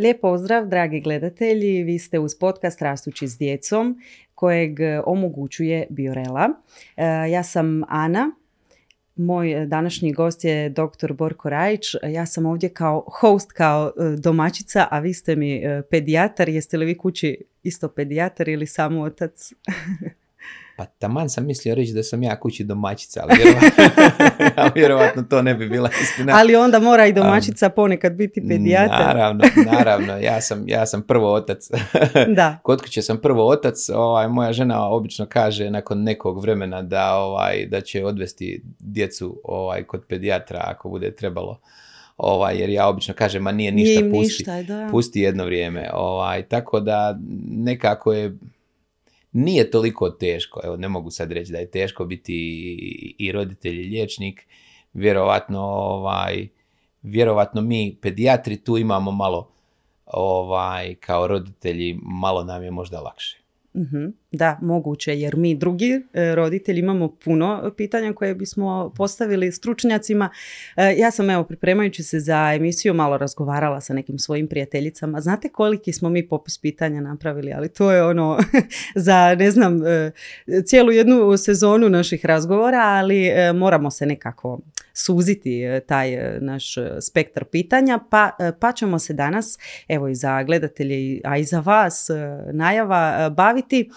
Lijep pozdrav, dragi gledatelji. Vi ste uz podcast Rastući s djecom kojeg omogućuje Biorela. E, ja sam Ana. Moj današnji gost je dr. Borko Rajić. Ja sam ovdje kao host, kao e, domaćica, a vi ste mi e, pedijatar. Jeste li vi kući isto pedijatar ili samo otac? Pa taman sam mislio reći da sam ja kući domaćica, ali vjerovatno, vjerovatno to ne bi bila istina. Ali onda mora i domaćica ponekad biti pedijatar. Naravno, naravno. Ja sam, ja sam prvo otac. Da. Kod kuće sam prvo otac. Ovaj, moja žena obično kaže nakon nekog vremena da, ovaj, da će odvesti djecu ovaj, kod pedijatra ako bude trebalo. Ovaj, jer ja obično kažem, ma nije ništa, pusti, ništa, da. pusti jedno vrijeme. Ovaj, tako da nekako je nije toliko teško, evo ne mogu sad reći da je teško biti i, roditelj i liječnik, vjerovatno ovaj, vjerovatno mi pedijatri tu imamo malo ovaj, kao roditelji, malo nam je možda lakše. Mhm, Da, moguće, jer mi drugi e, roditelji imamo puno pitanja koje bismo postavili stručnjacima. E, ja sam evo pripremajući se za emisiju malo razgovarala sa nekim svojim prijateljicama. Znate koliki smo mi popis pitanja napravili, ali to je ono za ne znam e, cijelu jednu sezonu naših razgovora, ali e, moramo se nekako suziti e, taj e, naš e, spektar pitanja, pa, pa ćemo se danas, evo i za gledatelje, a i za vas, najava, baviti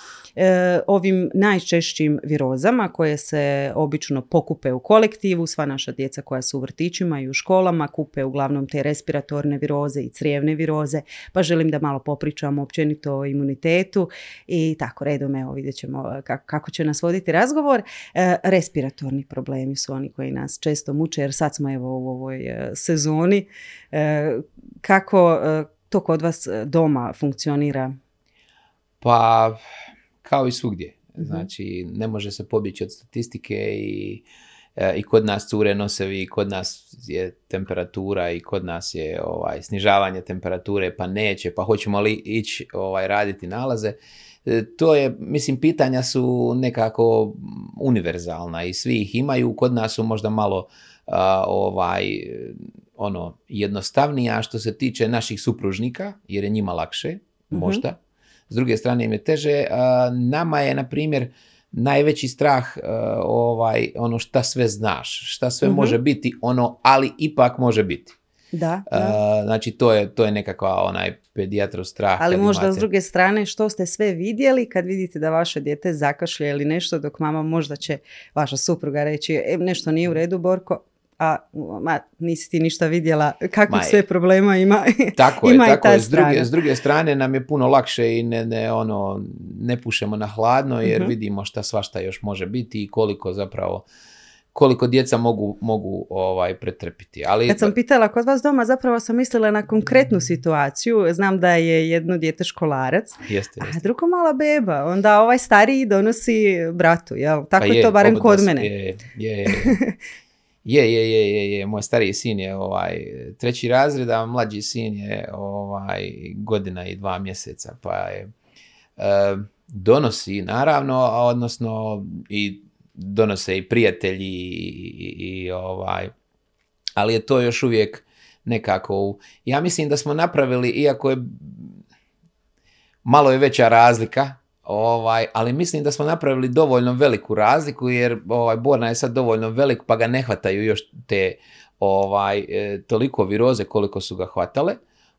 ovim najčešćim virozama koje se obično pokupe u kolektivu, sva naša djeca koja su u vrtićima i u školama kupe uglavnom te respiratorne viroze i crijevne viroze, pa želim da malo popričamo općenito o imunitetu i tako redom, evo vidjet ćemo kako, će nas voditi razgovor. Respiratorni problemi su oni koji nas često muče jer sad smo evo u ovoj e, sezoni. E, kako e, to kod vas doma funkcionira? Pa, kao i svugdje. Mhm. Znači, ne može se pobjeći od statistike i, i kod nas cure nosevi, i kod nas je temperatura i kod nas je ovaj, snižavanje temperature, pa neće, pa hoćemo li ići ovaj, raditi nalaze. To je, mislim, pitanja su nekako univerzalna i svi ih imaju. Kod nas su možda malo ovaj, ono, jednostavnija što se tiče naših supružnika, jer je njima lakše, Mhm. možda. S druge strane im je teže. A, nama je, na primjer, najveći strah ovaj, ono šta sve znaš, šta sve Mhm. može biti, ono, ali ipak može biti. Da, da. znači, to je, to je nekakva onaj pedijatrov strah. Ali možda imate- s druge strane što ste sve vidjeli kad vidite da vaše dijete zakašlje ili nešto dok mama možda će vaša supruga reći e, nešto nije u redu Borko, a ma, nisi ti ništa vidjela kakvih sve problema ima. Tako je, Ima i tako ta je. S druge, s druge strane nam je puno lakše i ne, ne, ono, ne pušemo na hladno jer Mhm. vidimo šta svašta još može biti i koliko zapravo koliko djeca mogu, mogu ovaj, pretrpiti. Ali, Kad sam pitala kod vas doma, zapravo sam mislila na konkretnu situaciju. Znam da je jedno dijete školarac, jeste, a jeste. drugo mala beba. Onda ovaj stariji donosi bratu, jel? Tako Pa je to barem kod mene. Je, je, je. Je, je, je, je, je. Moj stariji sin je ovaj, treći razred, a mlađi sin je ovaj, godina i dva mjeseca, pa je e, donosi naravno, odnosno i donose i prijatelji i, i, i, ovaj, ali je to još uvijek nekako, u- ja mislim da smo napravili, iako je malo je veća razlika, ovaj, ali mislim da smo napravili dovoljno veliku razliku jer ovaj, Borna je sad dovoljno velik pa ga ne hvataju još te ovaj, e, toliko viroze koliko su ga hvatale,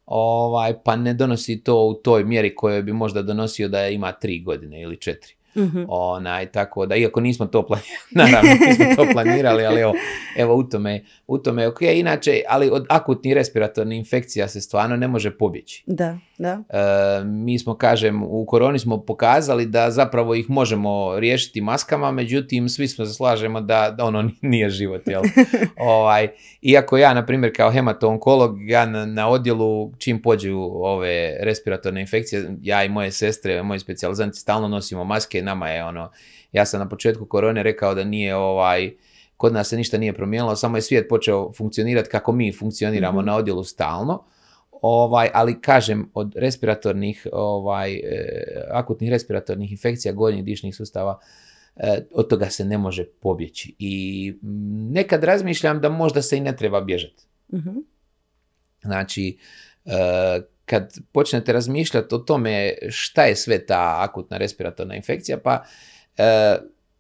ovaj, pa ne donosi to u toj mjeri kojoj bi možda donosio da ima tri godine ili četiri. Mhm. Onaj, tako da, iako nismo to planirali, naravno nismo to planirali, ali evo, evo u tome, u tome je ok. Inače, ali od akutnih respiratornih infekcija se stvarno ne može pobjeći. Da, da. E, mi smo, kažem, u koroni smo pokazali da zapravo ih možemo riješiti maskama, međutim, svi smo se slažemo da, da ono nije život, jel? ovaj, iako ja, na primjer, kao hemato-onkolog, ja na, na odjelu, čim pođu ove respiratorne infekcije, ja i moje sestre, moji specijalizanti stalno nosimo maske, nama je ono, ja sam na početku korone rekao da nije ovaj, kod nas se ništa nije promijenilo, samo je svijet počeo funkcionirati kako mi funkcioniramo Mhm. na odjelu stalno. Ovaj, ali kažem, od respiratornih, ovaj, e, akutnih respiratornih infekcija gornjih dišnih sustava, e, od toga se ne može pobjeći. I mm, nekad razmišljam da možda se i ne treba bježati. Mhm. Znači, e, kad počnete razmišljati o tome šta je sve ta akutna respiratorna infekcija, pa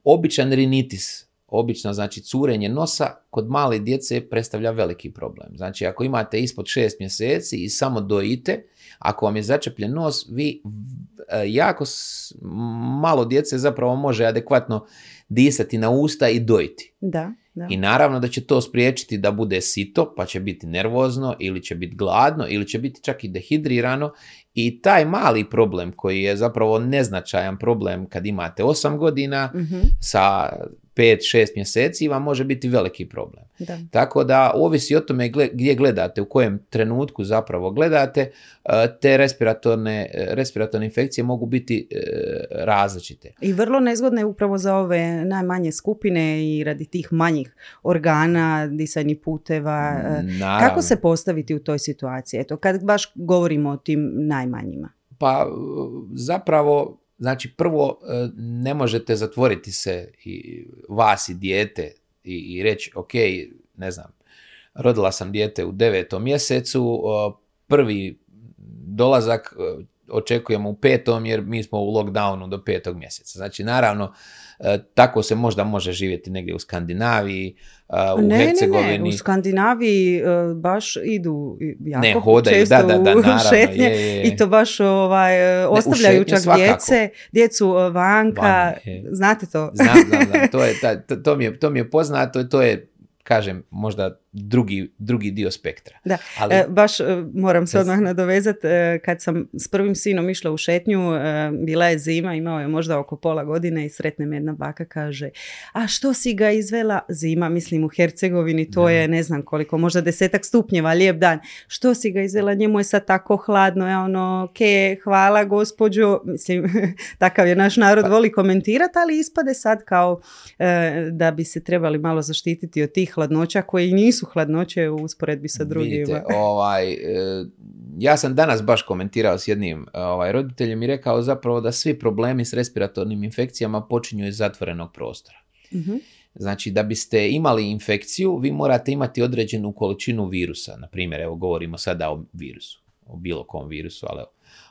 običan rinitis, obično znači curenje nosa, kod male djece predstavlja veliki problem. Znači ako imate ispod šest mjeseci i samo dojite, ako vam je začepljen nos, vi e, jako malo djece zapravo može adekvatno disati na usta i dojiti. Da. Da. I naravno da će to spriječiti da bude sito, pa će biti nervozno ili će biti gladno ili će biti čak i dehidrirano i taj mali problem koji je zapravo neznačajan problem kad imate 8 godina mm sa 5-6 mjeseci vam može biti veliki problem. Da. Tako da ovisi o tome gdje gledate, u kojem trenutku zapravo gledate, e, te respiratorne, e, respiratorne infekcije mogu biti e, različite. I vrlo nezgodne upravo za ove najmanje skupine i radi tih manjih organa, disajnih puteva. Naravno. Kako se postaviti u toj situaciji? Eto, kad baš govorimo o tim najmanjima. Pa zapravo Znači, prvo, e, ne možete zatvoriti se i vas i dijete i, i reći, ok, ne znam, rodila sam dijete u devetom mjesecu, prvi dolazak e, očekujemo u petom jer mi smo u lockdownu do petog mjeseca. Znači, naravno, tako se možda može živjeti negdje u Skandinaviji, e, u ne, Hercegovini. Ne, ne, u Skandinaviji e, baš idu jako ne, hodaju, često da, da, da, naravno, šetnje je, je. i to baš ovaj, ostavljaju čak djece, djecu vanka, Van, znate to? Znam, znam, znam, to, je, to, to, mi je, to mi je poznato, to je kažem, možda drugi, drugi dio spektra. Da, Ali, e, baš e, moram se odmah nadovezati, e, kad sam s prvim sinom išla u šetnju, bila je zima, imao je možda oko pola godine i sretne me jedna baka, kaže, a što si ga izvela? Zima, mislim u Hercegovini, to je ne znam koliko, možda desetak stupnjeva, lijep dan. Što si ga izvela? Njemu je sad tako hladno, ja ono, ke, hvala gospođo, mislim, takav je naš narod, pa voli komentirati, ali ispade sad kao da bi se trebali malo zaštititi od tih hladnoća koji nisu hladnoće u usporedbi sa drugima. Vidite, ovaj, e, ja sam danas baš komentirao s jednim ovaj, roditeljem i rekao zapravo da svi problemi s respiratornim infekcijama počinju iz zatvorenog prostora. Mhm. Znači, da biste imali infekciju, vi morate imati određenu količinu virusa. Na primjer, evo govorimo sada o virusu, o bilo kom virusu, ali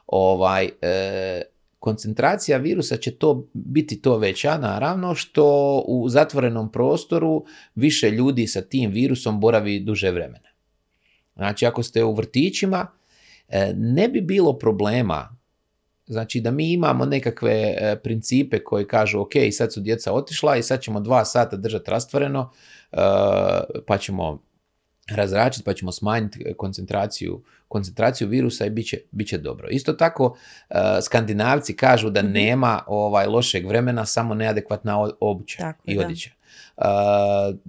ovaj, e, koncentracija virusa će to biti to veća, naravno, što u zatvorenom prostoru više ljudi sa tim virusom boravi duže vremena. Znači, ako ste u vrtićima, e, ne bi bilo problema Znači da mi imamo nekakve e, principe koji kažu ok, sad su djeca otišla i sad ćemo dva sata držati rastvoreno, e, pa ćemo razračiti pa ćemo smanjiti koncentraciju, koncentraciju virusa i bit će, bit će dobro. Isto tako, uh, skandinavci kažu da mhm. nema ovaj lošeg vremena, samo neadekvatna obuća i odjeća. Uh,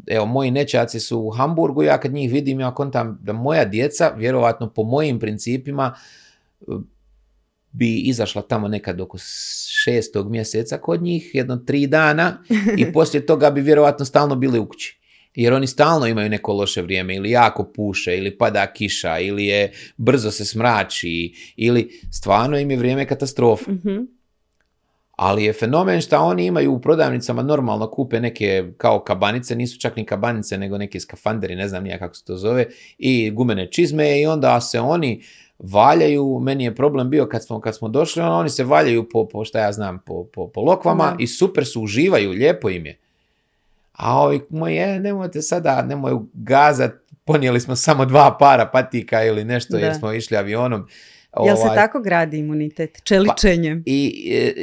evo, moji nečaci su u Hamburgu, ja kad njih vidim, ja kontam da moja djeca, vjerovatno po mojim principima, bi izašla tamo nekad oko šestog mjeseca kod njih, jedno tri dana i poslije toga bi vjerovatno stalno bili u kući jer oni stalno imaju neko loše vrijeme ili jako puše ili pada kiša ili je brzo se smrači ili stvarno im je vrijeme katastrofa. mm Ali je fenomen što oni imaju u prodavnicama normalno kupe neke kao kabanice, nisu čak ni kabanice nego neki skafanderi, ne znam nija kako se to zove, i gumene čizme i onda se oni valjaju, meni je problem bio kad smo, kad smo došli, ono, oni se valjaju po, po šta ja znam, po, po, po lokvama i super su, uživaju, lijepo im je. A ovi moje, nemojte sada, nemoj gazat, ponijeli smo samo dva para patika ili nešto jer smo išli avionom. Jel se ovaj, tako gradi imunitet? Čeličenjem? Pa, i,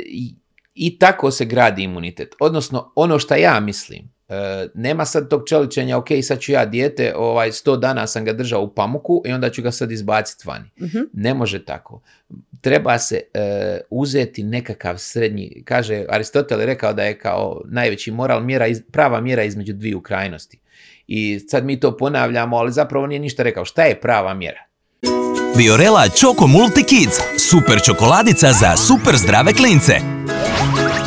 i, I tako se gradi imunitet. Odnosno, ono što ja mislim, E, nema sad tog čeličenja, ok, sad ću ja dijete, ovaj, sto dana sam ga držao u pamuku i onda ću ga sad izbaciti vani. Mhm. Ne može tako. Treba se e, uzeti nekakav srednji, kaže, Aristotel je rekao da je kao najveći moral mjera, prava mjera između dviju krajnosti. I sad mi to ponavljamo, ali zapravo nije ništa rekao. Šta je prava mjera? Biorela Choco Multi Kids, super čokoladica za super zdrave klince.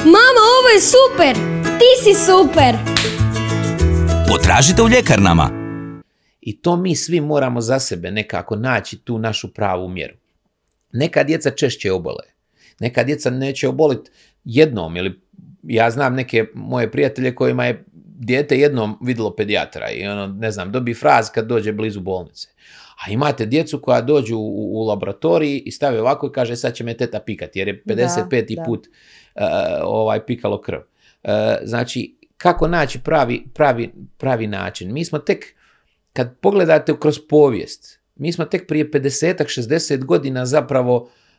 Mama, ovo je super! Ti si super! Potražite u ljekarnama. I to mi svi moramo za sebe nekako naći tu našu pravu mjeru. Neka djeca češće obole. Neka djeca neće oboliti jednom ili ja znam neke moje prijatelje kojima je dijete jednom vidjelo pedijatra i ono, ne znam, dobi fraz kad dođe blizu bolnice. A imate djecu koja dođu u, u laboratoriji i stave ovako i kaže sad će me teta pikati jer je 55. Da, da. put uh, ovaj pikalo krv. Uh, znači, kako naći pravi, pravi, pravi način? Mi smo tek, kad pogledate kroz povijest, mi smo tek prije 50 60 godina zapravo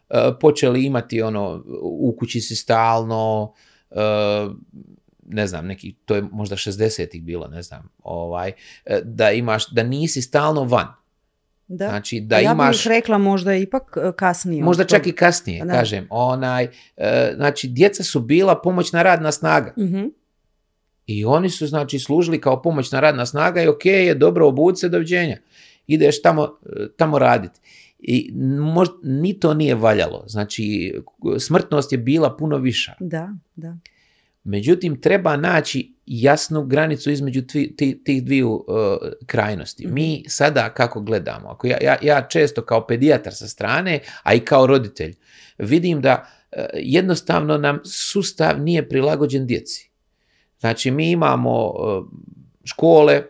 uh, počeli imati ono, u kući si stalno, uh, ne znam, neki, to je možda 60-ih bilo, ne znam, ovaj, uh, da imaš, da nisi stalno van. Da. Znači, da ja imaš... bih rekla možda ipak e, kasnije. Možda od čak i kasnije, Da. kažem. Onaj, e, znači, djeca su bila pomoćna radna snaga. Mhm. I oni su, znači, služili kao pomoćna radna snaga i ok, je dobro, obuci se, doviđenja. Ideš tamo, e, tamo raditi. I možda, ni to nije valjalo. Znači, smrtnost je bila puno viša. Da, da. Međutim, treba naći jasnu granicu između tvi- ti- tih dviju uh, krajnosti. Mi sada kako gledamo, ako ja, ja, ja često kao pedijatar sa strane, a i kao roditelj, vidim da uh, jednostavno nam sustav nije prilagođen djeci. Znači, mi imamo uh, škole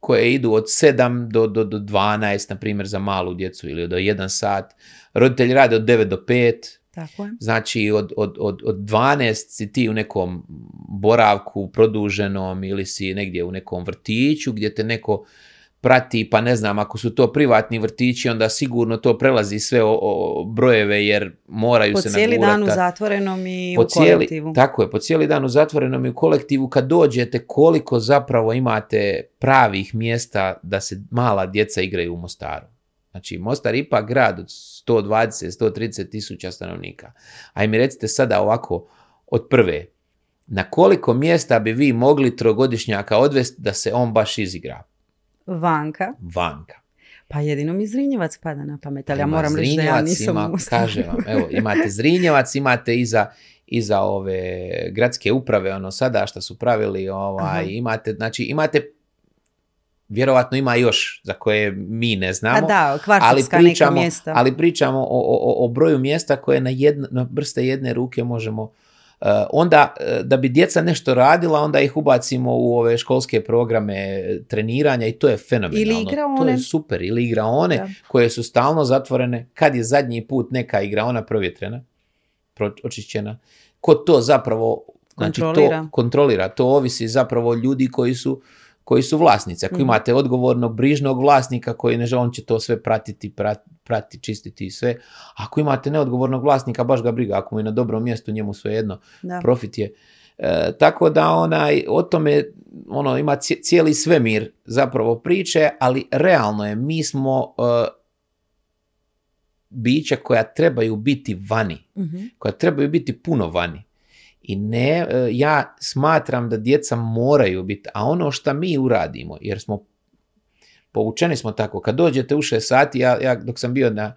koje idu od 7 do, do, do 12, na primjer, za malu djecu ili do 1 sat. Roditelji rade od 9 do 5, Tako je. Znači od, od, od, od 12 si ti u nekom boravku produženom ili si negdje u nekom vrtiću gdje te neko prati, pa ne znam, ako su to privatni vrtići, onda sigurno to prelazi sve o, o brojeve jer moraju Po se cijeli dan u nagurati. zatvorenom i Po u cijeli, kolektivu. tako je, po cijeli dan u zatvorenom i u kolektivu kad dođete koliko zapravo imate pravih mjesta da se mala djeca igraju u Mostaru. Znači, Mostar je ipak grad od 120-130 tisuća stanovnika. A mi recite sada ovako, od prve, na koliko mjesta bi vi mogli trogodišnjaka odvesti da se on baš izigra? Vanka. Vanka. Pa jedino mi Zrinjevac pada na pamet, ali ja moram reći da ja nisam ima. Kažem vam, evo, imate Zrinjevac, imate iza, iza ove gradske uprave, ono sada što su pravili, ovaj, Aha. imate, znači, imate, vjerovatno ima još za koje mi ne A znamo, da, ali kvartovska neka pričamo, mjesta. ali pričamo o, o, o broju mjesta koje na, jedno, na brste jedne ruke možemo onda, uh, da bi djeca nešto radila, onda ih ubacimo u ove školske programe treniranja i to je fenomenalno. Ili To igraone. je super. Ili igraone Da. koje su stalno zatvorene. Kad je zadnji put neka igraona provjetrena, pro- očišćena, ko to zapravo znači, Kontrolira. To kontrolira. To ovisi zapravo ljudi koji su koji su vlasnici. Ako Mhm. imate odgovornog, brižnog vlasnika koji ne želi, on će to sve pratiti, prat- prati, čistiti i sve. Ako imate neodgovornog vlasnika, baš ga briga. Ako mu je na dobrom mjestu, njemu sve jedno Da. profit je. E, tako da onaj, o tome ono, ima ci- cijeli svemir zapravo priče, ali realno je, mi smo e, bića koja trebaju biti vani, Mhm. koja trebaju biti puno vani. I ne, e, ja smatram da djeca moraju biti, a ono što mi uradimo, jer smo povučeni smo tako, kad dođete u 6 sati, ja, ja dok sam bio na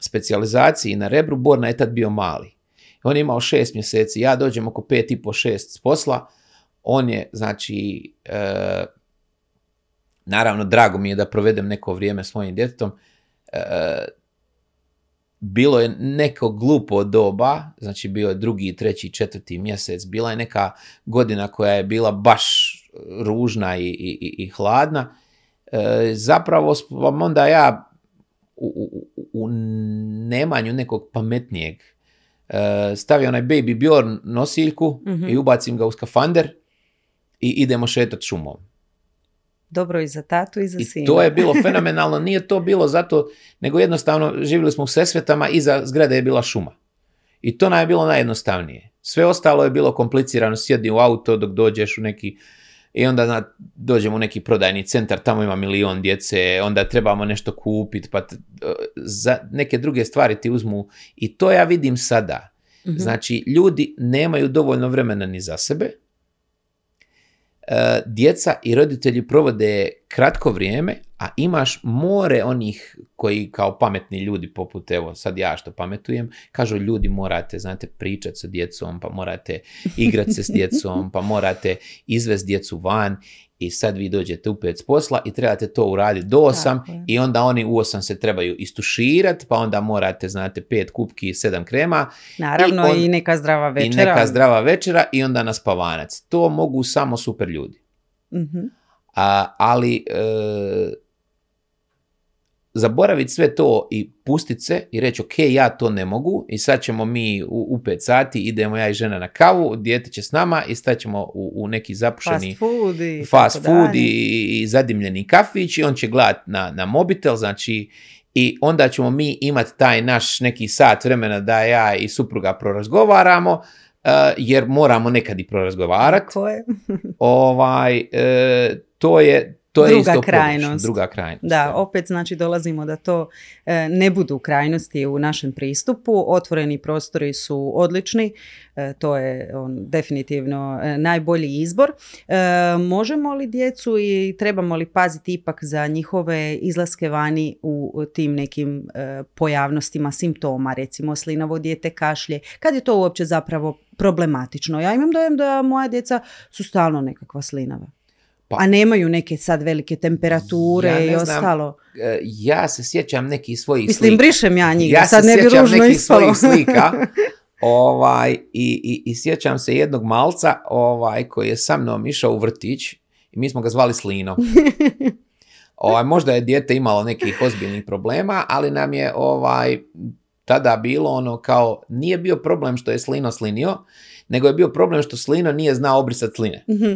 specijalizaciji na Rebru, Borna je tad bio mali. On je imao šest mjeseci, ja dođem oko pet i po šest s posla, on je, znači, e, naravno, drago mi je da provedem neko vrijeme s mojim djetetom, e, bilo je neko glupo doba, znači bio je drugi, treći, četvrti mjesec, bila je neka godina koja je bila baš ružna i, i, i- hladna, zapravo sam onda ja u, u, u nemanju nekog pametnijeg e, stavio onaj Baby Bjorn nosiljku Mhm. i ubacim ga u skafander i idemo šetat šumom. Dobro i za tatu i za I sina. to je bilo fenomenalno, nije to bilo zato, nego jednostavno živjeli smo u Sesvetama, iza zgrade je bila šuma. I to nam je bilo najjednostavnije. Sve ostalo je bilo komplicirano, sjedi u auto dok dođeš u neki, i onda zna, dođemo u neki prodajni centar, tamo ima milion djece, onda trebamo nešto kupiti, pa t- za neke druge stvari ti uzmu. I to ja vidim sada. Mhm. Znači, ljudi nemaju dovoljno vremena ni za sebe. E, djeca i roditelji provode kratko vrijeme, a imaš more onih koji kao pametni ljudi poput, evo sad ja što pametujem, kažu ljudi morate, znate, pričati sa djecom, pa morate igrati se s djecom, pa morate izvesti djecu van i sad vi dođete u pet s posla i trebate to uraditi do osam Tako i onda oni u osam se trebaju istuširati, pa onda morate, znate, pet kupki i sedam krema Naravno I i, on- neka zdrava večera. i neka zdrava večera i onda na spavanac. To mogu samo super ljudi. Mhm. A, ali e, zaboraviti sve to i pustit se i reći ok, ja to ne mogu i sad ćemo mi u, u pet sati, idemo ja i žena na kavu, dijete će s nama i sad ćemo u, u neki zapušeni Fast food i fast food i, i zadimljeni kafić i on će gledat na, na mobitel, znači i onda ćemo mi imati taj naš neki sat vremena da ja i supruga prorazgovaramo, e, jer moramo nekad i prorazgovarati. Ovaj, e, to je to je Druga isto krajnost. Druga krajnost. Da, opet znači dolazimo da to e, ne budu krajnosti u našem pristupu. Otvoreni prostori su odlični, e, to je on, definitivno e, najbolji izbor. E, možemo li djecu i trebamo li paziti ipak za njihove izlaske vani u tim nekim e, pojavnostima simptoma, recimo slinavo dijete kašlje, kad je to uopće zapravo problematično? Ja imam dojem da moja djeca su stalno nekakva slinava. Pa- A nemaju neke sad velike temperature Ja i znam. ostalo. E, ja se sjećam nekih svojih Mislim, slika. brišem ja njih, ja sad se ne bi sjećam ružno nekih ispalo. svojih slika ovaj, i, i, i sjećam se jednog malca ovaj, koji je sa mnom išao u vrtić i mi smo ga zvali Slino. Ovaj, možda je dijete imalo nekih ozbiljnih problema, ali nam je ovaj, tada bilo ono kao, nije bio problem što je Slino slinio, nego je bio problem što Slino nije znao obrisati sline. Mhm.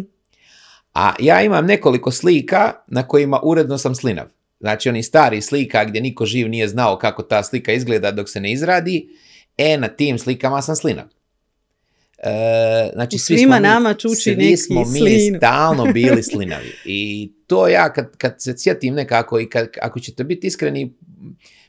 A ja imam nekoliko slika na kojima uredno sam slinav. Znači oni stari slika gdje niko živ nije znao kako ta slika izgleda dok se ne izradi, e na tim slikama sam slinav. E, znači svi svima smo mi- nama čuči svi neki smo mi slinu. stalno bili slinavi. I to ja kad, kad se sjetim nekako i kad, ako ćete biti iskreni,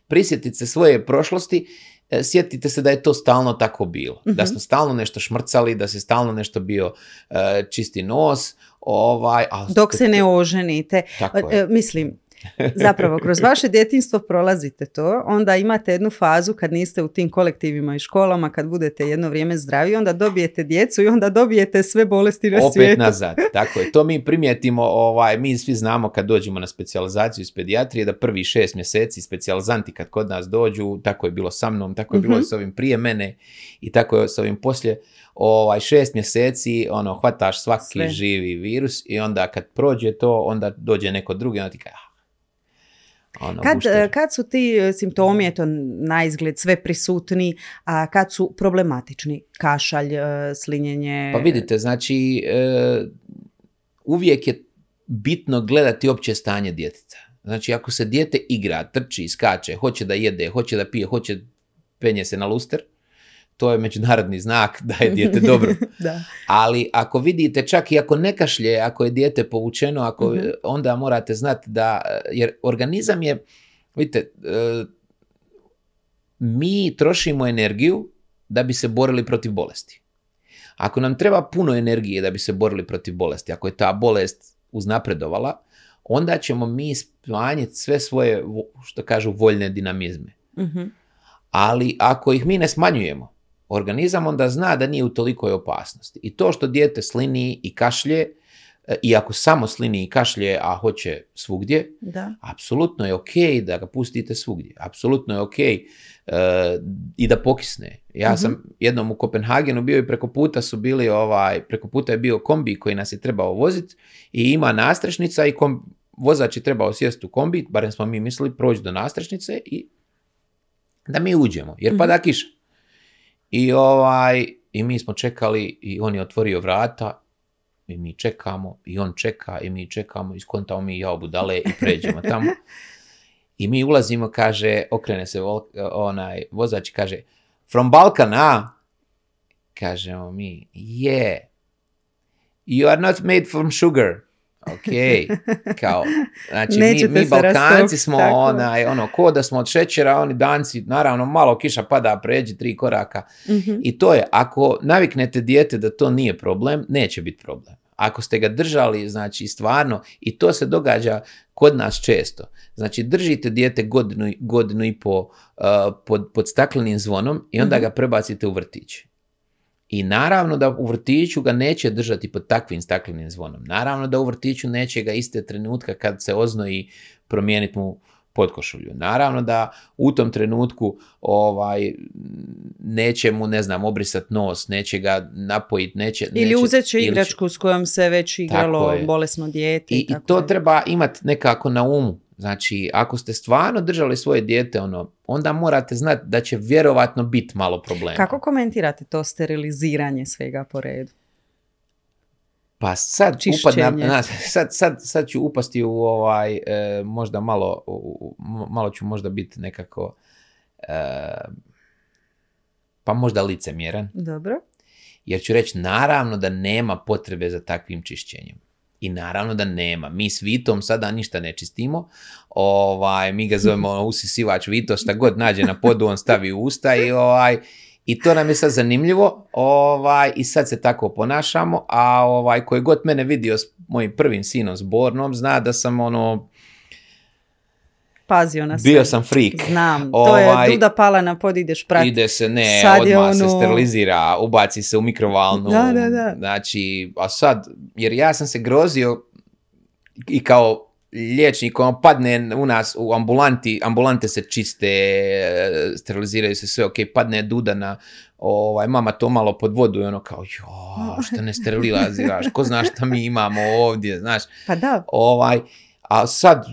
prisjetiti se svoje prošlosti, e, sjetite se da je to stalno tako bilo. Da Mhm. smo stalno nešto šmrcali, da se stalno nešto bio e, čisti nos, ovaj, a Dok se ne oženite. Tako E, je. Mislim, zapravo, kroz vaše djetinstvo prolazite to, onda imate jednu fazu kad niste u tim kolektivima i školama, kad budete jedno vrijeme zdravi, onda dobijete djecu i onda dobijete sve bolesti na opet svijetu. nazad. Tako je. To mi primijetimo, ovaj, mi svi znamo kad dođemo na specijalizaciju iz pedijatrije da prvi šest mjeseci specijalizanti kad kod nas dođu, tako je bilo sa mnom, tako je bilo Mhm. i s ovim prije mene i tako je s ovim poslije. Ovaj, šest mjeseci, ono, hvataš svaki Sve. živi virus i onda kad prođe to, onda dođe neko drugi, onda ti kaže, ah, ono, Kad, gušter. e, kad su ti e, simptomi, eto, na izgled sve prisutni, a kad su problematični? Kašalj, e, slinjenje? Pa vidite, znači, uvijek je bitno gledati opće stanje djeteta. Znači, ako se dijete igra, trči, skače, hoće da jede, hoće da pije, hoće penje se na luster, to je međunarodni znak da je dijete dobro. da. Ali ako vidite, čak i ako ne kašlje, ako je dijete povučeno, ako, Mhm. onda morate znati da, jer organizam je, vidite, e, mi trošimo energiju da bi se borili protiv bolesti. Ako nam treba puno energije da bi se borili protiv bolesti, ako je ta bolest uznapredovala, onda ćemo mi smanjiti sve svoje, vo- što kažu, voljne dinamizme. Mhm. Ali ako ih mi ne smanjujemo, organizam onda zna da nije u tolikoj opasnosti. I to što dijete slini i kašlje, e, i ako samo slini i kašlje, a hoće svugdje, Da. apsolutno je ok da ga pustite svugdje. Apsolutno je ok e, i da pokisne. Ja Mhm. sam jednom u Kopenhagenu bio i preko puta su bili ovaj, preko puta je bio kombi koji nas je trebao voziti i ima nastrešnica i kom, vozač je trebao sjesti u kombi, barem smo mi mislili, proći do nastrešnice i da mi uđemo, jer Mhm. pada kiša. I ovaj, i mi smo čekali i on je otvorio vrata i mi čekamo i on čeka i mi čekamo i skontamo mi ja budale i pređemo tamo. I mi ulazimo, kaže, okrene se vol- onaj vozač kaže, from Balkan, a? Kažemo mi, yeah. You are not made from sugar. Ok, kao, znači mi, Nećete mi Balkanci smo tako. onaj, ono, ko da smo od šećera, oni danci, naravno malo kiša pada, pređi tri koraka. Mhm. I to je, ako naviknete dijete da to nije problem, neće biti problem. Ako ste ga držali, znači stvarno, i to se događa kod nas često. Znači držite dijete godinu, godinu i po uh, pod, pod staklenim zvonom i onda Mhm. ga prebacite u vrtić. I naravno da u vrtiću ga neće držati pod takvim staklenim zvonom. Naravno da u vrtiću neće ga iste trenutka kad se oznoji promijeniti mu podkošulju. Naravno da u tom trenutku ovaj, neće mu, ne znam, obrisat nos, neće ga napojit, neće... Ili neće, uzet će ili igračku s kojom se već igralo bolesno dijete. I, i tako to je. treba imati nekako na umu. Znači, ako ste stvarno držali svoje dijete, ono, onda morate znati da će vjerovatno biti malo problema. Kako komentirate to steriliziranje svega po redu? Pa sad, Čišćenje. upad na, na- sad, sad, sad ću upasti u ovaj, e, možda malo, u- malo ću možda biti nekako, e, pa možda licemjeran, Dobro. jer ću reći naravno da nema potrebe za takvim čišćenjem. I naravno da nema. Mi s Vitom sada ništa ne čistimo. Ovaj, mi ga zovemo usisivač Vito, šta god nađe na podu, on stavi u usta i ovaj, i to nam je sad zanimljivo ovaj, i sad se tako ponašamo, a ovaj, koji god mene vidio s mojim prvim sinom zbornom, zna da sam ono, Pazio na sve. bio sam freak. Znam, to Ovaj, je duda pala na pod, ideš prati. Ide se, ne, Sad odmah se ono- sterilizira, ubaci se u mikrovalnu. Da, da, da. Znači, a sad, jer ja sam se grozio i kao liječnik, ono padne u nas u ambulanti, ambulante se čiste, steriliziraju se sve, ok, padne duda na, ovaj, mama to malo pod vodu i ono kao, jo, što ne steriliziraš, ko zna šta mi imamo ovdje, znaš, Pa da, ovaj, a sad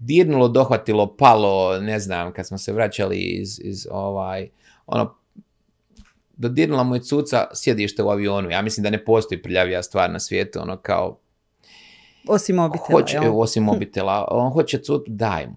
dirnulo, dohvatilo, palo, ne znam, kad smo se vraćali iz, iz ovaj, ono, dodirnula mu je cuca sjedište u avionu. Ja mislim da ne postoji prljavija stvar na svijetu, ono kao, osim mobitela. hoće, jel? osim mobitela, on hoće cutu, daj mu.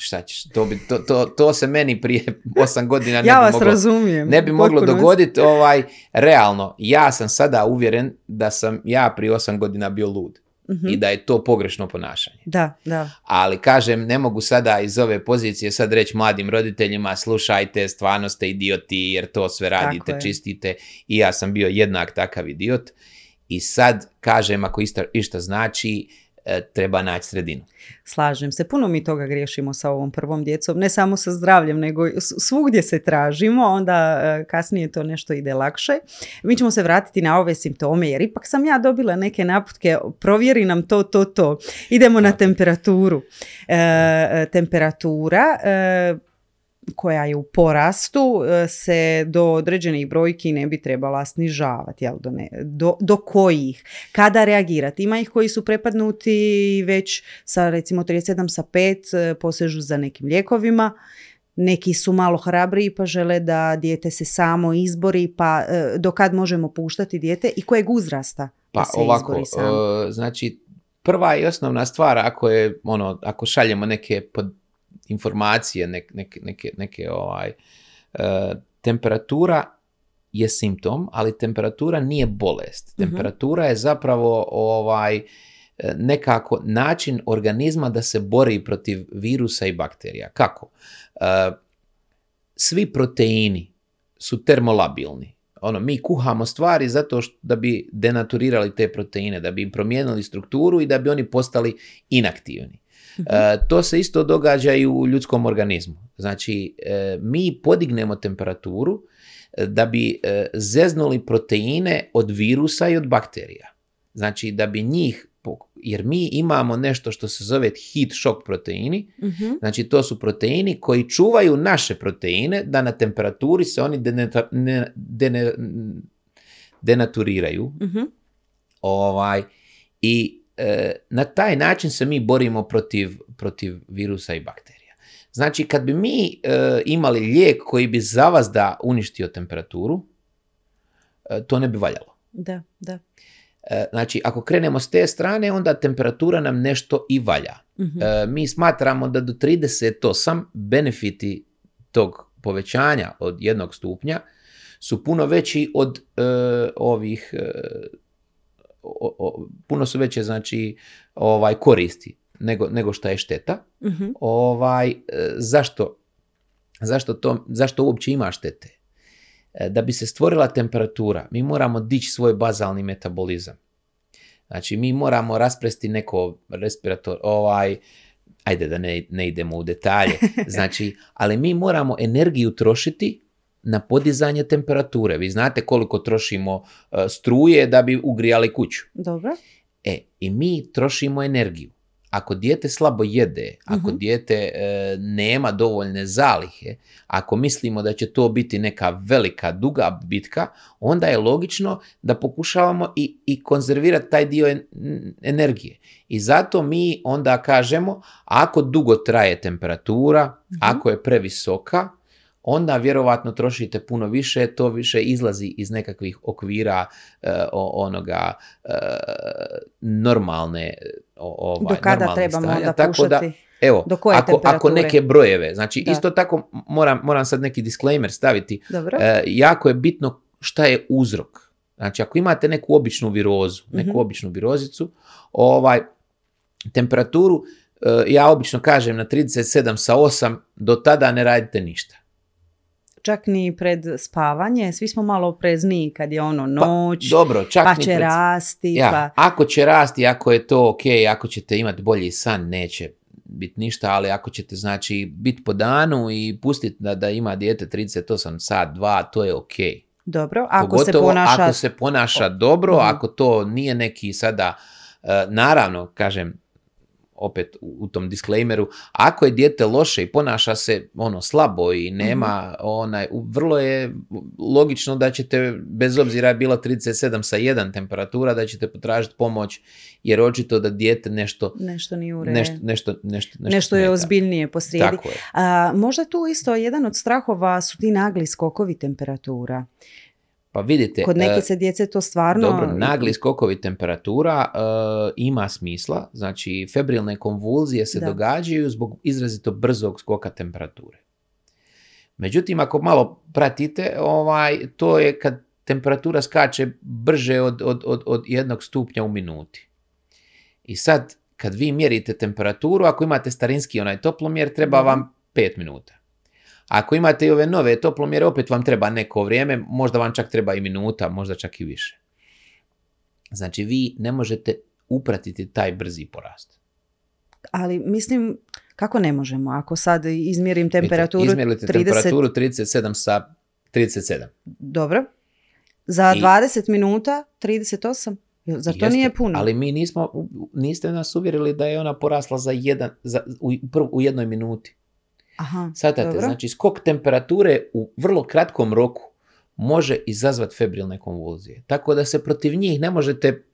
Šta ćeš, to, bi, to, to, to se meni prije osam godina ne ja bi vas moglo razumijem. ne bi moglo dogoditi, ovaj, realno, ja sam sada uvjeren da sam ja prije osam godina bio lud Mhm. i da je to pogrešno ponašanje. Da, da. Ali kažem, ne mogu sada iz ove pozicije sad reći mladim roditeljima, slušajte, stvarno ste idioti jer to sve radite, čistite i ja sam bio jednak takav idiot i sad kažem, ako ista, išta znači, treba naći sredinu. Slažem se, puno mi toga griješimo sa ovom prvom djecom, ne samo sa zdravljem, nego svugdje se tražimo, onda e, kasnije to nešto ide lakše. Mi ćemo se vratiti na ove simptome, jer ipak sam ja dobila neke naputke, provjeri nam to, to, to. Idemo na temperaturu. E, e, temperatura e, koja je u porastu e, se do određenih brojki ne bi trebala snižavati, jel, do, ne, do, do kojih, kada reagirati. Ima ih koji su prepadnuti već sa recimo 37 sa 5 e, posežu za nekim lijekovima, neki su malo hrabriji pa žele da dijete se samo izbori, pa e, do kad možemo puštati dijete i kojeg uzrasta Pa da se ovako, izbori samo. znači, prva i osnovna stvar, ako je, ono, ako šaljemo neke pod informacije, nek- neke, neke, neke ovaj, e, temperatura je simptom, ali temperatura nije bolest. Mhm. Temperatura je zapravo ovaj, e, nekako način organizma da se bori protiv virusa i bakterija. Kako? E, svi proteini su termolabilni. Ono, mi kuhamo stvari zato što, da bi denaturirali te proteine, da bi im promijenili strukturu i da bi oni postali inaktivni. E, to se isto događa i u ljudskom organizmu. Znači, e, mi podignemo temperaturu e, da bi e, zeznuli proteine od virusa i od bakterija. Znači, da bi njih, jer mi imamo nešto što se zove heat shock proteini, Mhm. Znači, to su proteini koji čuvaju naše proteine da na temperaturi se oni deneta- ne- dene- denaturiraju. Mhm. Ovaj, I na taj način se mi borimo protiv, protiv virusa i bakterija. Znači, kad bi mi e, imali lijek koji bi za vas da uništio temperaturu, e, to ne bi valjalo. Da, da. E, znači, ako krenemo s te strane, onda temperatura nam nešto i valja. Mhm. E, mi smatramo da do 38 benefiti tog povećanja od jednog stupnja su puno veći od e, ovih e, o- o- puno su veće znači ovaj koristi nego, nego što je šteta. Mhm. Ovaj e, zašto zašto to zašto uopće ima štete? E, Da bi se stvorila temperatura, mi moramo dići svoj bazalni metabolizam. Znači, mi moramo raspresti neko respirator, ovaj, ajde da ne, ne idemo u detalje, znači, ali mi moramo energiju trošiti na podizanje temperature. Vi znate koliko trošimo e, struje da bi ugrijali kuću. Dobro. E, i mi trošimo energiju. ako dijete slabo jede, ako Mhm. dijete e, nema dovoljne zalihe, ako mislimo da će to biti neka velika, duga bitka, onda je logično da pokušavamo i, i konzervirati taj dio en- energije. I zato mi onda kažemo, ako dugo traje temperatura, ako je previsoka, onda vjerovatno trošite puno više, to više izlazi iz nekakvih okvira o- onoga e, normalne ovaj, Do kada trebamo stanja. onda Tako da, evo, Do koje ako, ako neke brojeve, znači Da. isto tako moram, moram sad neki disclaimer staviti, Dobro. E, jako je bitno šta je uzrok. Znači, ako imate neku običnu virozu, neku Mhm. običnu virozicu, ovaj, temperaturu, ja obično kažem na 37 sa 8, do tada ne radite ništa. Čak ni pred spavanje, svi smo malo oprezniji kad je ono Pa, noć, Dobro, čak pa ni će pred- rasti, Ja, pa... ako će rasti, ako je to ok, ako ćete imati bolji san, neće biti ništa, ali ako ćete znači biti po danu i pustiti da, da ima dijete 38 sat, 2, to je ok. Dobro, ako se Pogotovo ponaša... ako se ponaša dobro, Mhm. ako to nije neki sada, e, naravno, kažem, opet u, u tom disclaimeru, ako je dijete loše i ponaša se ono slabo i nema Mhm. onaj, vrlo je logično da ćete, bez obzira je bilo 37 sa 1 temperatura, da ćete potražiti pomoć, jer očito da dijete nešto, Nešto nije u redu. nešto, nešto, nešto, nešto, Nešto je ozbiljnije posrijedi. Tako je. A, možda tu isto jedan od strahova su ti nagli skokovi temperatura. Pa vidite, Kod neke se djece to stvarno... Dobro, nagli skokovi temperatura e, ima smisla, znači febrilne konvulzije se Da. događaju zbog izrazito brzog skoka temperature. Međutim, ako malo pratite, ovaj, to je kad temperatura skače brže od, od, od, od jednog stupnja u minuti. I sad, kad vi mjerite temperaturu, ako imate starinski onaj toplomjer, treba Mhm. vam 5 minuta. Ako imate i ove nove toplomjere, opet vam treba neko vrijeme, možda vam čak treba i minuta, možda čak i više. Znači, vi ne možete upratiti taj brzi porast. Ali mislim, kako ne možemo? Ako sad izmjerim temperaturu Izmjerite 30... temperaturu 37 sa 37. Dobro. Za I- 20 minuta 38? Jel, Zar to Jeste, nije puno? Ali mi nismo, niste nas uvjerili da je ona porasla za jedan, za, u, u jednoj minuti. Aha, znači skok temperature u vrlo kratkom roku može izazvati febrilne konvulzije. Tako da se protiv njih ne možete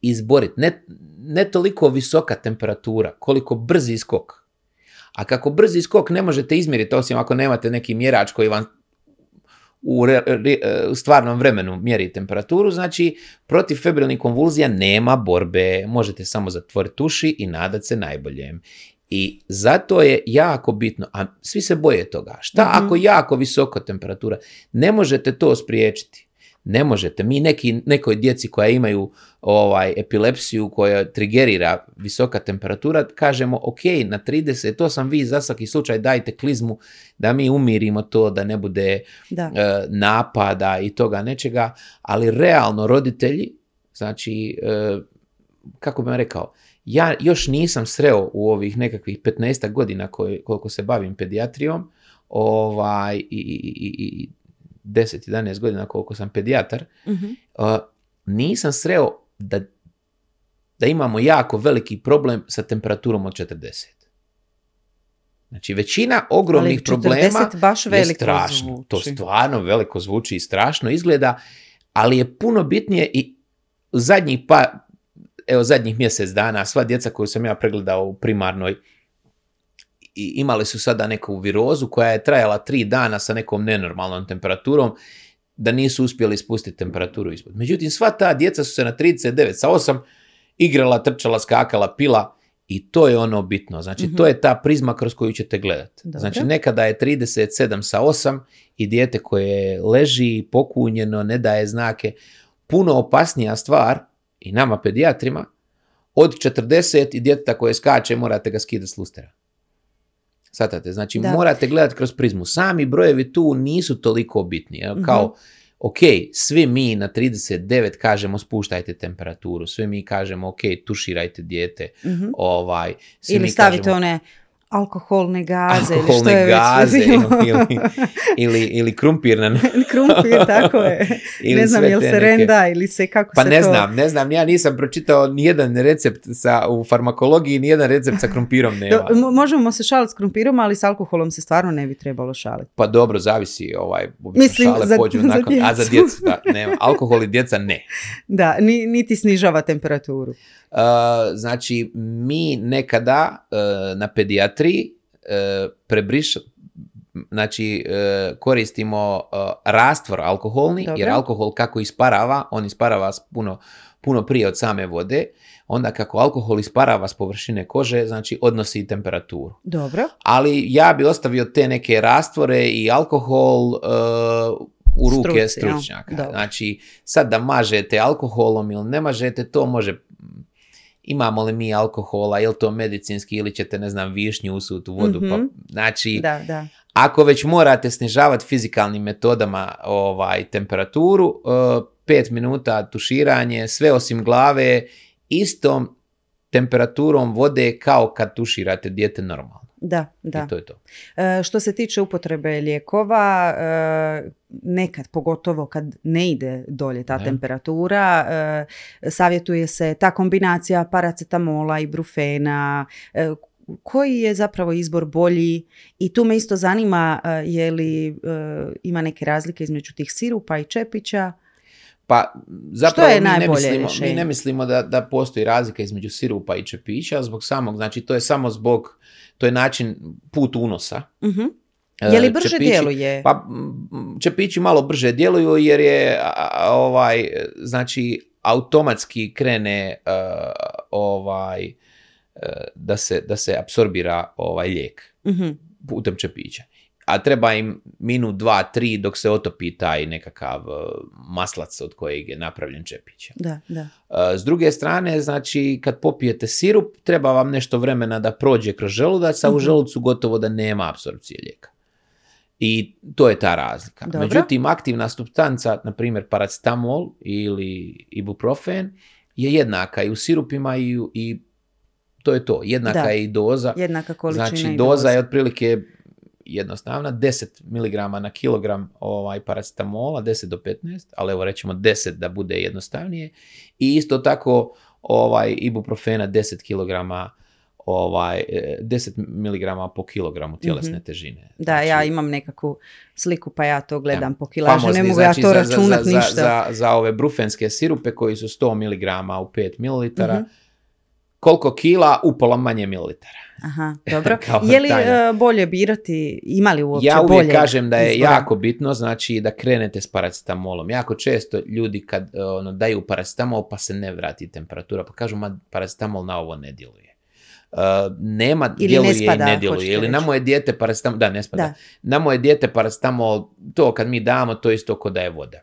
izboriti. Ne, ne toliko visoka temperatura, koliko brzi skok. A kako brzi skok ne možete izmjeriti, osim ako nemate neki mjerač koji vam u, re- re- u stvarnom vremenu mjeri temperaturu, znači protiv febrilnih konvulzija nema borbe, možete samo zatvoriti uši i nadat se najboljem. I zato je jako bitno, a svi se boje toga, šta Mhm. ako jako visoko temperatura, ne možete to spriječiti. Ne možete. Mi neki, nekoj djeci koja imaju ovaj epilepsiju koja trigerira visoka temperatura, kažemo ok, na 38 vi za svaki slučaj dajte klizmu da mi umirimo to, da ne bude Da. e, napada i toga nečega, ali realno roditelji, znači, e, kako bih vam rekao, ja još nisam sreo u ovih nekakvih 15 godina koje, koliko se bavim pedijatrijom, ovaj, i, i, i, i 10-11 godina koliko sam pedijatar, Mhm. uh, nisam sreo da, da imamo jako veliki problem sa temperaturom od 40. Znači, većina ogromnih Ali problema 40 baš je strašno. To zvuči. stvarno veliko zvuči i strašno izgleda, ali je puno bitnije i zadnjih pa, evo zadnjih mjesec dana, sva djeca koju sam ja pregledao u primarnoj i imali su sada neku virozu koja je trajala tri dana sa nekom nenormalnom temperaturom, da nisu uspjeli spustiti temperaturu ispod. Međutim, sva ta djeca su se na 39 sa 8 igrala, trčala, skakala, pila i to je ono bitno. Znači, Mhm. to je ta prizma kroz koju ćete gledati. Znači, nekada je 37 sa 8 i dijete koje leži pokunjeno, ne daje znake, puno opasnija stvar i nama pedijatrima od 40 i djeteta koje skače morate ga skidati s lustera. Svatate, znači Da. morate gledati kroz prizmu. Sami brojevi tu nisu toliko bitni. Mhm. Kao, ok, svi mi na 39 kažemo spuštajte temperaturu, svi mi kažemo ok, tuširajte dijete, Mhm. ovaj, svi Ili mi stavite kažemo, one alkoholne gaze ili što alkoholne je već gaze bilo. ili, ili, ili krumpir na Krumpir, tako je. Ne znam jel se renda ili se kako Pa se ne to... znam, ne znam, ja nisam pročitao nijedan recept sa, u farmakologiji, nijedan recept sa krumpirom nema. Do- mo- možemo se šaliti s krumpirom, ali s alkoholom se stvarno ne bi trebalo šaliti. Pa dobro, zavisi, ovaj, Mislim, šale za- pođu za nakon, a za djecu. djecu, da, nema. Alkohol i djeca ne. Da, ni, niti snižava temperaturu. Uh, znači, mi nekada uh, na pedijatriji uh, prebriš, znači uh, koristimo uh, rastvor alkoholni, Dobro. jer alkohol kako isparava, on isparava puno, puno prije od same vode, onda kako alkohol isparava s površine kože, znači odnosi i temperaturu. Dobro. Ali ja bi ostavio te neke rastvore i alkohol uh, u ruke Struci, stručnjaka. Dobro. Znači, sad da mažete alkoholom ili ne mažete, to može imamo li mi alkohola, je li to medicinski ili ćete, ne znam, višnju usut u vodu. Pa, Mhm. znači, Da, da. ako već morate snižavati fizikalnim metodama ovaj, temperaturu, uh, pet minuta tuširanje, sve osim glave, istom temperaturom vode kao kad tuširate dijete normalno. Da, da. I to je to. E, što se tiče upotrebe lijekova, e, nekad, pogotovo kad ne ide dolje ta Da. temperatura, e, savjetuje se ta kombinacija paracetamola i brufena, e, koji je zapravo izbor bolji i tu me isto zanima e, je li e, ima neke razlike između tih sirupa i čepića. Pa zapravo je mi, ne mislimo, mi ne mislimo da, da postoji razlika između sirupa i čepića zbog samog, znači to je samo zbog, to je način put unosa. E, Je li brže čepići- djeluje? Pa čepići malo brže djeluju jer je ovaj, znači automatski krene e, ovaj e, da se, da se apsorbira ovaj lijek Mhm. putem čepića. A treba im minut, dva, tri dok se otopi taj nekakav e, maslac od kojeg je napravljen čepić. Da, da. E, S druge strane, znači, kad popijete sirup, treba vam nešto vremena da prođe kroz želudac, a u Mhm. želucu gotovo da nema apsorpcije lijeka. I to je ta razlika. Dobro. Međutim, aktivna substanca, na primjer paracetamol ili ibuprofen, je jednaka i u sirupima i, i to je to. Jednaka Da. je i doza. Jednaka količina Znači, i doza je otprilike jednostavna, 10 mg na kilogram ovaj, paracetamola, 10 do 15, ali evo rećemo 10 da bude jednostavnije. I isto tako ovaj, ibuprofena 10 kg ovaj, eh, 10 mg po kilogramu tjelesne Mhm. težine. Da, ja Znači, imam nekakvu sliku pa ja to gledam Evo, po kilaži, ne mogu ja znači, to za- računat za, za, ništa. Za, za ove brufenske sirupe koji su 100 mg u 5 ml, Mhm. koliko kila upola manje mililitara. Aha, dobro. Kao je li tajna. e, bolje birati, ima li uopće Ja uvijek bolje kažem da je izbora? jako bitno znači da krenete s paracetamolom. Jako često ljudi kad e, ono, daju paracetamol pa se ne vrati temperatura, pa kažu ma paracetamol na ovo ne djeluje. Uh, nema Ili ne djeluje spada, i ne djeluje. Ili na moje dijete paracetamol, da ne spada. Da. Na moje dijete paracetamol, to kad mi damo, to isto ko da je voda.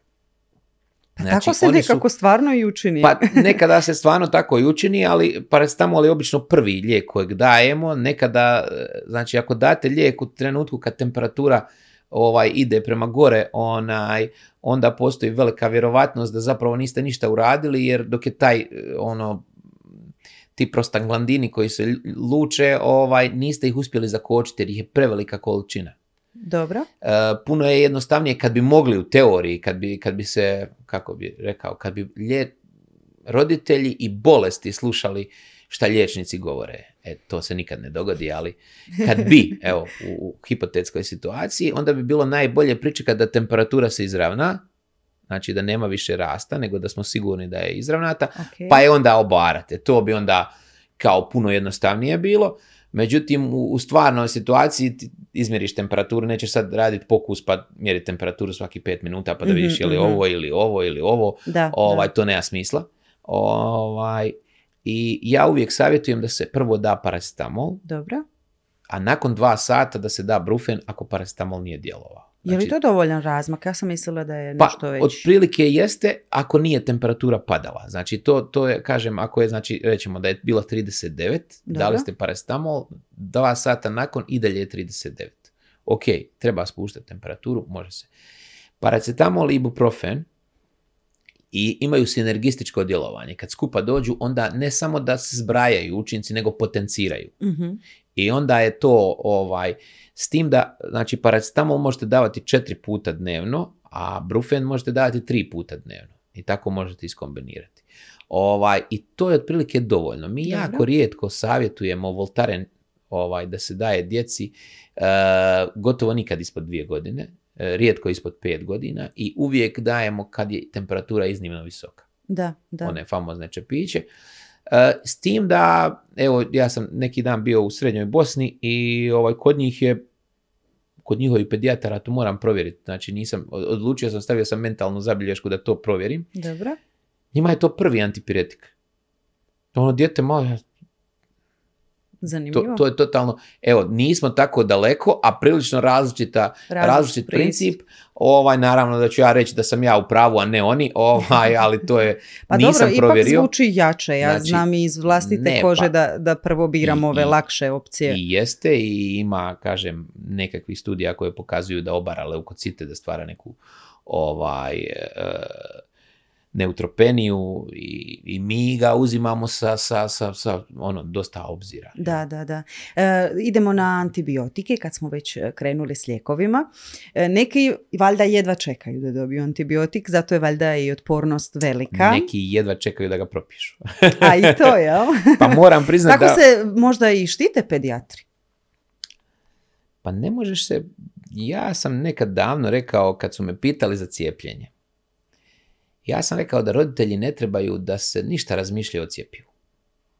Tako se oni su- nekako stvarno i učini. pa nekada se stvarno tako i učini, ali paracetamol je obično prvi lijek kojeg dajemo. Nekada, e, znači ako date lijek u trenutku kad temperatura ovaj ide prema gore, onaj, onda postoji velika vjerovatnost da zapravo niste ništa uradili, jer dok je taj e, ono ti prostaglandini koji se luče, ovaj, niste ih uspjeli zakočiti jer ih je prevelika količina. Dobro. E, puno je jednostavnije kad bi mogli u teoriji, kad bi, kad bi se, kako bi rekao, kad bi lje, roditelji i bolesti slušali šta liječnici govore. E, to se nikad ne dogodi, ali kad bi, evo, u, u hipotetskoj situaciji, onda bi bilo najbolje pričekati da temperatura se izravna, znači da nema više rasta, nego da smo sigurni da je izravnata, ok. pa je onda obarate. To bi onda kao puno jednostavnije bilo. Međutim, u, u stvarnoj situaciji ti izmjeriš temperaturu, nećeš sad raditi pokus pa mjeriti temperaturu svaki pet minuta pa da Mhm, vidiš je li mhm. ovo ili ovo ili ovo. da, Ovaj, da. to nema smisla. Ovaj, I ja uvijek savjetujem da se prvo da paracetamol, Dobro. a nakon dva sata da se da brufen ako paracetamol nije djelovao. Je li Znači, to dovoljan razmak? Ja sam mislila da je pa, nešto već... otprilike jeste ako nije temperatura padala. Znači, to, to je, kažem, ako je, znači, rećemo da je bilo 39, dali Dobro. ste paracetamol, dva sata nakon i dalje je 39. Ok, treba spuštati temperaturu, može se. Paracetamol i ibuprofen i imaju sinergističko djelovanje. Kad skupa dođu, onda ne samo da se zbrajaju učinci, nego potenciraju. Mhm. I onda je to ovaj, s tim da, znači paracetamol možete davati četiri puta dnevno, a brufen možete davati tri puta dnevno. I tako možete iskombinirati. Ovaj, I to je otprilike dovoljno. Mi Dobro. jako rijetko savjetujemo Voltaren ovaj, da se daje djeci, e, gotovo nikad ispod dvije godine, e, rijetko ispod pet godina i uvijek dajemo kad je temperatura iznimno visoka Da, da. one famozne čepiće. E, s tim da, evo, ja sam neki dan bio u Srednjoj Bosni i ovaj, kod njih je, kod njihovih pedijatara, to moram provjeriti, znači nisam, od- odlučio sam, stavio sam mentalnu zabilješku da to provjerim. Dobro. Njima je to prvi antipiretik. Ono dijete malo, ja- to, Zanimljivo. to je totalno, evo, nismo tako daleko, a prilično različita, Različit različit pristup. princip. Ovaj, naravno da ću ja reći da sam ja u pravu, a ne oni, ovaj, ali to je, Pa nisam dobro, ipak provjerio. zvuči jače. Ja Znači, znam iz vlastite ne, kože pa- da, da prvo biram I- ove i- lakše opcije. I jeste i ima, kažem, nekakvih studija koje pokazuju da obara leukocite, da stvara neku ovaj, e, neutropeniju i, i mi ga uzimamo sa, sa, sa, sa ono, dosta obzira. Da, da, da. E, idemo na antibiotike kad smo već e, krenuli s lijekovima. E, neki valjda jedva čekaju da dobiju antibiotik, zato je valjda i otpornost velika. Neki jedva čekaju da ga propišu. A i to, jel? Pa moram priznati Tako da... se možda i štite pedijatri. Pa ne možeš se... Ja sam nekad davno rekao, kad su me pitali za cijepljenje, ja sam rekao da roditelji ne trebaju da se ništa razmišljaju o cijepivu.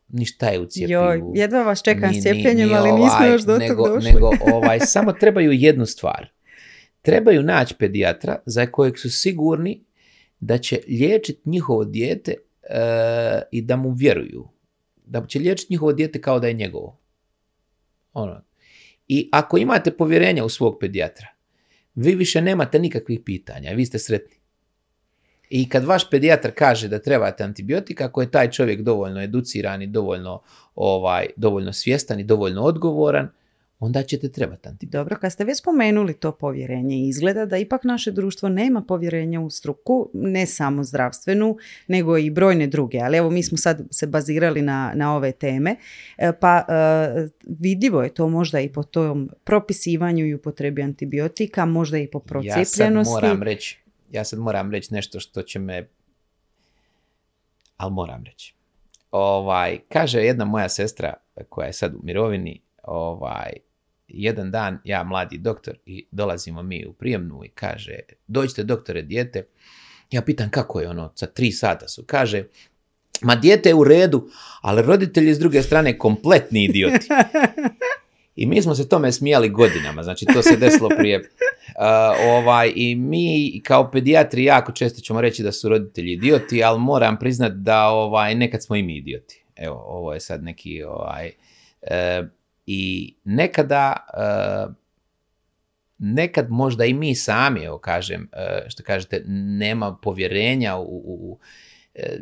Ništa je u cijepivu. Joj, jedva vas čekam s cijepljenjem, ali nismo ovaj, još do nego, došli. Nego ovaj, samo trebaju jednu stvar. Trebaju naći pedijatra za kojeg su sigurni da će liječiti njihovo dijete e, i da mu vjeruju. Da će liječiti njihovo dijete kao da je njegovo. Ono. I ako imate povjerenja u svog pedijatra, vi više nemate nikakvih pitanja, vi ste sretni. I kad vaš pedijatar kaže da trebate antibiotika, ako je taj čovjek dovoljno educiran i dovoljno, ovaj, dovoljno svjestan i dovoljno odgovoran, onda ćete trebati antibiotika. Dobro, kad ste već spomenuli to povjerenje, izgleda da ipak naše društvo nema povjerenja u struku, ne samo zdravstvenu, nego i brojne druge. Ali evo, mi smo sad se bazirali na, na ove teme, E, pa e, vidljivo je to možda i po tom propisivanju i upotrebi antibiotika, možda i po Ja sad procijepljenosti. moram reći, ja sad moram reći nešto što će me, ali moram reći. Ovaj, kaže jedna moja sestra koja je sad u mirovini, ovaj, jedan dan ja mladi doktor i dolazimo mi u prijemnu i kaže, dođite doktore dijete, ja pitam kako je ono, sa tri sata su, kaže, ma dijete je u redu, ali roditelji s druge strane kompletni idioti. I mi smo se tome smijali godinama, znači to se desilo prije. Uh, ovaj, I mi kao pedijatri jako često ćemo reći da su roditelji idioti, ali moram priznat da ovaj, nekad smo i mi idioti. Evo, ovo je sad neki... Ovaj, e, I nekada... e, nekad možda i mi sami, evo kažem, e, što kažete, nema povjerenja u, u, u-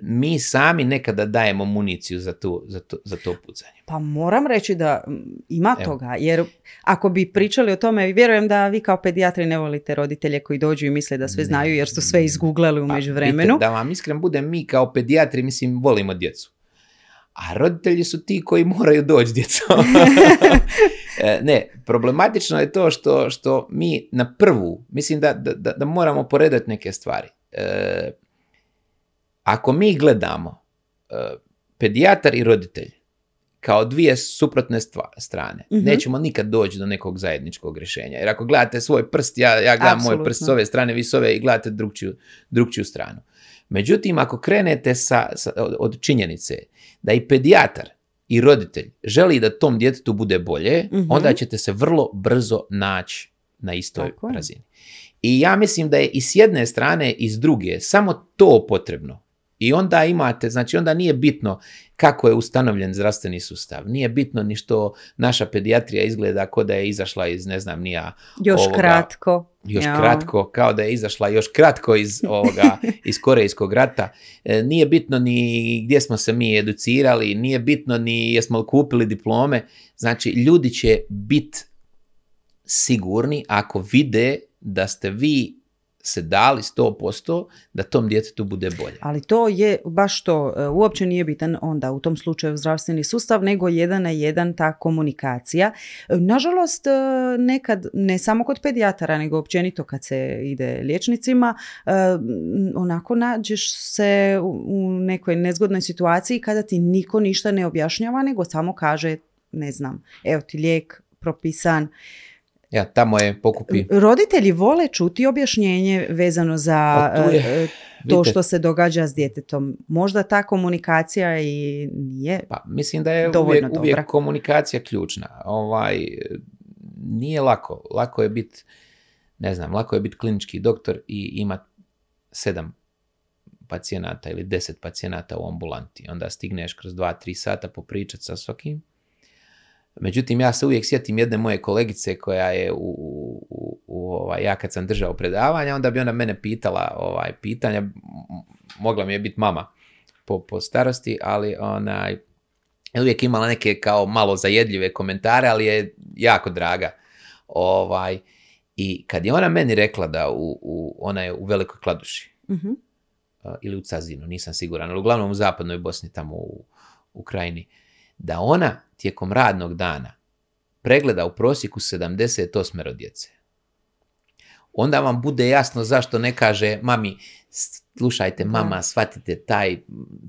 mi sami nekada dajemo municiju za, tu, za, to, za to pucanje. Pa moram reći da ima Evo. toga, jer ako bi pričali o tome, vjerujem da vi kao pedijatri ne volite roditelje koji dođu i misle da sve Ne. znaju jer su sve izguglali u Pa, međuvremenu. vidite, Da vam iskren budem, mi kao pedijatri, mislim, volimo djecu. A roditelji su ti koji moraju doći s djecom. E, ne, problematično je to što, što mi na prvu, mislim da, da, da, da moramo poredati neke stvari. E, ako mi gledamo e, pedijatar i roditelj kao dvije suprotne stva- strane, Mhm. nećemo nikad doći do nekog zajedničkog rješenja. Jer ako gledate svoj prst, ja, ja gledam moj prst s ove strane, vi s ove i gledate drugčiju, drugčiju stranu. Međutim, ako krenete sa, sa- od, od činjenice da i pedijatar i roditelj želi da tom djetetu bude bolje, Mhm. onda ćete se vrlo brzo naći na istoj Tako razini. I ja mislim da je i s jedne strane i s druge samo to potrebno. I onda imate, znači onda nije bitno kako je ustanovljen zdravstveni sustav. Nije bitno ni što naša pedijatrija izgleda kao da je izašla iz, ne znam, nija Još ovoga- kratko. još Ja. kratko, kao da je izašla još kratko iz ovoga, iz Korejskog rata. E, nije bitno ni gdje smo se mi educirali, nije bitno ni jesmo li kupili diplome. Znači, ljudi će biti sigurni ako vide da ste vi se dali 100% da tom djetetu bude bolje. Ali to je baš to, e, uopće nije bitan onda u tom slučaju zdravstveni sustav, nego jedan na jedan ta komunikacija. E, Nažalost, e, nekad, ne samo kod pedijatara, nego općenito kad se ide liječnicima, onako nađeš se u nekoj nezgodnoj situaciji kada ti niko ništa ne objašnjava, nego samo kaže, ne znam, evo ti lijek propisan. Ja, tamo je pokupi. Roditelji vole čuti objašnjenje vezano za Pa je, e, to vidite. što se događa s djetetom. Možda ta komunikacija i nije Pa, mislim da je uvijek, dobra. uvijek komunikacija ključna. Ovaj, nije lako. Lako je biti, ne znam, lako je biti klinički doktor i imati sedam pacijenata ili deset pacijenata u ambulanti. Onda stigneš kroz dva, tri sata popričat sa svakim. Međutim, ja se uvijek sjetim jedne moje kolegice koja je u, u, u- ovaj, ja kad sam držao predavanja, onda bi ona mene pitala ovaj, pitanja, mogla mi je biti mama po, po starosti, ali onaj, je uvijek imala neke kao malo zajedljive komentare, ali je jako draga. Ovaj, I kad je ona meni rekla da u, u, ona je u Velikoj Kladuši, Mhm. uh, ili u Cazinu, nisam siguran, ali uglavnom u zapadnoj Bosni, tamo u Ukrajini, da ona tijekom radnog dana pregleda u prosjeku 78 djece. Onda vam bude jasno zašto ne kaže mami, slušajte mama, shvatite taj,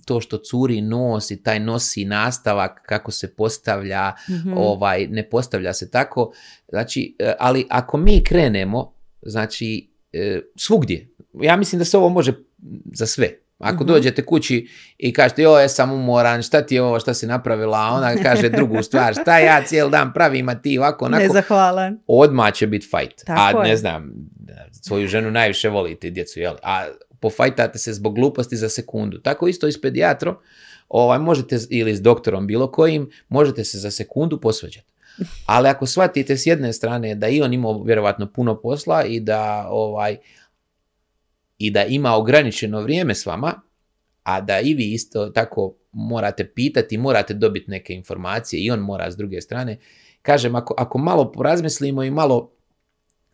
to što curi nos i taj nosi nastavak, kako se postavlja, Mhm. ovaj, ne postavlja se tako. Znači, e, ali ako mi krenemo, znači, e, svugdje, ja mislim da se ovo može za sve. Ako Mhm. dođete kući i kažete, joj, ja sam umoran, šta ti je ovo, šta si napravila, a ona kaže drugu stvar, šta ja cijeli dan pravim, a ti ovako, onako, Nezahvalan. odmah će biti fajt. Tako a ne je. znam, svoju ženu najviše volite, djecu, jel? A pofajtate se zbog gluposti za sekundu. Tako isto i s pedijatrom, ovaj, možete, ili s doktorom bilo kojim, možete se za sekundu posvađati. Ali ako shvatite s jedne strane da i on imao vjerovatno puno posla i da ovaj i da ima ograničeno vrijeme s vama, a da i vi isto tako morate pitati, morate dobiti neke informacije i on mora s druge strane. Kažem, ako, ako malo porazmislimo i malo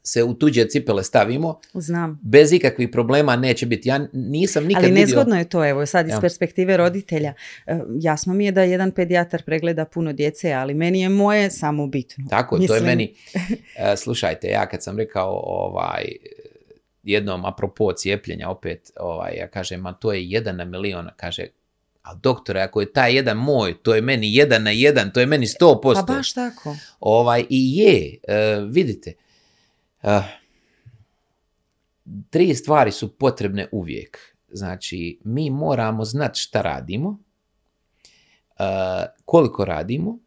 se u tuđe cipele stavimo, Znam. bez ikakvih problema neće biti. Ja nisam nikad Ali vidio... nezgodno je to, evo sad iz Ja. perspektive roditelja. E, Jasno mi je da jedan pedijatar pregleda puno djece, ali meni je moje samo bitno. Tako, to je Mislim- meni... E, slušajte, ja kad sam rekao ovaj, jednom apropo cijepljenja opet, ovaj, ja kažem, ma to je jedan na milion, kaže, a doktore, ako je taj jedan moj, to je meni jedan na jedan, to je meni sto Pa posto. baš tako. Ovaj, I je, e, vidite, e, tri stvari su potrebne uvijek. Znači, mi moramo znati šta radimo, e, koliko radimo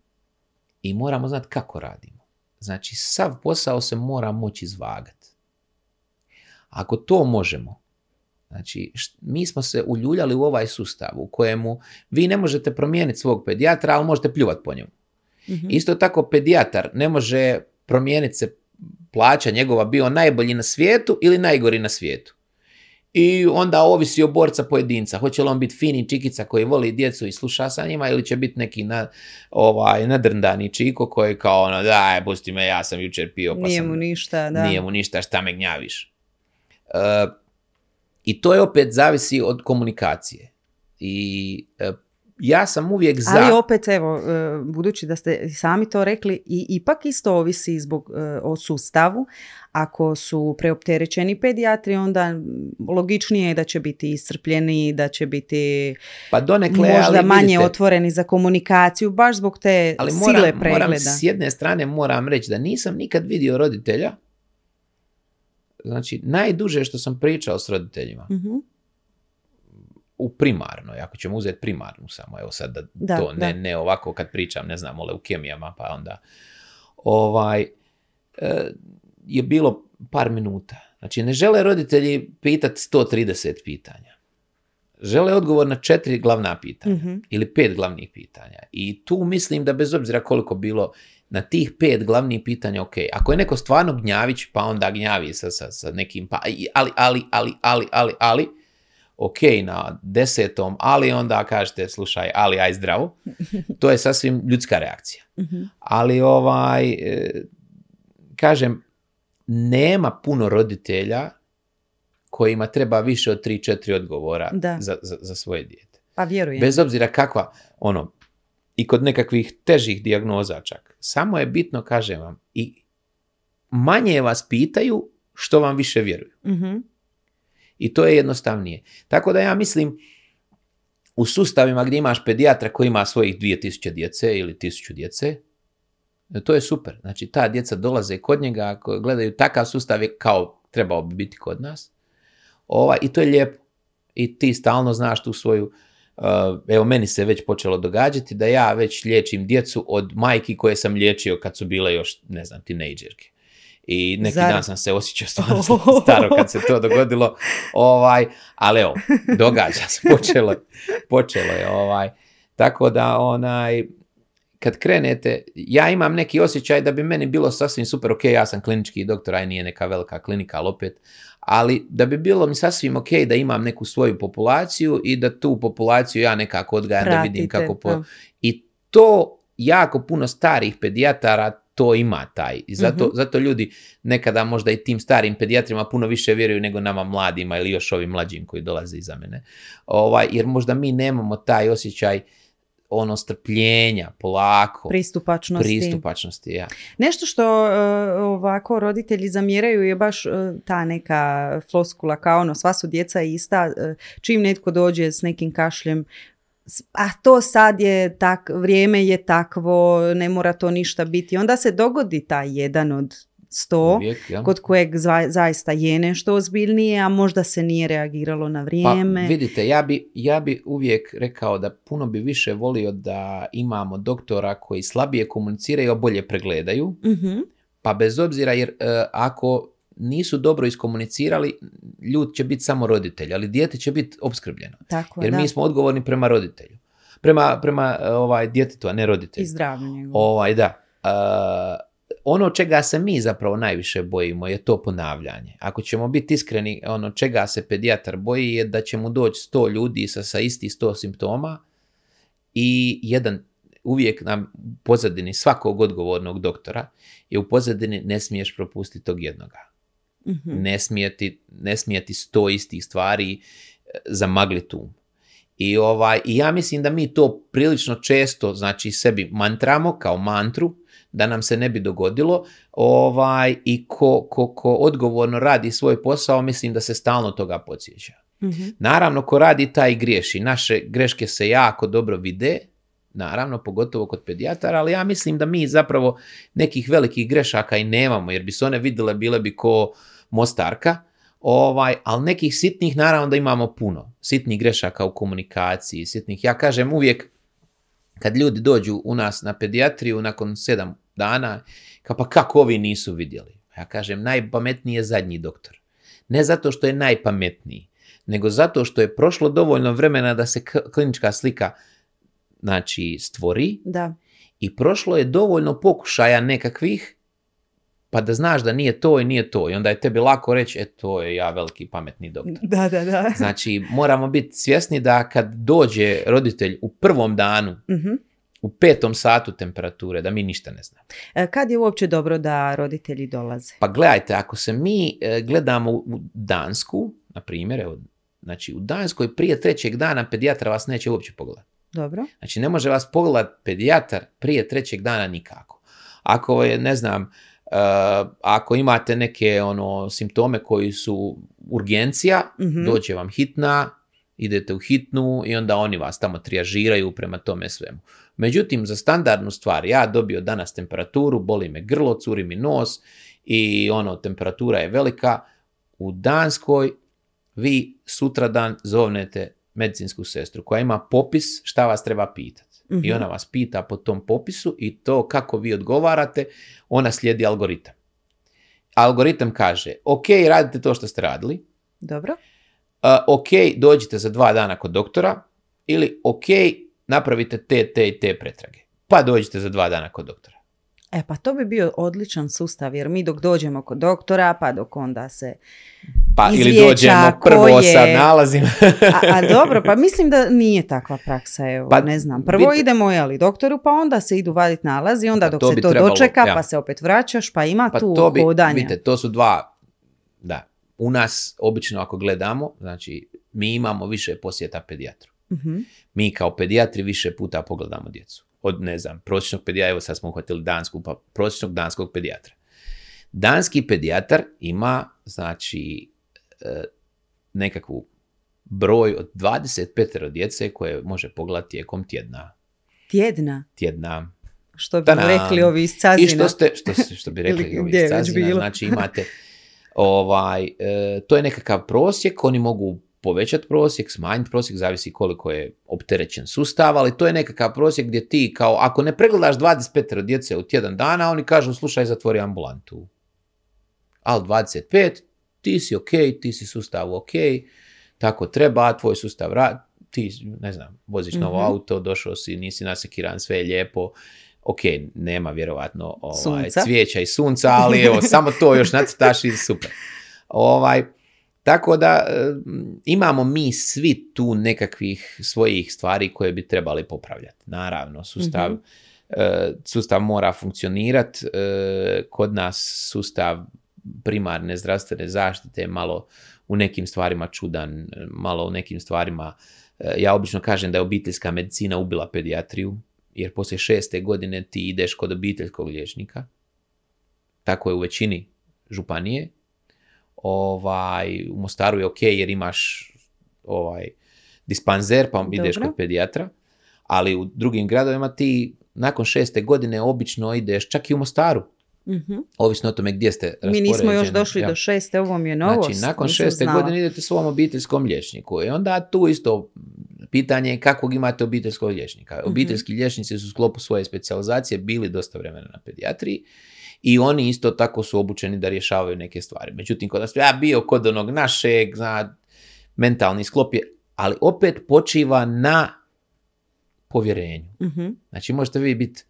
i moramo znati kako radimo. Znači, sav posao se mora moći izvagati. Ako to možemo, znači, št- mi smo se uljuljali u ovaj sustav u kojemu vi ne možete promijeniti svog pedijatra, ali možete pljuvati po njemu. Mhm. Isto tako pedijatar ne može promijeniti se plaća njegova bio najbolji na svijetu ili najgori na svijetu. I onda ovisi o borca pojedinca. Hoće li on biti fini čikica koji voli djecu i sluša sa njima ili će biti neki na, ovaj, nadrndani čiko koji kao ono, daj, pusti me, ja sam jučer pio pa Nije sam... mu ništa, da. Nije mu ništa, šta me gnjaviš. I to je opet zavisi od komunikacije. I e, ja sam uvijek za... Ali opet, evo, e, budući da ste sami to rekli, i ipak isto ovisi zbog, e, o sustavu. Ako su preopterećeni pedijatri, onda logičnije je da će biti iscrpljeni, da će biti pa donekle, možda ali manje vidite, otvoreni za komunikaciju, baš zbog te ali sile moram, pregleda. moram s jedne strane moram reći da nisam nikad vidio roditelja znači najduže što sam pričao s roditeljima Mhm. u primarnoj, ako ćemo uzeti primarnu samo, evo sad da, Da, to ne, da. ne ovako kad pričam, ne znam, o leukemijama, pa onda ovaj, e, je bilo par minuta. Znači, ne žele roditelji pitati 130 pitanja. Žele odgovor na četiri glavna pitanja Mhm. ili pet glavnih pitanja. I tu mislim da bez obzira koliko bilo na tih pet glavnih pitanja, ok, ako je neko stvarno gnjavić, pa onda gnjavi sa, sa, sa nekim, pa, ali, ali, ali, ali, ali, ali, ok, na desetom, ali onda kažete, slušaj, ali aj zdravo, to je sasvim ljudska reakcija. Mhm. Ali ovaj, e, kažem, nema puno roditelja kojima treba više od 3-4 odgovora Da. za, za, za svoje dijete. Pa vjerujem. Bez obzira kakva, ono, i kod nekakvih težih dijagnoza čak. Samo je bitno, kažem vam, i manje vas pitaju što vam više vjeruju. Mhm. I to je jednostavnije. Tako da ja mislim, u sustavima gdje imaš pedijatra koji ima svojih 2000 djece ili 1000 djece, to je super. Znači, ta djeca dolaze kod njega, ako gledaju takav sustav je kao trebao bi biti kod nas. Ovaj, I to je lijepo. I ti stalno znaš tu svoju, uh, evo meni se već počelo događati da ja već liječim djecu od majki koje sam liječio kad su bile još, ne znam, tinejdžerke. I neki Zar? dan sam se osjećao stvarno staro kad se to dogodilo. Ovaj, ali evo, događa se, počelo, počelo je. Ovaj. Tako da, onaj, kad krenete, ja imam neki osjećaj da bi meni bilo sasvim super, ok, ja sam klinički doktor, aj nije neka velika klinika, ali opet, ali da bi bilo mi sasvim ok da imam neku svoju populaciju i da tu populaciju ja nekako odgajam da vidim Pratite, kako... Po... I to jako puno starih pedijatara to ima taj. I zato, Mhm. zato ljudi nekada možda i tim starim pedijatrima puno više vjeruju nego nama mladima ili još ovim mlađim koji dolaze iza mene. Ovaj, jer možda mi nemamo taj osjećaj ono strpljenja, polako, Pristupačnosti. pristupačnosti. Ja. Nešto što e, ovako roditelji zamjeraju je baš e, ta neka floskula kao ono sva su djeca ista, e, čim netko dođe s nekim kašljem a to sad je tak, vrijeme je takvo, ne mora to ništa biti. Onda se dogodi taj jedan od sto Uvijek, ja. kod kojeg za- zaista je nešto ozbiljnije, a možda se nije reagiralo na Pa vrijeme. vidite, ja bi, ja bi uvijek rekao da puno bi više volio da imamo doktora koji slabije komuniciraju, a bolje pregledaju. Mhm, Pa bez obzira, jer e, ako nisu dobro iskomunicirali, ljud će biti samo roditelj, ali dijete će biti opskrbljeno. tako Jer da. mi smo odgovorni prema roditelju. Prema, prema e, ovaj, djetetu, a ne roditelju. I zdravlju njegovu. Ovaj, da. E, ono čega se mi zapravo najviše bojimo je to ponavljanje. Ako ćemo biti iskreni, ono čega se pedijatar boji je da će mu doći 100 ljudi sa, sa isti 100 simptoma i jedan uvijek nam u pozadini svakog odgovornog doktora je u pozadini ne smiješ propustiti tog jednoga. Mhm. Ne smije ti, ne smije ti sto istih stvari e, zamagliti um. I, ovaj, I ja mislim da mi to prilično često znači sebi mantramo kao mantru da nam se ne bi dogodilo ovaj, i ko, ko, ko odgovorno radi svoj posao mislim da se stalno toga podsjeća. Mhm. Naravno, ko radi taj griješi. Naše greške se jako dobro vide, naravno, pogotovo kod pedijatara, ali ja mislim da mi zapravo nekih velikih grešaka i nemamo, jer bi se one vidjele, bile bi ko mostarka, ovaj, ali nekih sitnih naravno da imamo puno. Sitnih grešaka u komunikaciji, sitnih, ja kažem uvijek, kad ljudi dođu u nas na pedijatriju nakon sedam dana, kao pa kako ovi nisu vidjeli? Ja kažem, najpametniji je zadnji doktor. Ne zato što je najpametniji, nego zato što je prošlo dovoljno vremena da se klinička slika znači, stvori Da. i prošlo je dovoljno pokušaja nekakvih pa da znaš da nije to i nije to. I onda je tebi lako reći, e to je ja veliki pametni doktor. Da, da, da. Znači, moramo biti svjesni da kad dođe roditelj u prvom danu, Mhm. U petom satu temperature, da mi ništa ne znamo. E, Kad je uopće dobro da roditelji dolaze? Pa gledajte, ako se mi e, gledamo u Dansku, na primjer, evo, znači u Danskoj prije trećeg dana pedijatra vas neće uopće pogledati. Dobro. Znači ne može vas pogledat pedijatar prije trećeg dana nikako. Ako je, ne znam, uh, ako imate neke ono simptome koji su urgencija, Mhm. dođe vam hitna, idete u hitnu i onda oni vas tamo trijažiraju prema tome svemu. Međutim, za standardnu stvar, ja dobio danas temperaturu, boli me grlo, curi mi nos i ono, temperatura je velika, u Danskoj vi sutradan zovnete medicinsku sestru koja ima popis šta vas treba pitati. I Mhm. ona vas pita po tom popisu i to kako vi odgovarate, ona slijedi algoritam. Algoritam kaže, ok, radite to što ste radili, Dobro. uh, ok, dođite za dva dana kod doktora ili ok, napravite te, te i te pretrage. Pa dođite za dva dana kod doktora. E pa to bi bio odličan sustav jer mi dok dođemo kod doktora pa dok onda se... Pa ili dođemo prvo koje- sa nalazima. A, a dobro, pa mislim da nije takva praksa, evo, Pa, ne znam. Prvo vidite- idemo jeli doktoru pa onda se idu vaditi nalazi, onda Pa dok to se to trebalo, dočeka ja. pa se opet vraćaš pa ima Pa tu to bi, vidite, to su dva, da, u nas, obično ako gledamo, znači, mi imamo više posjeta pedijatru. Mhm. Mi kao pedijatri više puta pogledamo djecu. Od, ne znam, prosječnog pedijatra, evo sad smo uhvatili dansku, pa prosječnog danskog pedijatra. Danski pedijatar ima, znači, e, nekakvu broj od 25 djece koje može pogledati tijekom tjedna. Tjedna, Tjedna. što bi Ta-dam. rekli ovi iz Cazina. I što ste, što, što bi rekli ovi iz Cazina, znači imate ovaj, e, to je nekakav prosjek, oni mogu povećati prosjek, smanjiti prosjek, zavisi koliko je opterećen sustav, ali to je nekakav prosjek gdje ti kao, ako ne pregledaš 25 djece u tjedan dana, oni kažu slušaj, zatvori ambulantu. Ali 25, ti si ok, ti si sustav ok, tako treba, tvoj sustav radi, ti, ne znam, voziš novo Mhm. auto, došao si, nisi nasekiran, sve je lijepo, ok, nema vjerojatno ovaj, Sunca. cvijeća i sunca, ali evo, samo to još nacrtaš i super. Ovaj, tako da e, imamo mi svi tu nekakvih svojih stvari koje bi trebali popravljati. Naravno, sustav, Mhm. e, sustav mora funkcionirati. kod nas sustav primarne zdravstvene zaštite je malo u nekim stvarima čudan, e, malo u nekim stvarima e, ja obično kažem da je obiteljska medicina ubila pedijatriju, jer poslije šeste godine ti ideš kod obiteljskog liječnika. Tako je u većini županije. Ovaj, u Mostaru je ok jer imaš ovaj, dispanzer pa ideš Dobro. kod pedijatra, ali u drugim gradovima ti nakon šeste godine obično ideš čak i u Mostaru, Mhm. ovisno o tome gdje ste Mi nismo još došli ja. do šeste, ovo mi je novost. Znači, nakon nisam šeste znala. godine idete svom obiteljskom liječniku i onda tu isto pitanje je kakvog imate obiteljskog liječnika. Mhm. Obiteljski liječnici su u sklopu svoje specijalizacije bili dosta vremena na pedijatriji i oni isto tako su obučeni da rješavaju neke stvari. Međutim, kod nas ja bio kod onog našeg, zna, mentalni sklop je, ali opet počiva na povjerenju. Mhm. Znači možete vi biti,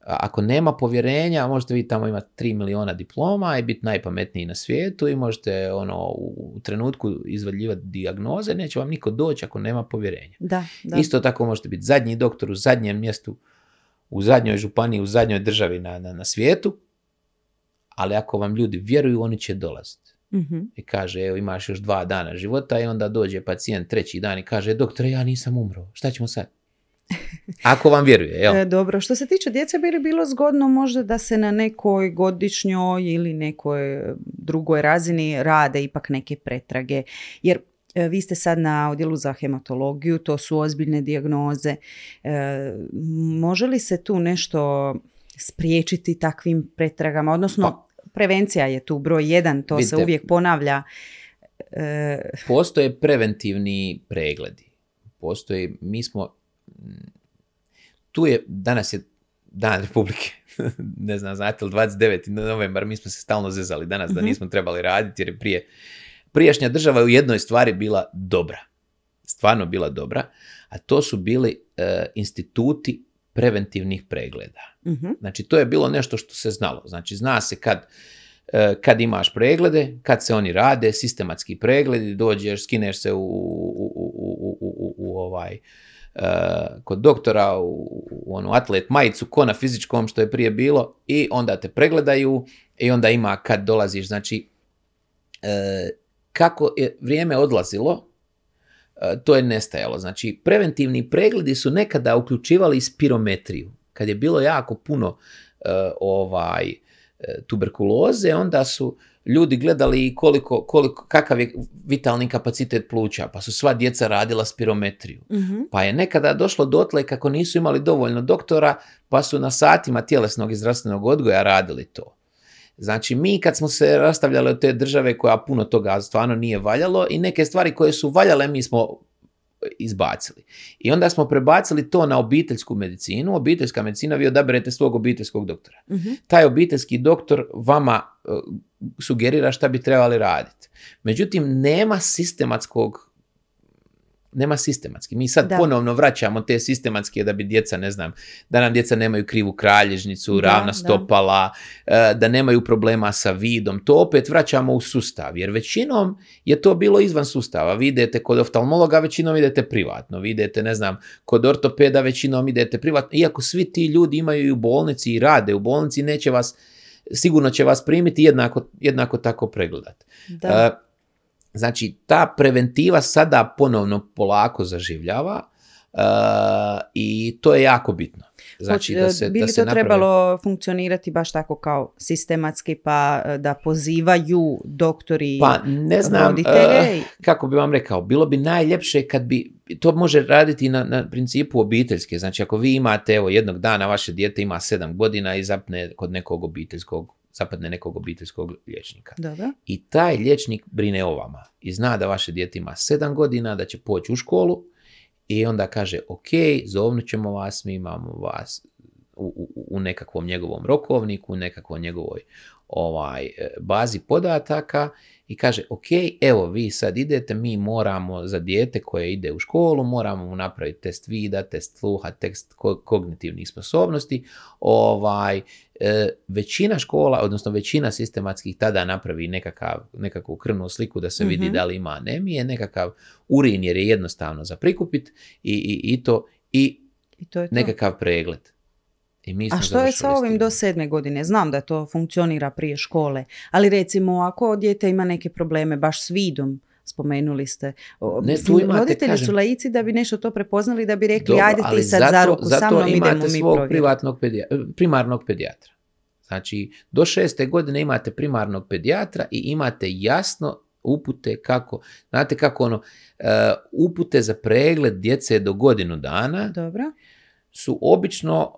ako nema povjerenja, možete vi tamo imati 3 miliona diploma i biti najpametniji na svijetu i možete ono, u u trenutku izvaljivati dijagnoze, neće vam niko doći ako nema povjerenja. Da, da. Isto tako možete biti zadnji doktor u zadnjem mjestu, u zadnjoj županiji, u zadnjoj državi na, na, na svijetu, ali ako vam ljudi vjeruju, oni će dolaziti. Mhm. I kaže, evo imaš još dva dana života i onda dođe pacijent treći dan i kaže, doktore, ja nisam umro, šta ćemo sad? Ako vam vjeruje, jel? E, dobro, što se tiče djece, bi li bilo zgodno možda da se na nekoj godišnjoj ili nekoj drugoj razini rade ipak neke pretrage? Jer e, vi ste sad na odjelu za hematologiju, to su ozbiljne dijagnoze. E, može li se tu nešto spriječiti takvim pretragama? Odnosno, prevencija je tu broj jedan, to se Vidite. uvijek ponavlja. E, Postoje preventivni pregledi. Postoji, mi smo, tu je, danas je Dan Republike, ne znam, znate li, 29. novembar, mi smo se stalno zezali danas da Mhm. nismo trebali raditi jer je prije, prijašnja država je u jednoj stvari bila dobra. Stvarno bila dobra, a to su bili e, instituti preventivnih pregleda. mhm, Znači, to je bilo nešto što se znalo. Znači, zna se kad, e, kad imaš preglede, kad se oni rade, sistematski pregledi, dođeš, skineš se u, u, u, u, u, u, ovaj, e, kod doktora u, u onu atlet majicu, ko na fizičkom što je prije bilo i onda te pregledaju i onda ima kad dolaziš, znači, e, kako je vrijeme odlazilo, to je nestajalo. Znači, preventivni pregledi su nekada uključivali spirometriju. Kad je bilo jako puno e, ovaj e, tuberkuloze, onda su ljudi gledali koliko, koliko, kakav je vitalni kapacitet pluća, pa su sva djeca radila spirometriju. mhm. Pa je nekada došlo dotle kako nisu imali dovoljno doktora, pa su na satima tjelesnog i zdravstvenog odgoja radili to. Znači, mi kad smo se rastavljali od te države koja puno toga stvarno nije valjalo i neke stvari koje su valjale mi smo izbacili. I onda smo prebacili to na obiteljsku medicinu. Obiteljska medicina, vi odaberete svog obiteljskog doktora. Mhm. Taj obiteljski doktor vama e, sugerira šta bi trebali raditi. Međutim, nema sistematskog nema sistematski. Mi sad Da. ponovno vraćamo te sistematske da bi djeca, ne znam, da nam djeca nemaju krivu kralježnicu, Da, ravna da. stopala, e, da nemaju problema sa vidom. To opet vraćamo u sustav, jer većinom je to bilo izvan sustava. Vi idete kod oftalmologa, većinom idete privatno. Vi idete, ne znam, kod ortopeda, većinom idete privatno. Iako svi ti ljudi imaju i u bolnici i rade u bolnici, neće vas, sigurno će vas primiti jednako, jednako tako pregledati. Da. E, Znači, ta preventiva sada ponovno polako zaživljava uh, i to je jako bitno. Znači, da se, bi da li se to naprave- trebalo funkcionirati baš tako kao sistematski pa e, da pozivaju doktori Pa ne znam roditelje? uh, kako bi vam rekao, bilo bi najljepše kad bi, to može raditi na, na principu obiteljske, znači ako vi imate, evo jednog dana vaše dijete ima sedam godina i zapne kod nekog obiteljskog, zapadne nekog obiteljskog liječnika. Dobro. I taj liječnik brine o vama i zna da vaše dijete ima sedam godina, da će poći u školu i onda kaže, ok, zovnut ćemo vas, mi imamo vas u, u, u nekakvom njegovom rokovniku, u nekakvoj njegovoj ovaj, e, bazi podataka i kaže, ok, evo vi sad idete, mi moramo za dijete koje ide u školu, moramo mu napraviti test vida, test sluha, test ko- kognitivnih sposobnosti, ovaj, većina škola, odnosno većina sistematskih tada napravi nekakav, nekakvu krvnu sliku da se vidi Mhm. da li ima anemije, nekakav urin jer je jednostavno za prikupit i, i, i to, i I to je to. nekakav pregled. I mi smo A što je sa ovim do sedme godine? Znam da to funkcionira prije škole, ali recimo ako dijete ima neke probleme baš s vidom, spomenuli ste. Ne, tu imate, roditelji kažem- su laici da bi nešto to prepoznali, da bi rekli Dobro, ajde ti sad zato, za ruku sa mnom, imate idemo mi svog privatnog pedija- primarnog pedijatra. Znači, do šeste godine imate primarnog pedijatra i imate jasno upute kako, znate kako ono, e, upute za pregled djece do godinu dana Dobro. su obično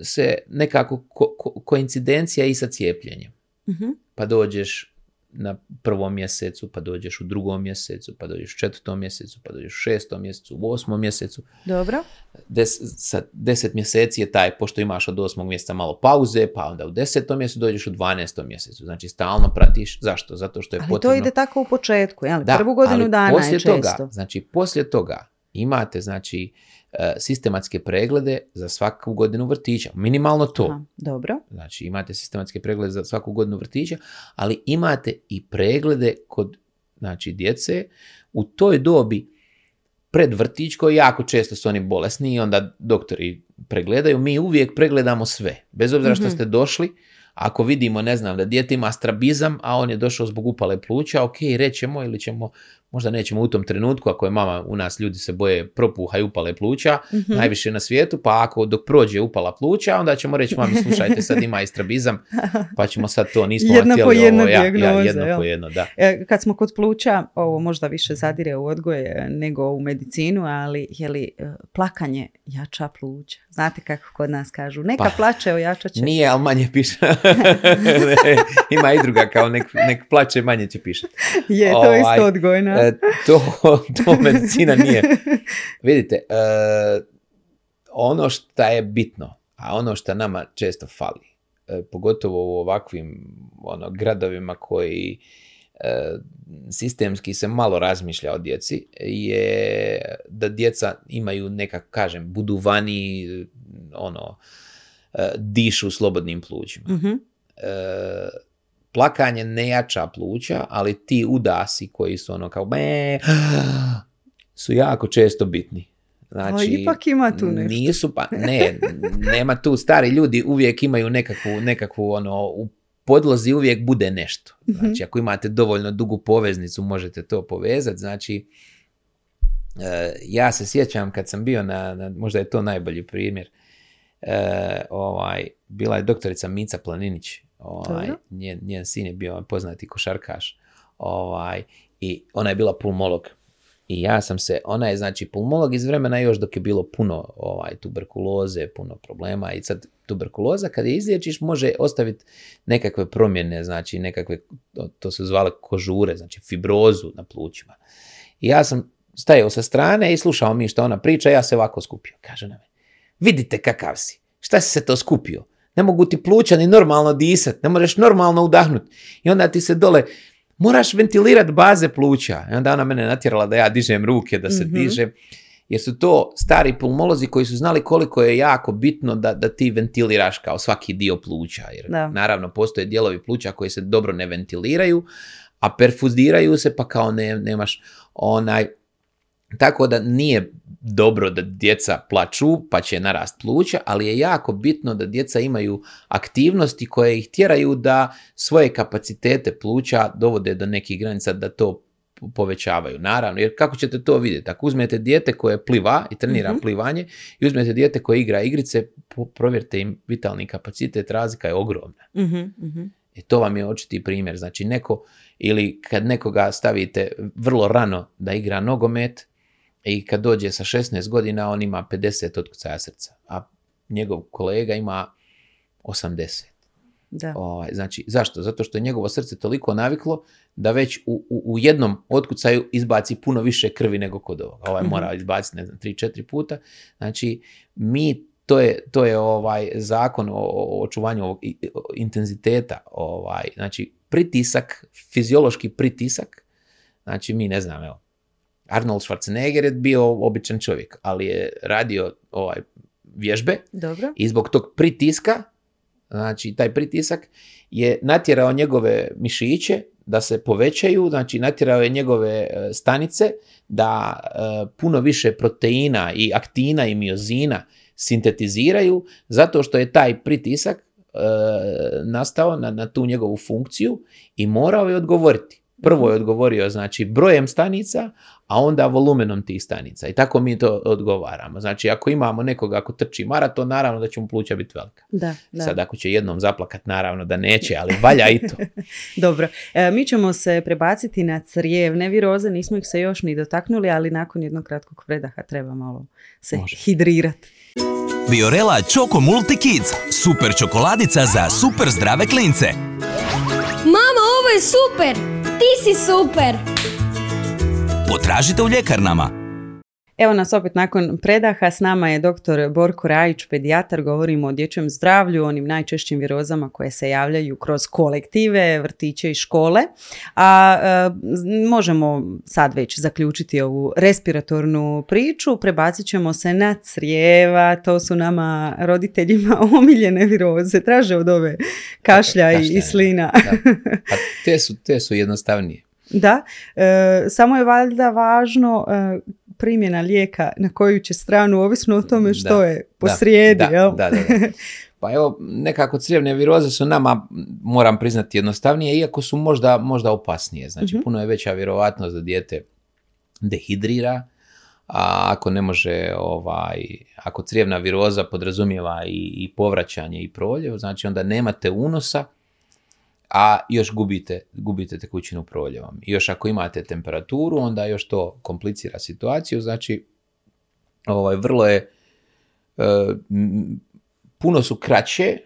e, se nekako ko, ko- koincidencija i sa cijepljenjem. Mhm. Pa dođeš na prvom mjesecu, pa dođeš u drugom mjesecu, pa dođeš u četvrtom mjesecu, pa dođeš u šestom mjesecu, u osmom mjesecu Dobro. des, sa deset mjeseci je taj, pošto imaš od osmog mjeseca malo pauze, pa onda u desetom mjesecu dođeš u dvanestom mjesecu. Znači stalno pratiš. Zašto? Zato što je Ali potrebno... to ide tako u početku, jel? Da, Prvu godinu ali dana je često. Toga, znači, poslije toga imate, znači, sistematske preglede za svaku godinu vrtića. Minimalno to. Aha, dobro. Znači, imate sistematske preglede za svaku godinu vrtića, ali imate i preglede kod znači, djece u toj dobi pred vrtićkoj, jako često su oni bolesni i onda doktori pregledaju. Mi uvijek pregledamo sve. Bez obzira što Mhm. ste došli, ako vidimo, ne znam, da dijete ima strabizam, a on je došao zbog upale pluća, ok, rećemo ili ćemo, možda nećemo u tom trenutku, ako je mama, u nas ljudi se boje propuha i upale pluća, Mhm. najviše na svijetu, pa ako dok prođe upala pluća, onda ćemo reći mami, slušajte, sad ima i strabizam, pa ćemo sad to, nismo Jedna vam po jedna ovo, ja, ja, jedno jel? po jedno, da. E, Kad smo kod pluća, ovo možda više zadire u odgoj e, nego u medicinu, ali je li e, plakanje jača pluća? Znate kako kod nas kažu, neka Pa, plaće ojačat će. Nije, ali manje piše. Ima i druga, kao nek, nek plaće, manje će pišati. Je, to je Ovaj, isto odgojna. E, to, to medicina nije. Vidite, e, ono što je bitno, a ono što nama često fali, e, pogotovo u ovakvim ono, gradovima koji e, sistemski se malo razmišlja o djeci, je da djeca imaju nekak, kažem, budu vani, ono, dišu slobodnim plućima Mhm. e, plakanje ne jača pluća, ali ti udasi koji su ono kao be, su jako često bitni. Znači, Ali ipak ima tu nešto. Nisu pa, ne, nema tu, stari ljudi uvijek imaju nekakvu, nekakvu ono, u podlozi uvijek bude nešto. Mhm. Znači, ako imate dovoljno dugu poveznicu, možete to povezati. Znači, e, ja se sjećam kad sam bio na, na možda je to najbolji primjer, e, ovaj, bila je doktorica Mica Planinić, ovaj, njen, njen sin je bio poznati košarkaš, ovaj, i ona je bila pulmolog. I ja sam se, ona je znači pulmolog iz vremena još dok je bilo puno ovaj, tuberkuloze, puno problema i sad tuberkuloza kad je izliječiš može ostaviti nekakve promjene, znači nekakve, to, to se zvale kožure, znači fibrozu na plućima. I ja sam stajao sa strane i slušao mi što ona priča, ja se ovako skupio. Kaže na me, vidite kakav si, šta si se to skupio? Ne mogu ti pluća ni normalno disat, ne možeš normalno udahnut. I onda ti se dole, moraš ventilirati baze pluća. I onda ona mene natjerala da ja dižem ruke, da se Mhm. dižem. Jer su to stari pulmolozi koji su znali koliko je jako bitno da, da ti ventiliraš kao svaki dio pluća. Jer Da. naravno postoje dijelovi pluća koji se dobro ne ventiliraju, a perfuziraju se pa kao ne, nemaš onaj... Tako da nije dobro da djeca plaču pa će narast pluća, ali je jako bitno da djeca imaju aktivnosti koje ih tjeraju da svoje kapacitete pluća dovode do nekih granica da to povećavaju. Naravno, jer kako ćete to vidjeti? Ako uzmete dijete koje pliva i trenira Mhm. plivanje i uzmete dijete koje igra igrice, provjerite im vitalni kapacitet, razlika je ogromna. Mhm, mhm. I to vam je očiti primjer. Znači neko, ili kad nekoga stavite vrlo rano da igra nogomet i kad dođe sa 16 godina on ima 50 otkucaja srca, a njegov kolega ima 80. Da. Ovaj, znači, zašto? Zato što je njegovo srce toliko naviklo da već u, u, u jednom otkucaju izbaci puno više krvi nego kod ovoga. Ovaj Mhm. mora izbaciti, ne znam, 3-4 puta. Znači, mi, to je, to je ovaj zakon o, o očuvanju ovog o- intenziteta. Ovaj, znači, pritisak, fiziološki pritisak, znači mi ne znam, evo, Arnold Schwarzenegger je bio običan čovjek, ali je radio ovaj, vježbe Dobro. i zbog tog pritiska, znači taj pritisak je natjerao njegove mišiće da se povećaju, znači natjerao je njegove e, stanice da e, puno više proteina i aktina i miozina sintetiziraju zato što je taj pritisak e, nastao na, na tu njegovu funkciju i morao je odgovoriti. Prvo je odgovorio znači brojem stanica, a onda volumenom tih stanica. I tako mi to odgovaramo. Znači ako imamo nekoga ako trči maraton, naravno da će mu pluća biti velika. Da, da. Sad ako će jednom zaplakat, naravno da neće, ali valja i to. Dobro, e, mi ćemo se prebaciti na crijevne viroze, nismo ih se još ni dotaknuli, ali nakon jednog kratkog predaha treba malo se Može. hidrirati. Biorela Choco Multi Kids. Super čokoladica za super zdrave klince. Mama, ovo je super! Ti si super! Potražite u ljekarnama. Evo nas opet nakon predaha, s nama je dr. Borko Rajić, pedijatar, govorimo o dječjem zdravlju, onim najčešćim virozama koje se javljaju kroz kolektive, vrtiće i škole, a e, možemo sad već zaključiti ovu respiratornu priču, prebacit ćemo se na crijeva, to su nama roditeljima omiljene viroze, traže od ove kašlja i, slina. Da. A te su, te su jednostavnije. Da, e, samo je valjda važno e, primjena lijeka na koju će stranu, ovisno o tome što Da, je posrijedi. da, jel? da, da, da. Pa evo, nekako crijevne viroze su nama, moram priznati, jednostavnije, iako su možda, možda opasnije. Znači, Mhm. puno je veća vjerovatnost da dijete dehidrira, a ako ne može, ovaj, ako crijevna viroza podrazumijeva i, i povraćanje i proljev, znači onda nemate unosa, a još gubite, gubite tekućinu proljevom. I još ako imate temperaturu, onda još to komplicira situaciju, znači ovaj, vrlo je, e, m, puno su kraće,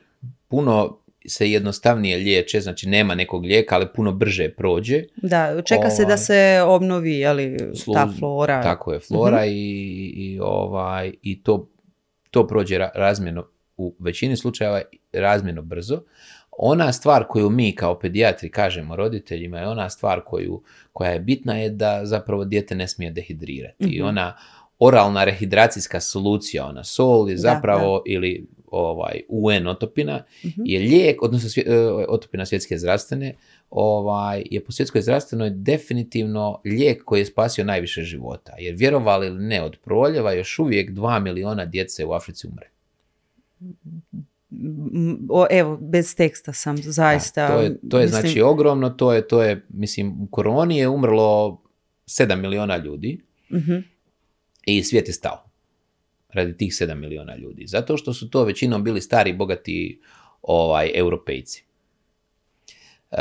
puno se jednostavnije liječe, znači nema nekog lijeka, ali puno brže prođe. Da, čeka se da Ovaj. se obnovi jeli, Slu- ta flora. Tako je, flora i, i, ovaj, i to, to prođe ra- razmjerno, u većini slučajeva razmjerno brzo. Ona stvar koju mi kao pedijatri kažemo roditeljima je ona stvar koju, koja je bitna je da zapravo dijete ne smije dehidrirati. I Mhm. ona oralna rehidracijska solucija, ona sol je Da, zapravo ili ovaj UN otopina Mhm. je lijek, odnosno svje- e, otopina svjetske zdravstvene, ovaj, je po svjetskoj zdravstvenoj definitivno lijek koji je spasio najviše života. Jer vjerovali ili ne, od proljeva još uvijek 2 miliona djece u Africi umre. O, evo, bez teksta sam zaista. Da, to je, to je mislim, znači ogromno, to je, to je, mislim, u koroni je umrlo 7 miliona ljudi mhm, i svijet je stao radi tih 7 miliona ljudi. Zato što su to većinom bili stari, bogati ovaj, europejci. E,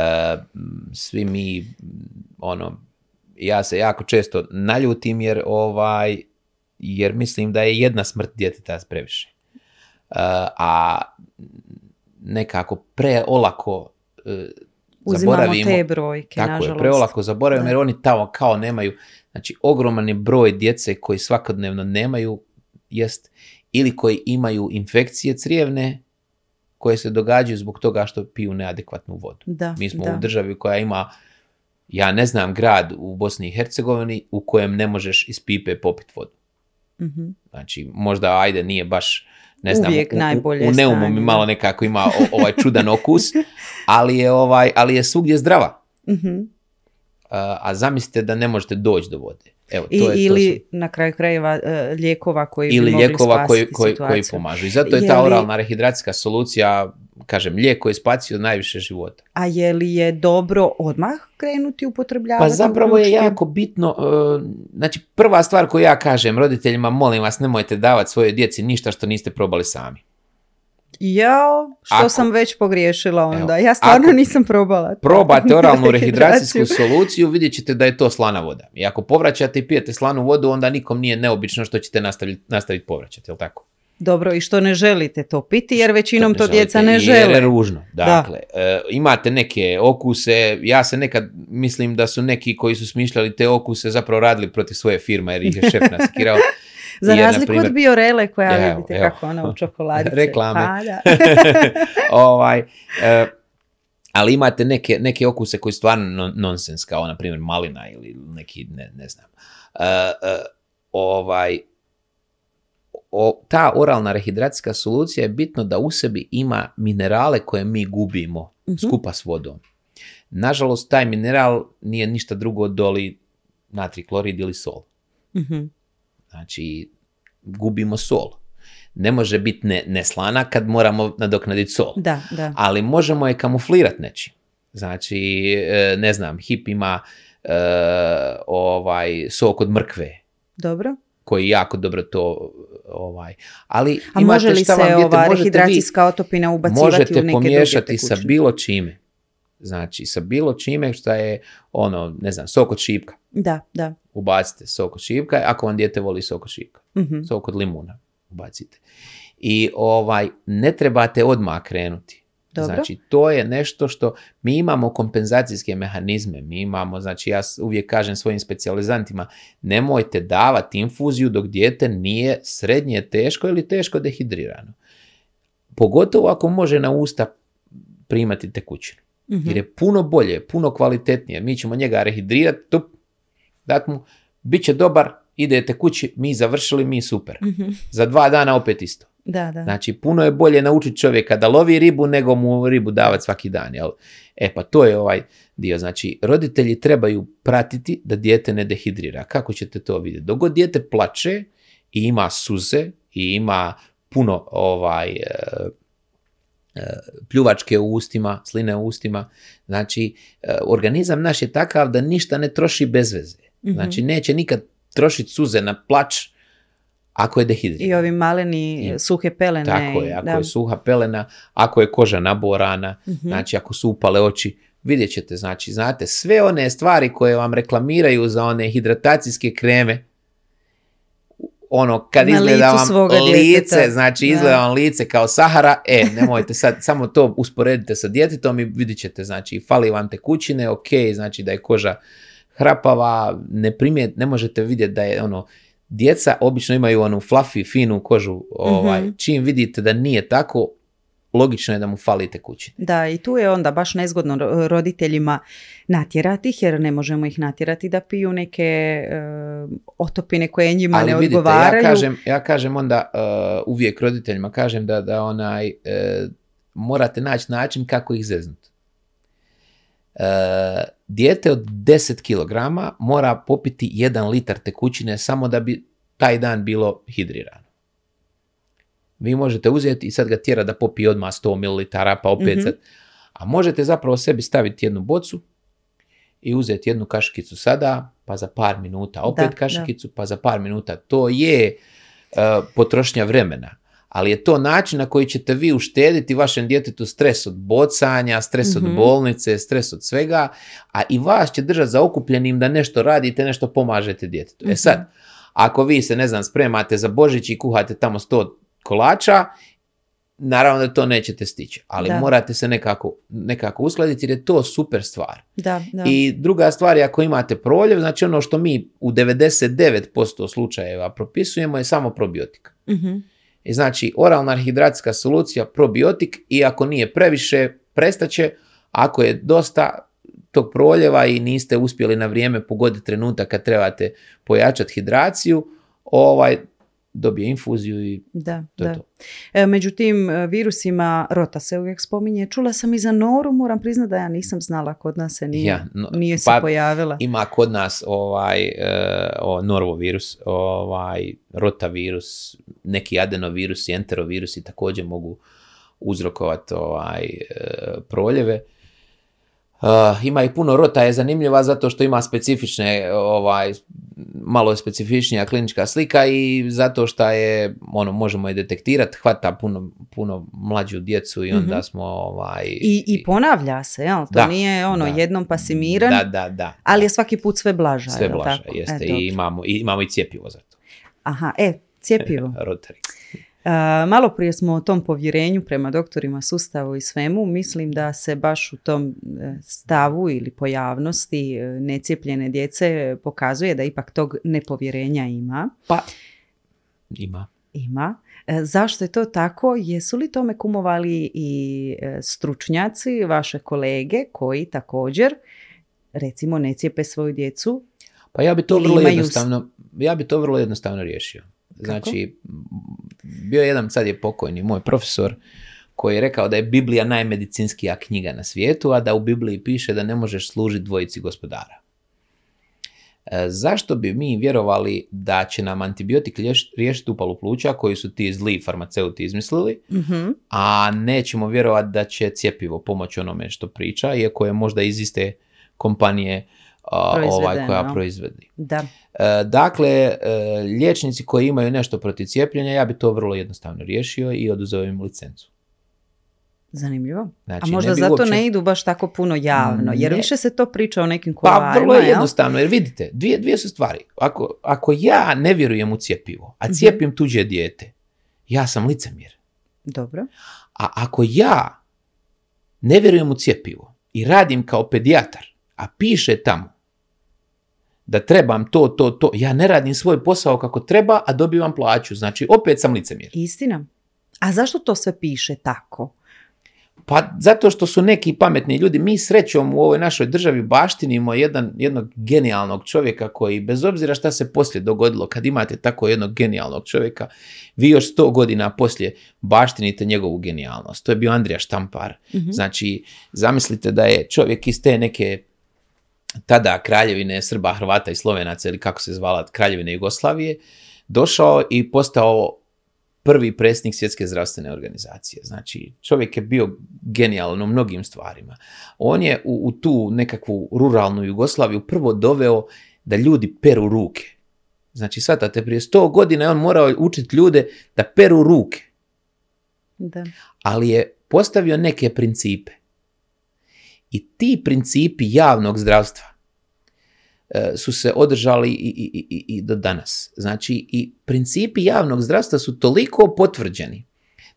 svi mi, ono, ja se jako često naljutim jer, ovaj, jer mislim da je jedna smrt djeteta previše. A nekako preolako e, Uzimamo zaboravimo te brojke, tako nažalost. je, preolako zaboravimo jer oni tamo kao nemaju, znači ogroman je broj djece koji svakodnevno nemaju jest ili koji imaju infekcije crijevne koje se događaju zbog toga što piju neadekvatnu vodu. Da, Mi smo da. u državi koja ima, ja ne znam grad u Bosni i Hercegovini u kojem ne možeš iz pipe popit vodu. Mhm. Znači, možda ajde nije baš ne znam, Uvijek u- u, najbolje u neumu stanje, mi malo nekako ima o- ovaj čudan okus, ali je ovaj ali je svugdje zdrava. Mhm. A, a zamislite da ne možete doći do vode. Evo, I, to je, to ili na kraju krajeva e, lijekova koji su, ili bi mogli lijekova koji, koji, koji pomažu. I zato je Je ta li- oralna rehidracijska solucija kažem, lijek koji je spasio najviše života. A je li je dobro odmah krenuti upotrebljavati? Pa zapravo je jako bitno, e, znači prva stvar koju ja kažem roditeljima, molim vas nemojte davati svojoj djeci ništa što niste probali sami. Jao, što Ako- sam već pogriješila onda. Evo, ja stvarno ako nisam probala. Probate oralnu rehidracijsku soluciju, vidjet ćete da je to slana voda. I ako povraćate i pijete slanu vodu, onda nikom nije neobično što ćete nastaviti, nastaviti povraćati, jel tako? Dobro, i što ne želite to piti, jer većinom to, ne djeca ne jer je žele. ružno. Dakle, e, imate neke okuse, ja se nekad mislim da su neki koji su smišljali te okuse zapravo radili protiv svoje firme jer ih je šef naskirao. Za Jer, razliku od biorele koja Evo, vidite evo. kako ona u čokoladice. Reklame. Pa, da. ovaj, e, ali imate neke, neke okuse koji su stvarno non- nonsens, kao na primjer malina ili neki, ne, ne znam. E, e, ovaj, o, ta oralna rehidracijska solucija je bitno da u sebi ima minerale koje mi gubimo Mhm. skupa s vodom. Nažalost, taj mineral nije ništa drugo doli natri klorid ili sol. Mhm. Znači, gubimo sol. Ne može biti ne, neslana kad moramo nadoknaditi sol. Da, da. Ali možemo je kamuflirati nečim. Znači, e, ne znam, hip ima e, ovaj sok od mrkve Dobro. koji jako dobro to ovaj ali A imate može li šta se vam ova rehidracijska otopina ubacivati možete u neke pomiješati sa bilo čime. Znači, sa bilo čime što je, ono, ne znam, sok od šipka. Da, da. Ubacite sok od šipka, ako vam dijete voli sok od šipka. Mhm. Sok od limuna ubacite. I ovaj, ne trebate odmah krenuti. Dobro. Znači, to je nešto što mi imamo kompenzacijske mehanizme, mi imamo, znači ja uvijek kažem svojim specijalizantima, nemojte davati infuziju dok dijete nije srednje teško ili teško dehidrirano. Pogotovo ako može na usta primati tekućinu. Mhm. Jer je puno bolje, puno kvalitetnije. Mi ćemo njega rehidrirati, tup, dat mu, bit će dobar, idete kući, mi završili, mi super. Mhm. Za dva dana opet isto. Da, da. Znači, puno je bolje naučiti čovjeka da lovi ribu nego mu ribu davati svaki dan. Jel? E pa to je ovaj dio. Znači, roditelji trebaju pratiti da dijete ne dehidrira. Kako ćete to vidjeti? Dok god dijete plače i ima suze i ima puno ovaj e, e, pljuvačke u ustima, sline u ustima, znači e, organizam naš je takav da ništa ne troši bez veze. Mhm. Znači neće nikad trošiti suze na plač ako je dehidriran. I ovi maleni I- suhe pelene. Tako je, ako da. je suha pelena, ako je koža naborana, Mhm. znači ako su upale oči, vidjet ćete, znači, znate, sve one stvari koje vam reklamiraju za one hidratacijske kreme, ono, kad Na izgleda vam svoga lice, djeteta. znači Da. izgleda vam lice kao Sahara, e, nemojte sad, samo to usporedite sa djetetom i vidjet ćete, znači, fali vam tekućine, ok, znači da je koža hrapava, ne primjet, ne možete vidjeti da je ono, djeca obično imaju onu fluffy, finu kožu, ovaj, Mhm. čim vidite da nije tako, logično je da mu fali tekućine. Da, i tu je onda baš nezgodno ro- roditeljima natjerati ih, jer ne možemo ih natjerati da piju neke e, otopine koje njima Ali ne vidite, ja odgovaraju. kažem, ja kažem onda uh, uvijek roditeljima, kažem da, da onaj, e, morate naći način kako ih zeznuti. E, dijete od 10 kg mora popiti 1 litar tekućine samo da bi taj dan bilo hidrirano. Vi možete uzeti i sad ga tjera da popije odmah 100 ml, pa opet Mhm. sad. A možete zapravo sebi staviti jednu bocu i uzeti jednu kašikicu sada, pa za par minuta opet Da, kašikicu, pa za par minuta. To je uh, potrošnja vremena. Ali je to način na koji ćete vi uštediti vašem djetetu stres od bocanja, stres Mhm. od bolnice, stres od svega, a i vas će držati zaokupljenim da nešto radite, nešto pomažete djetetu. Mhm. E sad, ako vi se, ne znam, spremate za Božić i kuhate tamo 100 kolača, naravno da to nećete stići, ali Da. morate se nekako, nekako uskladiti jer je to super stvar. Da, da. I druga stvar je ako imate proljev, znači ono što mi u 99% slučajeva propisujemo je samo probiotika. Mhm. I znači oralna hidracijska solucija probiotik i ako nije previše prestaće, ako je dosta tog proljeva i niste uspjeli na vrijeme pogoditi trenutak kad trebate pojačati hidraciju, ovaj dobije infuziju i Da, to je da. to. E, među tim e, virusima rota se uvijek spominje. Čula sam i za noru, moram priznati da ja nisam znala, kod nas se nije, Ja, no, nije se pa pojavila. Ima kod nas ovaj e, o, norvovirus, ovaj rotavirus, neki adenovirus i enterovirusi također mogu uzrokovati ovaj, e, proljeve. Uh, ima i puno rota je zanimljiva zato što ima specifične ovaj malo specifičnija klinička slika i zato što je ono možemo je detektirati hvata puno, puno mlađu djecu i onda Mhm. smo ovaj I, I ponavlja se, jel? To Da, nije ono da. jednom pa si miran, da da da ali je svaki put sve blaža. sve jel blaže tako? jeste E, i imamo i imamo i cjepivo za to Aha, e, cjepivo. A, malo prije smo o tom povjerenju prema doktorima, sustavu i svemu. Mislim da se baš u tom e, stavu ili pojavnosti e, necijepljene djece pokazuje da ipak tog nepovjerenja ima. pa ima Ima. E, Zašto je to tako? Jesu li tome kumovali i stručnjaci, vaše kolege koji također recimo ne cijepe svoju djecu? Pa ja bi to vrlo imaju jednostavno, ja bi to vrlo jednostavno riješio. Znači, bio je jedan, sad je pokojni moj profesor, koji je rekao da je Biblija najmedicinskija knjiga na svijetu, a da u Bibliji piše da ne možeš služiti dvojici gospodara. E, zašto bi mi vjerovali da će nam antibiotik riješ- riješiti upalu pluća koji su ti zli farmaceuti izmislili, Mhm. a nećemo vjerovati da će cjepivo pomoći onome što priča, iako je možda iz iste kompanije a, ovaj, koja proizvodi. Da. E, Dakle, e, liječnici koji imaju nešto protiv cijepljenja, ja bi to vrlo jednostavno riješio i oduzeo im licencu. Zanimljivo. Znači, A možda ne zato uopće- ne idu baš tako puno javno, jer Ne. više se to priča o nekim Pa kuloarima, vrlo je jednostavno, jer vidite, dvije, dvije su stvari. Ako, ako ja ne vjerujem u cjepivo, a cijepim tuđe dijete, ja sam licemjer. Dobro. A ako ja ne vjerujem u cjepivo i radim kao pedijatar, a piše tamo da trebam to, to, to, ja ne radim svoj posao kako treba, a dobivam plaću. Znači, opet sam licemjer. Istina. A zašto to sve piše tako? Pa zato što su neki pametni ljudi, mi srećom u ovoj našoj državi baštinimo jedan, jednog genijalnog čovjeka koji bez obzira šta se poslije dogodilo, kad imate tako jednog genijalnog čovjeka, vi još sto godina poslije baštinite njegovu genijalnost. To je bio Andrija Štampar. Mhm. Znači, zamislite da je čovjek iz te neke tada kraljevine Srba, Hrvata i Slovenaca ili kako se zvala kraljevine Jugoslavije, došao i postao prvi predsjednik svjetske zdravstvene organizacije. Znači, čovjek je bio genijalan u mnogim stvarima. On je u, u tu nekakvu ruralnu Jugoslaviju prvo doveo da ljudi peru ruke. Znači, shvatate, prije sto godina je on morao učiti ljude da peru ruke, Da. ali je postavio neke principe. I ti principi javnog zdravstva e, su se održali i, i, i- i, do danas. Znači, i principi javnog zdravstva su toliko potvrđeni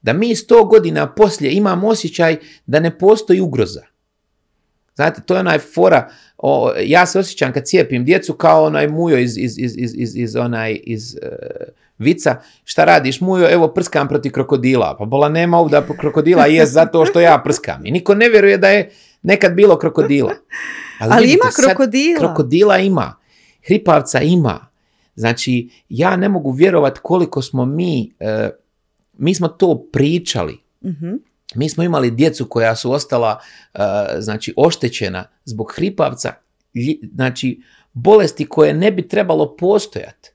da mi sto godina poslije imamo osjećaj da ne postoji ugroza. Znate, to je onaj fora, o, ja se osjećam kad cijepim djecu kao onaj mujo iz, iz, iz, iz onaj, iz e, vica, šta radiš mujo, evo prskam protiv krokodila, pa bola nema ovdje krokodila, je zato što ja prskam. I niko ne vjeruje da je nekad bilo krokodila. Ali vidite, ima sad krokodila. krokodila ima, hripavca ima. Znači, ja ne mogu vjerovat koliko smo mi, e, mi smo to pričali. Mhm. Mi smo imali djecu koja su ostala e, znači oštećena zbog hripavca, lji- znači bolesti koje ne bi trebalo postojati.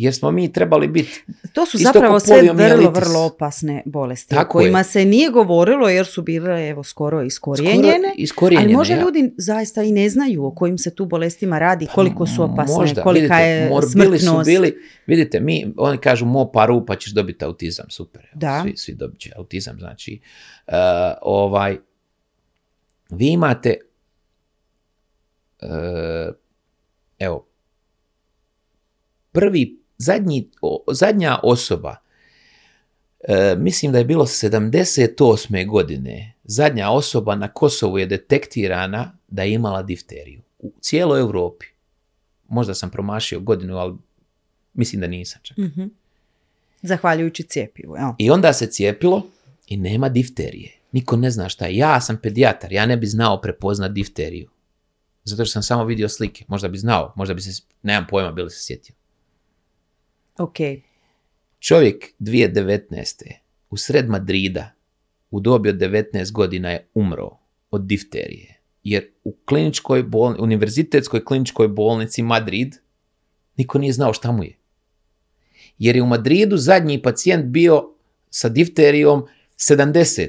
Jer smo mi trebali biti To su zapravo sve vrlo, vrlo opasne bolesti Tako o kojima je. se nije govorilo jer su bile evo skoro iskorijenjene. skoro iskorijenjene. Ali možda ja. ljudi zaista i ne znaju o kojim se tu bolestima radi, koliko su opasne, Možda, kolika vidite, je smrtnost. su bili, vidite, mi, oni kažu mo paru pa ćeš dobiti autizam, super. evo, Da. Svi, svi dobit će autizam, znači, uh, ovaj, vi imate, uh, evo, prvi, zadnji, o- zadnja osoba, e, mislim da je bilo 78. godine, zadnja osoba na Kosovu je detektirana da je imala difteriju u cijeloj Europi. Možda sam promašio godinu, ali mislim da nisam čak. Mhm. Zahvaljujući cijepivu. Evo. I onda se cijepilo i nema difterije. Niko ne zna šta je. Ja sam pedijatar, ja ne bi znao prepoznat difteriju. Zato što sam samo vidio slike. Možda bi znao, možda bi se, nemam pojma, bili se sjetio. Ok. Čovjek 2019. u sred Madrida u dobi od 19 godina je umro od difterije. Jer u kliničkoj bolni, univerzitetskoj kliničkoj bolnici Madrid niko nije znao šta mu je. Jer je u Madridu zadnji pacijent bio sa difterijom 70.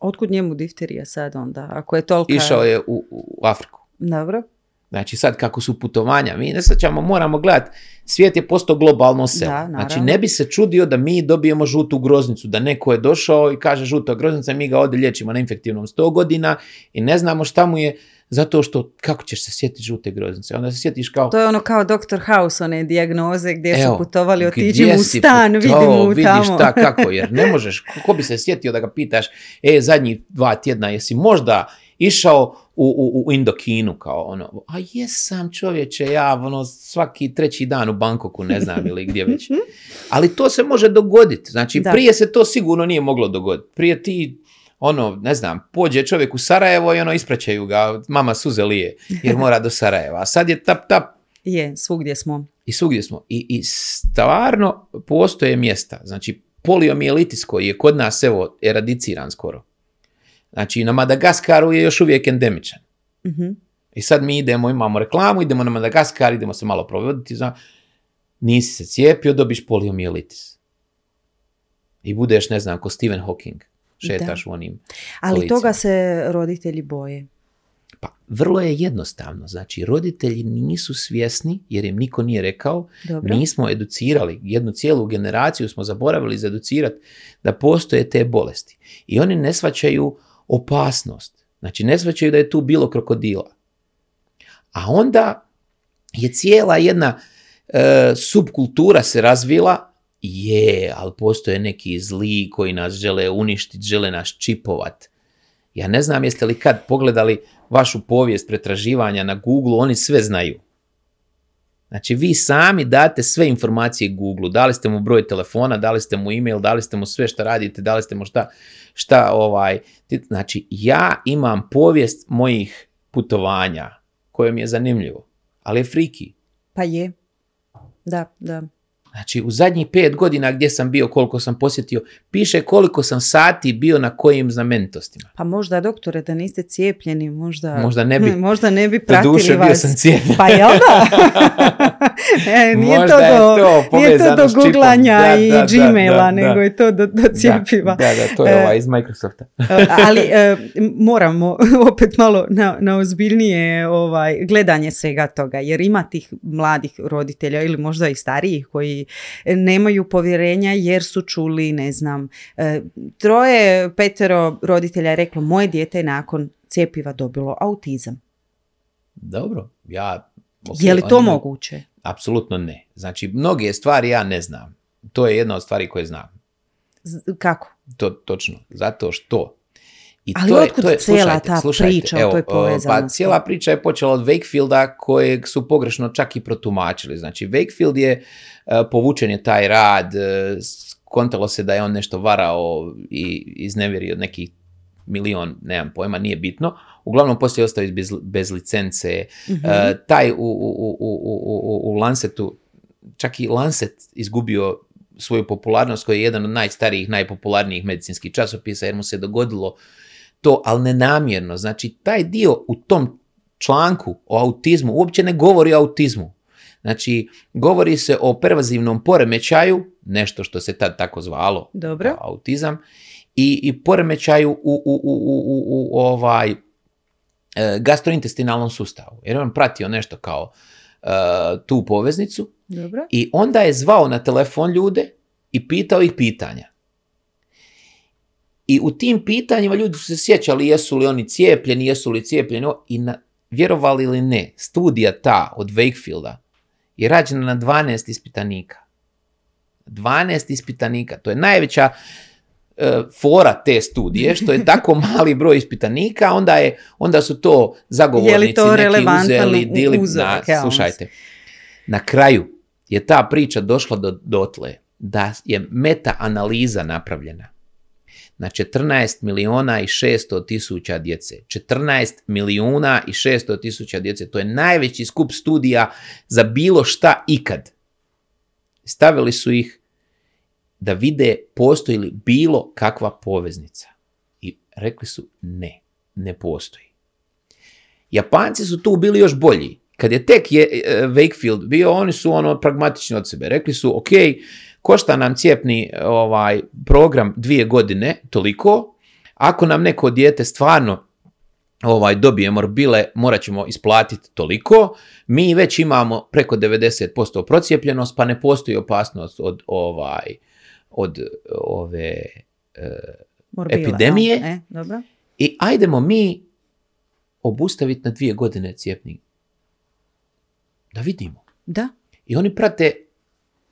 Otkud njemu difterija sad onda? Ako je tolika... Išao je u, u Afriku. Dobro. Znači sad kako su putovanja, mi ne sjećamo, moramo gledati, svijet je postao globalno naravno. znači ne bi se čudio da mi dobijemo žutu groznicu, da neko je došao i kaže žuta groznica, mi ga ovdje liječimo na infektivnom 100 godina i ne znamo šta mu je, zato što kako ćeš se sjetiti žute groznice? Onda se sjetiš kao... To je ono kao Dr. House, one dijagnoze gdje Evo, su putovali, otiđi mu u stan, vidi mu vidiš tamo. šta, kako, jer ne možeš, ko bi se sjetio da ga pitaš, e, zadnjih dva tjedna, jesi možda išao u, u, u Indokinu, kao ono, a jesam čovječe, ja ono, svaki treći dan u Bankoku, ne znam ili gdje već. Ali to se može dogoditi, znači Da. prije se to sigurno nije moglo dogoditi. Prije ti, ono, ne znam, pođe čovjek u Sarajevo i ono, ispraćaju ga, mama suze lije, jer mora do Sarajeva. A sad je tap, tap, Je, svugdje smo. i svugdje smo. I, I stvarno postoje mjesta. Znači, poliomijelitis koji je kod nas, evo, eradiciran skoro. Znači, na Madagaskaru je još uvijek endemičan. Mhm. I sad mi idemo, imamo reklamu, idemo na Madagaskar, idemo se malo provoditi, za... nisi se cijepio, dobiš poliomijelitis. I budeš, ne znam, ko Stephen Hawking. Šetaš u onim Ali kolicima. toga se roditelji boje. Pa, vrlo je jednostavno. Znači, roditelji nisu svjesni, jer im niko nije rekao, Dobro. nismo educirali, jednu cijelu generaciju smo zaboravili zaeducirati da postoje te bolesti. I oni ne shvaćaju opasnost. Znači, ne shvaćaju da je tu bilo krokodila. A onda je cijela jedna e, subkultura se razvila, je, ali postoje neki zli koji nas žele uništiti, žele nas čipovat. Ja ne znam jeste li kad pogledali vašu povijest pretraživanja na Google, oni sve znaju. Znači vi sami date sve informacije Google, dali ste mu broj telefona, dali ste mu email, dali ste mu sve što radite, dali ste mu šta, šta ovaj, znači ja imam povijest mojih putovanja koje mi je zanimljivo, ali je friki. Pa je. Da, da. Znači, u zadnjih pet godina gdje sam bio, koliko sam posjetio, piše koliko sam sati bio na kojim znamenitostima. Pa možda, doktore, da niste cijepljeni, možda... Možda ne bi. Možda ne bi pratili duše bio vas. sam cijepljen. Pa jel da? e, nije Možda to do, to nije to do googlanja Da, i da, Gmaila, da, nego je to do, do cijepiva. Da, da, to je E, ovaj iz Microsofta. E, ali e, moramo opet malo na, na ozbiljnije ovaj, gledanje svega toga, jer ima tih mladih roditelja ili možda i starijih koji nemaju povjerenja jer su čuli, ne znam, e, troje, petero roditelja je reklo moje dijete je nakon cijepiva dobilo autizam. Dobro, ja... ok, je li to oni imaju- moguće? Apsolutno ne. Znači, mnoge stvari ja ne znam. To je jedna od stvari koje znam. Z- kako? To točno. Zato što i Ali to je, otkud to je, cijela slušajte, ta slušajte, priča o evo, toj o, povezanosti? Pa cijela priča je počela od Wakefielda kojeg su pogrešno čak i protumačili. Znači, Wakefield je, e, povučen je taj rad, e, kontalo se da je on nešto varao i iznevjerio nekih milion, nemam pojma, nije bitno. Uglavnom, poslije je ostao bez, bez licence. Mhm. E, taj u, u, u, u, u, u- u Lancetu, čak i Lancet izgubio svoju popularnost koji je jedan od najstarijih, najpopularnijih medicinskih časopisa jer mu se dogodilo to, ali nenamjerno. Znači, taj dio u tom članku o autizmu uopće ne govori o autizmu. Znači, govori se o pervazivnom poremećaju, nešto što se tad tako zvalo, Dobro. autizam, i, i poremećaju u, u, u, u, u, u ovaj e, gastrointestinalnom sustavu. Jer je on pratio nešto kao e, tu poveznicu Dobro. i onda je zvao na telefon ljude i pitao ih pitanja. I u tim pitanjima ljudi su se sjećali jesu li oni cijepljeni, jesu li cijepljeni i na, vjerovali ili ne, studija ta od Wakefielda je rađena na 12 ispitanika. 12 ispitanika, to je najveća e, fora te studije, što je tako mali broj ispitanika, onda, je, onda su to zagovornici to neki uzeli, dili, na, slušajte, na kraju je ta priča došla do dotle da je meta-analiza napravljena na 14 miliona i 600 tisuća djece. 14 milijuna i 600 tisuća djece. To je najveći skup studija za bilo šta ikad. Stavili su ih da vide postoji li bilo kakva poveznica. I rekli su ne, ne postoji. Japanci su tu bili još bolji. Kad je tek e, Wakefield bio, oni su ono pragmatični od sebe. Rekli su, ok, košta nam cijepni ovaj program dvije godine toliko, ako nam neko dijete stvarno ovaj dobije morbile, morat ćemo isplatiti toliko. Mi već imamo preko 90% procijepljenost, pa ne postoji opasnost od ovaj od ove e, Morbila, epidemije. da. E, dobro. I ajdemo mi obustaviti na dvije godine cijepni. Da vidimo. Da. I oni prate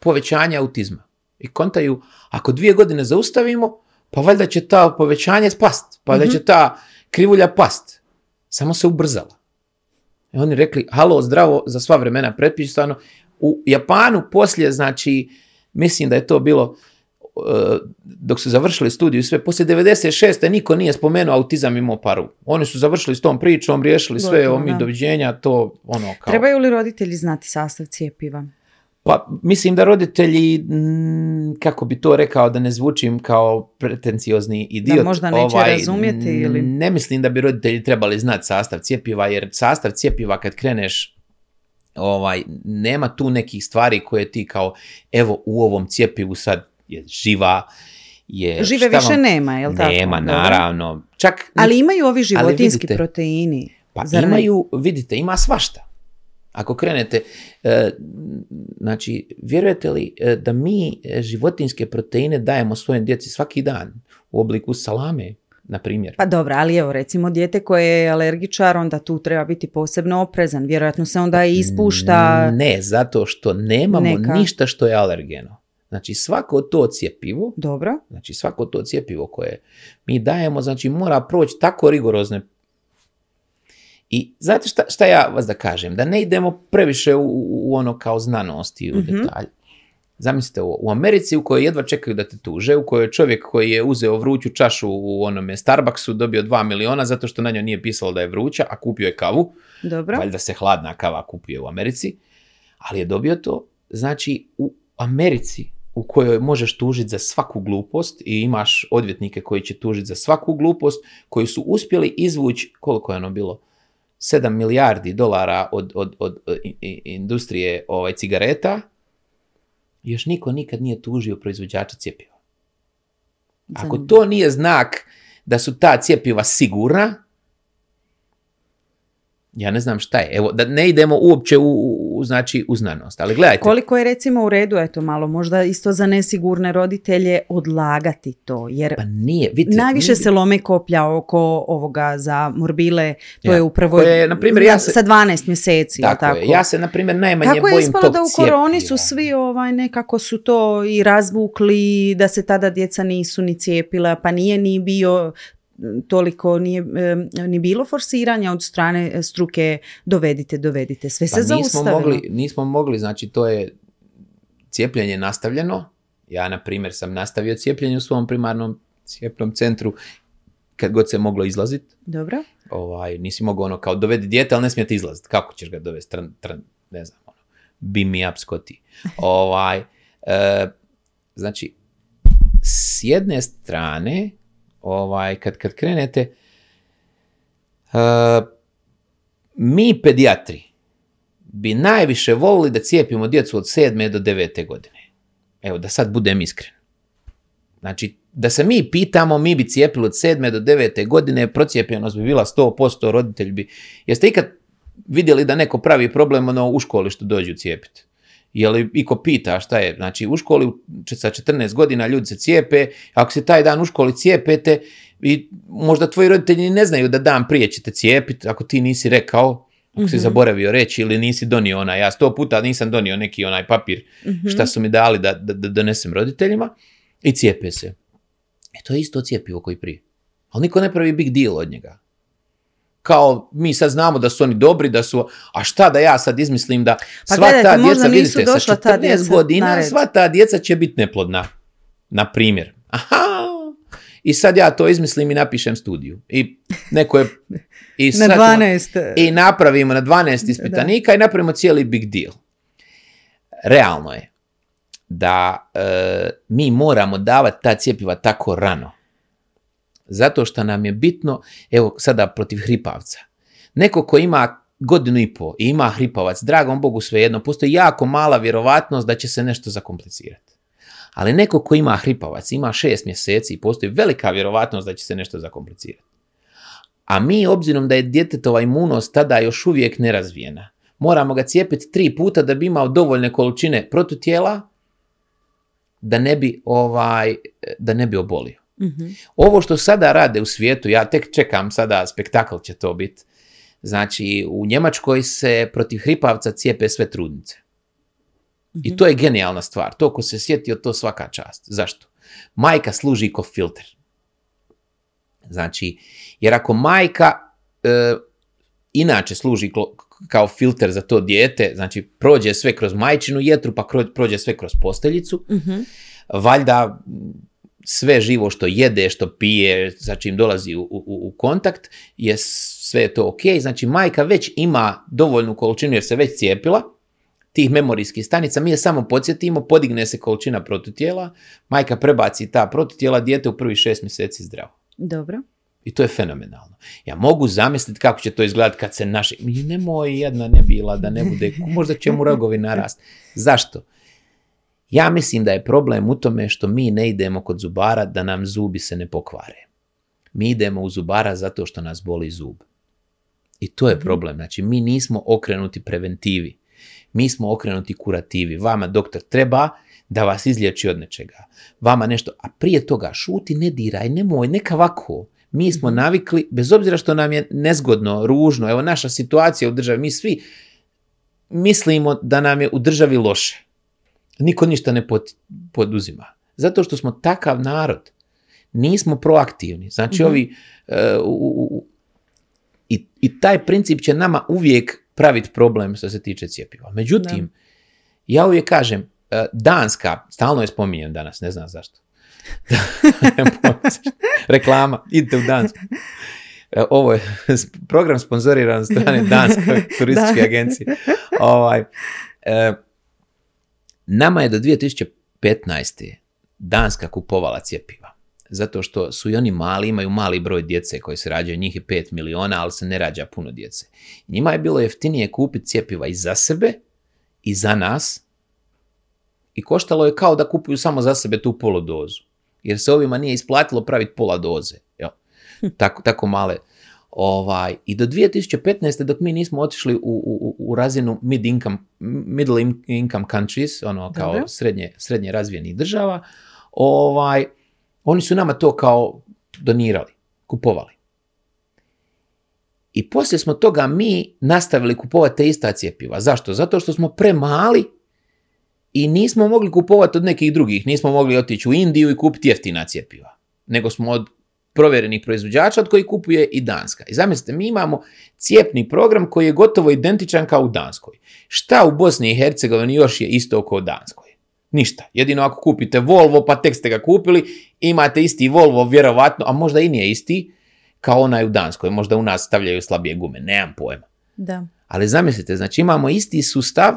povećanje autizma. I kontaju, ako dvije godine zaustavimo, pa valjda će ta povećanje spast. Pa valjda će ta krivulja past. Samo se ubrzala. I oni rekli, halo, zdravo, za sva vremena pretpisano. U Japanu poslije, znači, mislim da je to bilo e, dok su završili studiju i sve, poslije 96. niko nije spomenuo autizam imao paru. Oni su završili s tom pričom, riješili sve, Gotovo, mi doviđenja, to ono kao... Trebaju li roditelji znati sastav cijepiva? Pa mislim da roditelji, kako bi to rekao da ne zvučim kao pretenciozni idiot. ovaj, možda neće razumjeti ili- Ne mislim da bi roditelji trebali znati sastav cjepiva, jer sastav cjepiva kad kreneš, ovaj, nema tu nekih stvari koje ti kao, evo u ovom cjepivu sad je živa, je... Žive šta više vam- nema, jel tako? Nema, naravno. Čak Ali imaju ovi životinski vidite, proteini. pa zar ne? imaju, vidite, ima svašta. Ako krenete, e, znači, vjerujete li e, da mi e, životinske proteine dajemo svojoj djeci svaki dan u obliku salame, na primjer? Pa dobro, ali evo recimo dijete koje je alergičar, onda tu treba biti posebno oprezan. Vjerojatno se onda i ispušta... Ne, zato što nemamo Neka. ništa što je alergeno. Znači, svako to cjepivo, Dobro. znači svako to cjepivo koje mi dajemo, znači mora proći tako rigorozne I znate šta, šta ja vas da kažem? Da ne idemo previše u, u- ono kao znanosti, u Mhm. detalj. Zamislite ovo, u Americi u kojoj jedva čekaju da te tuže, u kojoj čovjek koji je uzeo vruću čašu u onome Starbucksu dobio 2 miliona zato što na njoj nije pisalo da je vruća, a kupio je kavu, Dobro. valjda se hladna kava kupuje u Americi, ali je dobio to. Znači, u Americi u kojoj možeš tužiti za svaku glupost i imaš odvjetnike koji će tužiti za svaku glupost, koji su uspjeli izvući, koliko je ono bilo, 7 milijardi dolara od, od, od, i- industrije ovaj, cigareta, još niko nikad nije tužio proizvođača cjepiva. Ako to nije znak da su ta cjepiva sigurna, ja ne znam šta je. Evo, da ne idemo uopće u, u, znači, u znanost. Ali gledajte, Koliko je recimo u redu, eto malo, možda isto za nesigurne roditelje odlagati to, jer pa nije, vidite, najviše nije- se lome koplja oko ovoga za morbile, to Ja, je upravo koje je, na primjer, ja se- sa 12 mjeseci, Tako, tako? je. Ja se, na primjer, najmanje Kako je bojim ispalo tog da u koroni su svi ovaj, nekako su to i razvukli, da se tada djeca nisu ni cijepila, pa nije ni bio toliko nije ni bilo forsiranja od strane e, struke dovedite, dovedite. Sve se Pa nismo zaustavilo. mogli, nismo mogli, znači to je cijepljenje nastavljeno. Ja, na primjer, sam nastavio cijepljenje u svom primarnom cijepnom centru kad god se moglo izlaziti. Dobro. Ovaj, nisi mogao ono kao dovedi dijete, ali ne smijete izlaziti. Kako ćeš ga dovesti? Tran, tran, ne znam, ono, beam me up, Scotty. ovaj, e, znači, s jedne strane, ovaj, kad, kad krenete, e, mi pedijatri bi najviše volili da cijepimo djecu od 7. do 9. godine. Evo, da sad budem iskren. Znači, da se mi pitamo, mi bi cijepili od 7. do 9. godine, procijepljenost bi bila 100%, roditelj bi... Jeste ikad vidjeli da neko pravi problem ono, u školi što dođu cijepiti? Je li iko pita šta je? Znači, u školi sa 14 godina ljudi se cijepe, ako se taj dan u školi cijepete, i možda tvoji roditelji ne znaju da dan prije ćete cijepiti, ako ti nisi rekao, ako si Mhm. zaboravio reći ili nisi donio onaj, ja sto puta nisam donio neki onaj papir Mhm. šta su mi dali da, da, da donesem roditeljima i cijepe se. E to je isto cijepivo koji prije. Ali niko ne pravi big deal od njega. Kao mi sad znamo da su oni dobri, da su, a šta da ja sad izmislim da Pa sva gledajte, ta djeca, vidite, sa došla 14 ta djeca na godina, sva ta djeca će biti neplodna. Na primjer. Aha! I sad ja to izmislim i napišem studiju. I neko je... I Na sad ćemo- 12. i napravimo na 12 ispitanika i napravimo cijeli big deal. Realno je da e, mi moramo davati ta cjepiva tako rano. Zato što nam je bitno, evo sada protiv hripavca. Neko ko ima godinu i po i ima hripavac, dragom Bogu svejedno, postoji jako mala vjerovatnost da će se nešto zakomplicirati. Ali neko ko ima hripavac, ima šest mjeseci i postoji velika vjerovatnost da će se nešto zakomplicirati. A mi, obzirom da je djetetova imunost tada još uvijek nerazvijena, moramo ga cijepiti tri puta da bi imao dovoljne količine protutijela da ne bi, ovaj, da ne bi obolio. Mhm. Ovo što sada rade u svijetu, ja tek čekam sada, spektakl će to biti. Znači, u Njemačkoj se protiv hripavca cijepe sve trudnice. I to je genijalna stvar. To ko se sjetio, to svaka čast. Zašto? Majka služi kao filter. Znači, jer ako majka e, inače služi kao filter za to dijete, znači prođe sve kroz majčinu jetru, pa prođe sve kroz posteljicu, Mhm. valjda sve živo što jede, što pije, sa čim dolazi u, u, u kontakt, je sve je to ok. Znači majka već ima dovoljnu količinu jer se već cijepila, tih memorijskih stanica, mi je samo podsjetimo, podigne se količina protutijela, majka prebaci ta protutijela, dijete u prvih šest mjeseci zdravo. Dobro. I to je fenomenalno. Ja mogu zamisliti kako će to izgledati kad se naši... Nemoj jedna ne bila da ne bude... Možda će mu rogovi narast. Zašto? Ja mislim da je problem u tome što mi ne idemo kod zubara da nam zubi se ne pokvare. Mi idemo u zubara zato što nas boli zub. I to je problem. Znači, mi nismo okrenuti preventivi. Mi smo okrenuti kurativi. Vama doktor treba da vas izliječi od nečega. Vama nešto, a prije toga šuti, ne diraj, nemoj, neka ovako. Mi smo navikli, bez obzira što nam je nezgodno, ružno, evo naša situacija u državi, mi svi mislimo da nam je u državi loše. Niko ništa ne pot- poduzima. Zato što smo takav narod. Nismo proaktivni. Znači ovi... e, u- u- u- i, I taj princip će nama uvijek praviti problem što se tiče cjepiva. Međutim, ja uvijek kažem, e, Danska, stalno je spominjem danas, ne znam zašto. Reklama, idite u Dansku. E, Ovo je program sponzoriran od strane Danske turističke Da. agencije. Ovaj, e, nama je do 2015. Danska kupovala cjepiva. Zato što su i oni mali, imaju mali broj djece koji se rađaju, njih je 5 miliona, ali se ne rađa puno djece. Njima je bilo jeftinije kupiti cjepiva i za sebe i za nas i koštalo je kao da kupuju samo za sebe tu poludozu. Jer se ovima nije isplatilo praviti pola doze. Jel? Tako, tako male. Ovaj, I do 2015. dok mi nismo otišli u, u, u razinu mid income, middle in- income countries, ono kao srednje, srednje razvijenih država, ovaj, oni su nama to kao donirali, kupovali. I poslije smo toga mi nastavili kupovati te ista cjepiva. Zašto? Zato što smo premali i nismo mogli kupovati od nekih drugih. Nismo mogli otići u Indiju i kupiti jeftina cjepiva. Nego smo od provjerenih proizvođača od koji kupuje i Danska. I zamislite, mi imamo cijepni program koji je gotovo identičan kao u Danskoj. Šta u Bosni i Hercegovini još je isto kao u Danskoj? Ništa. Jedino ako kupite Volvo, pa tek ste ga kupili, imate isti Volvo, vjerovatno, a možda i nije isti, kao onaj u Danskoj. Možda u nas stavljaju slabije gume, nemam pojma. Da. Ali zamislite, znači imamo isti sustav,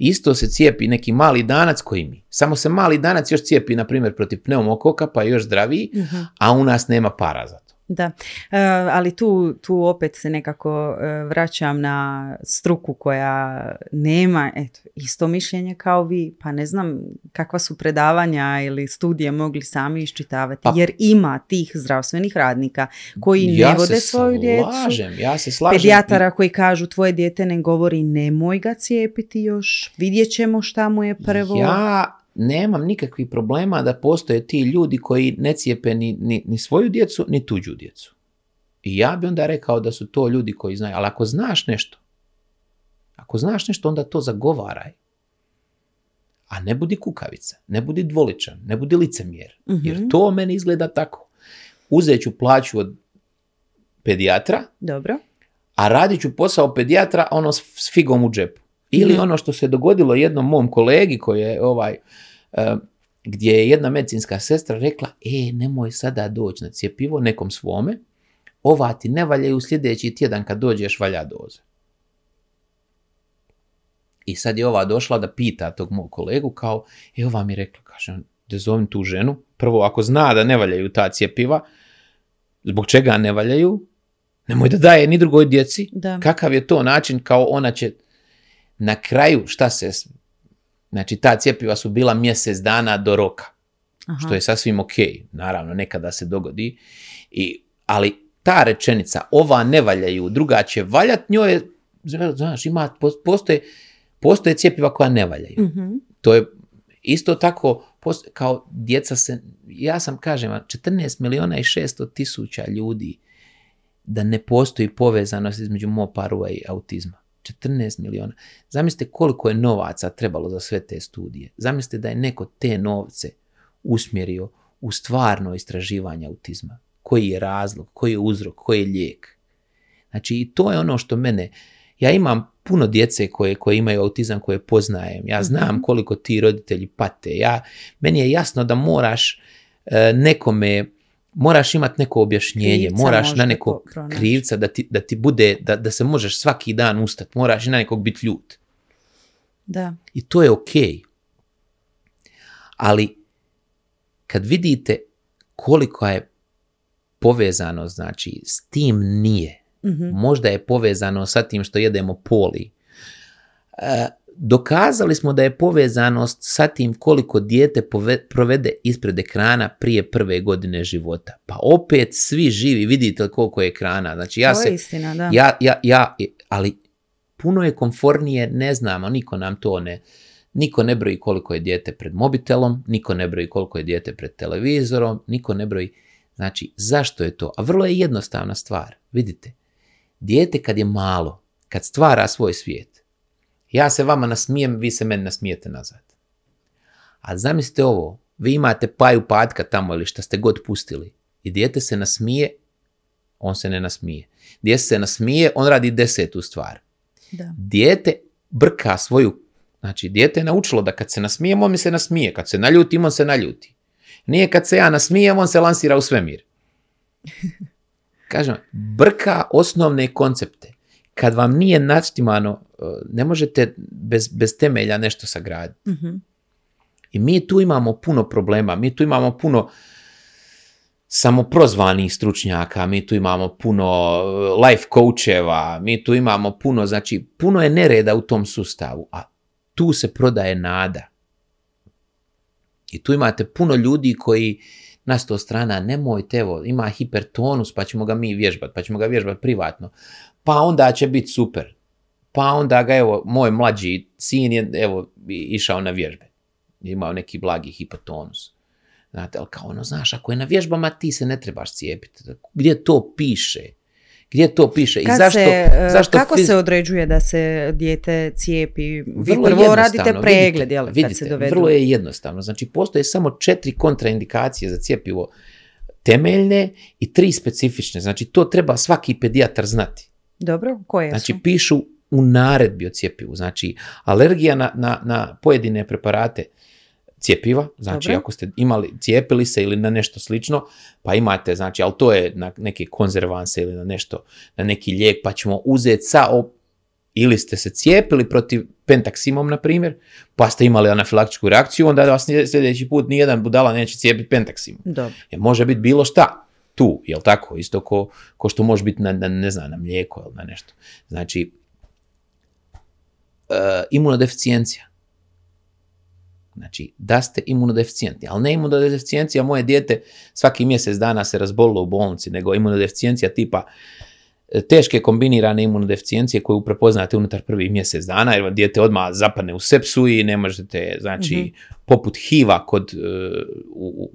isto se cijepi neki mali danac koji mi. Samo se mali danac još cijepi, na primjer, protiv pneumokoka, pa je još zdraviji, a u nas nema para za to. Da, E, ali tu, tu opet se nekako e, vraćam na struku koja nema eto, isto mišljenje kao vi, pa ne znam kakva su predavanja ili studije mogli sami iščitavati, Pa- jer ima tih zdravstvenih radnika koji ne ja vode se svoju djecu, slažem, ja se slažem. pedijatara koji kažu tvoje dijete ne govori nemoj ga cijepiti još, vidjet ćemo šta mu je prvo. Ja nemam nikakvih problema da postoje ti ljudi koji ne cijepe ni, ni, ni svoju djecu, ni tuđu djecu. I ja bi onda rekao da su to ljudi koji znaju. Ali ako znaš nešto, ako znaš nešto, onda to zagovaraj. A ne budi kukavica, ne budi dvoličan, ne budi licemjer. Jer Mhm. to meni izgleda tako. Uzet ću plaću od pedijatra, Dobro. a radit ću posao pedijatra ono s figom u džepu. Ili ono što se dogodilo jednom mom kolegi koji je ovaj, eh, gdje je jedna medicinska sestra rekla, e, nemoj sada doći na cjepivo nekom svome, ova ti ne valjaju sljedeći tjedan kad dođeš valja doze. I sad je ova došla da pita tog mog kolegu kao, e, ova mi je rekla, kaže, da zovem tu ženu, prvo ako zna da ne valjaju ta cjepiva, zbog čega ne valjaju, nemoj da daje ni drugoj djeci, Da. kakav je to način kao ona će na kraju šta se Znači, ta cjepiva su bila mjesec dana do roka, Aha. što je sasvim ok. Naravno, nekada se dogodi. I, ali ta rečenica, ova ne valjaju, druga će valjat, njoj je, znaš, ima, postoje, postoje cjepiva koja ne valjaju. Mhm. To je isto tako, post- kao djeca se, ja sam, kažem vam, 14 miliona i 600 tisuća ljudi da ne postoji povezanost između moparua i autizma. 14 miliona. Zamislite koliko je novaca trebalo za sve te studije. Zamislite da je neko te novce usmjerio u stvarno istraživanje autizma. Koji je razlog, koji je uzrok, koji je lijek. Znači i to je ono što mene, ja imam puno djece koje, koje imaju autizam koje poznajem. Ja znam Mhm. koliko ti roditelji pate. Ja, meni je jasno da moraš e, nekome, moraš imati neko objašnjenje, Krivca moraš na nekog pronaći. krivca da ti, da ti bude, da, da se možeš svaki dan ustati, moraš na nekog biti ljut. Da. I to je ok. Ali kad vidite koliko je povezano, znači, s tim nije. Mhm. Možda je povezano sa tim što jedemo poli. E, dokazali smo da je povezanost sa tim koliko dijete pove- provede ispred ekrana prije prve godine života. Pa opet svi živi, vidite li koliko je ekrana. Znači ja to se, je istina, da. ja, ja, ja, ali puno je komfornije, ne znamo, niko nam to ne, niko ne broji koliko je dijete pred mobitelom, niko ne broji koliko je dijete pred televizorom, niko ne broji, znači zašto je to? A vrlo je jednostavna stvar, vidite, dijete kad je malo, kad stvara svoj svijet, ja se vama nasmijem, vi se meni nasmijete nazad. A zamislite ovo, vi imate paju patka tamo ili šta ste god pustili i dijete se nasmije, on se ne nasmije. Dijete se nasmije, on radi desetu stvar. Da. Dijete brka svoju, znači dijete je naučilo da kad se nasmijemo, on mi se nasmije, kad se naljutim, on se naljuti. Nije kad se ja nasmijem, on se lansira u svemir. Kažem, brka osnovne koncepte. Kad vam nije naštimano, eh, ne možete bez, bez temelja nešto sagraditi. Mhm. I mi tu imamo puno problema, mi tu imamo puno samoprozvanih stručnjaka, mi tu imamo puno uh, life coacheva, mi tu imamo puno, znači puno je nereda u tom sustavu, a tu se prodaje nada. I tu imate puno ljudi koji na sto strana, nemojte, evo, ima hipertonus, pa ćemo ga mi vježbati, pa ćemo ga vježbati privatno, pa onda će biti super. Pa onda ga, evo, moj mlađi sin je, evo, išao na vježbe. Imao neki blagi hipotonus. Znate, ali kao ono, znaš, ako je na vježbama, ti se ne trebaš cijepiti. Gdje to piše? Gdje to piše? I Kad zašto, se, e, zašto kako fiz- se određuje da se dijete cijepi? Vi Vrlo prvo radite pregled, vidite, jel, kad vidite, se dovedu? Vrlo je jednostavno. Znači, postoje samo četiri kontraindikacije za cijepivo temeljne i tri specifične. Znači, to treba svaki pedijatar znati. Dobro, koje Znači, su? pišu u naredbi o cjepivu. Znači, alergija na, na, na pojedine preparate cjepiva, znači Dobro. ako ste imali, cijepili se ili na nešto slično, pa imate, znači, ali to je na neke konzervanse ili na nešto, na neki lijek, pa ćemo uzeti sa, o- ili ste se cijepili protiv pentaksimom, na primjer, pa ste imali anafilaktičku reakciju, onda vas sljedeći put nijedan budala neće cijepiti pentaksimom. Dobro. Jer može biti bilo šta tu, jel tako? Isto ko, ko što može biti na, na, ne znam, na mlijeko ili na nešto. Znači, e, imunodeficijencija. Znači, da ste imunodeficijenti, ali ne imunodeficijencija, moje dijete svaki mjesec dana se razbolilo u bolnici, nego imunodeficijencija tipa e, teške kombinirane imunodeficijencije koju prepoznate unutar prvih mjesec dana, jer vam dijete odmah zapadne u sepsu i ne možete, znači, Mhm. poput HIV-a kod, e, u, u,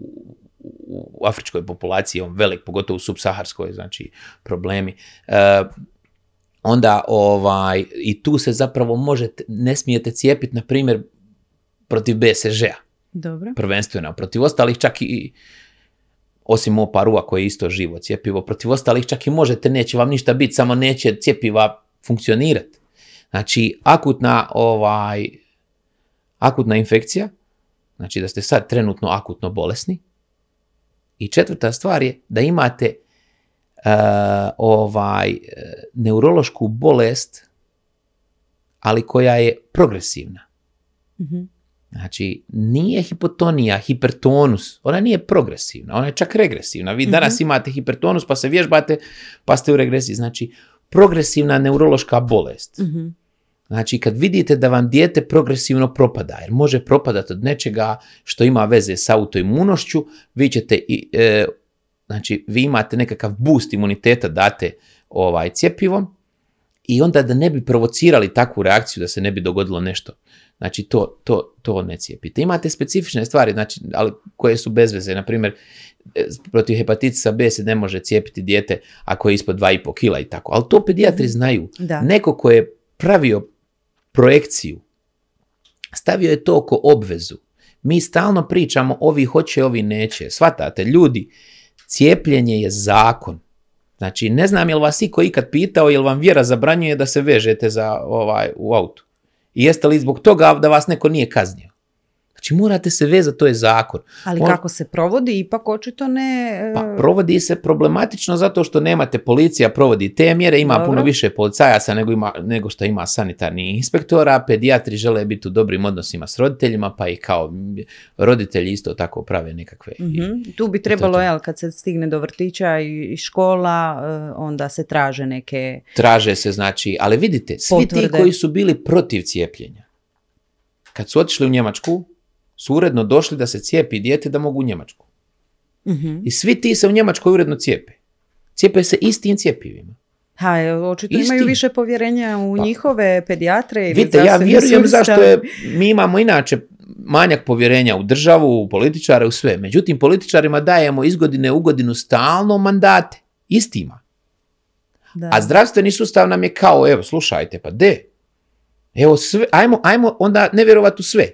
u afričkoj populaciji on velik, pogotovo u subsaharskoj, znači, problemi. E, onda ovaj, i tu se zapravo možete, ne smijete cijepiti, na primjer, protiv BSŽ-a, Dobro. prvenstveno, protiv ostalih čak i osim oparua koje je isto živo cjepivo, protiv ostalih čak i možete, neće vam ništa biti, samo neće cjepiva funkcionirati. Znači, akutna, ovaj, akutna infekcija, znači da ste sad trenutno akutno bolesni. I četvrta stvar je da imate uh, ovaj, eh, neurološku bolest, ali koja je progresivna. Mhm. Znači, nije hipotonija, hipertonus, ona nije progresivna, ona je čak regresivna. Vi danas imate hipertonus pa se vježbate, pa ste u regresiji. Znači, progresivna neurološka bolest. Mhm. Znači, kad vidite da vam dijete progresivno propada, jer može propadati od nečega što ima veze sa autoimunošću, vi ćete, i, e, znači, vi imate nekakav boost imuniteta, date ovaj cjepivom i onda da ne bi provocirali takvu reakciju, da se ne bi dogodilo nešto. Znači, to, to, to ne cijepite. Imate specifične stvari, znači, ali koje su bez veze. Na primjer, e, protiv hepatitisa B se ne može cijepiti dijete ako je ispod 2,5 kila i tako. Ali to pedijatri znaju. Da. Neko ko je pravio projekciju, stavio je to oko obvezu. Mi stalno pričamo ovi hoće, ovi neće. Svatate, ljudi, cijepljenje je zakon. Znači, ne znam jel vas iko ikad pitao, jel vam vjera zabranjuje da se vežete za ovaj u autu. I jeste li zbog toga da vas neko nije kaznio? Znači, morate se vezati, to je zakon. Ali On- kako se provodi, ipak očito ne... e, Pa provodi se problematično zato što nemate policija provodi te mjere, ima Dobro. puno više policajaca nego, ima, nego što ima sanitarnih inspektora, pedijatri žele biti u dobrim odnosima s roditeljima, pa i kao roditelji isto tako prave nekakve. Mhm. Tu bi trebalo, jel, kad se stigne do vrtića i, škola, e, onda se traže neke... Traže se, znači, ali vidite, svi ti Potvrde. koji su bili protiv cijepljenja, kad su otišli u Njemačku, su uredno došli da se cijepi dijete da mogu u Njemačku. Mhm. I svi ti se u Njemačkoj uredno cijepe. Cijepe se istim cjepivima. Ha, očito Isti. imaju više povjerenja u Pa. njihove pedijatre ili Vidite, ja vjerujem zašto je, mi imamo inače manjak povjerenja u državu, u političare, u sve. Međutim, političarima dajemo iz godine u godinu stalno mandate, istima. Da. A zdravstveni sustav nam je kao, evo, slušajte, pa de, evo sve, ajmo, ajmo onda ne vjerovati u sve.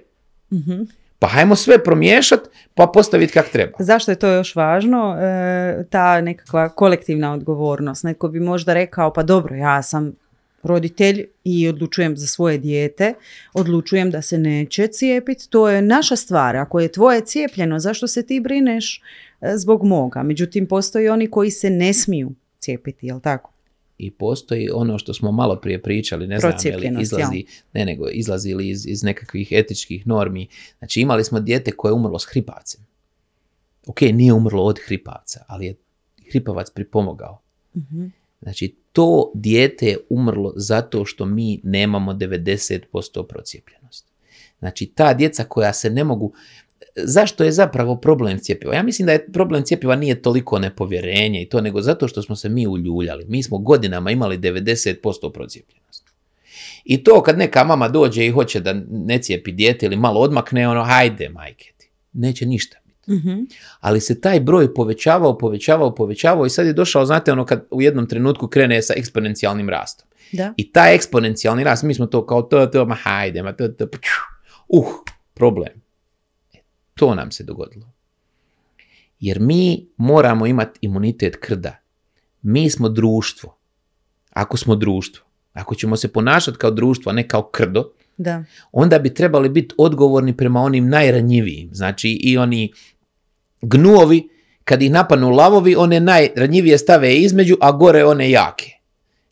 Mhm. Pa ajmo sve promiješati, pa postaviti kak treba. Zašto je to još važno? E, ta nekakva kolektivna odgovornost. Neko bi možda rekao, pa dobro, ja sam roditelj i odlučujem za svoje dijete, odlučujem da se neće cijepiti, to je naša stvar. Ako je tvoje cijepljeno, zašto se ti brineš e, zbog moga? Međutim, postoji oni koji se ne smiju cijepiti, jel tako? I postoji ono što smo malo prije pričali, ne znam je li izlazi, ne nego izlazi li iz, iz nekakvih etičkih normi. Znači imali smo dijete koje je umrlo s hripavcem. Ok, nije umrlo od hripavca, ali je hripavac pripomogao. Mhm. Znači to dijete je umrlo zato što mi nemamo 90% procijepljenost. Znači ta djeca koja se ne mogu, zašto je zapravo problem cjepiva? Ja mislim da je problem cjepiva nije toliko nepovjerenje i to, nego zato što smo se mi uljuljali. Mi smo godinama imali 90% procijepljenost. I to kad neka mama dođe i hoće da ne cijepi dijete ili malo odmakne, ono, hajde majke ti. Neće ništa biti. Mhm. Ali se taj broj povećavao, povećavao, povećavao i sad je došao, znate, ono kad u jednom trenutku krene sa eksponencijalnim rastom. Da. I taj eksponencijalni rast, mi smo to kao to, to, ma hajde, ma to, to, uh, problem. To nam se dogodilo. Jer mi moramo imati imunitet krda. Mi smo društvo. Ako smo društvo, ako ćemo se ponašati kao društvo, a ne kao krdo, Da. onda bi trebali biti odgovorni prema onim najranjivijim. Znači i oni gnuovi, kad ih napanu lavovi, one najranjivije stave između, a gore one jake.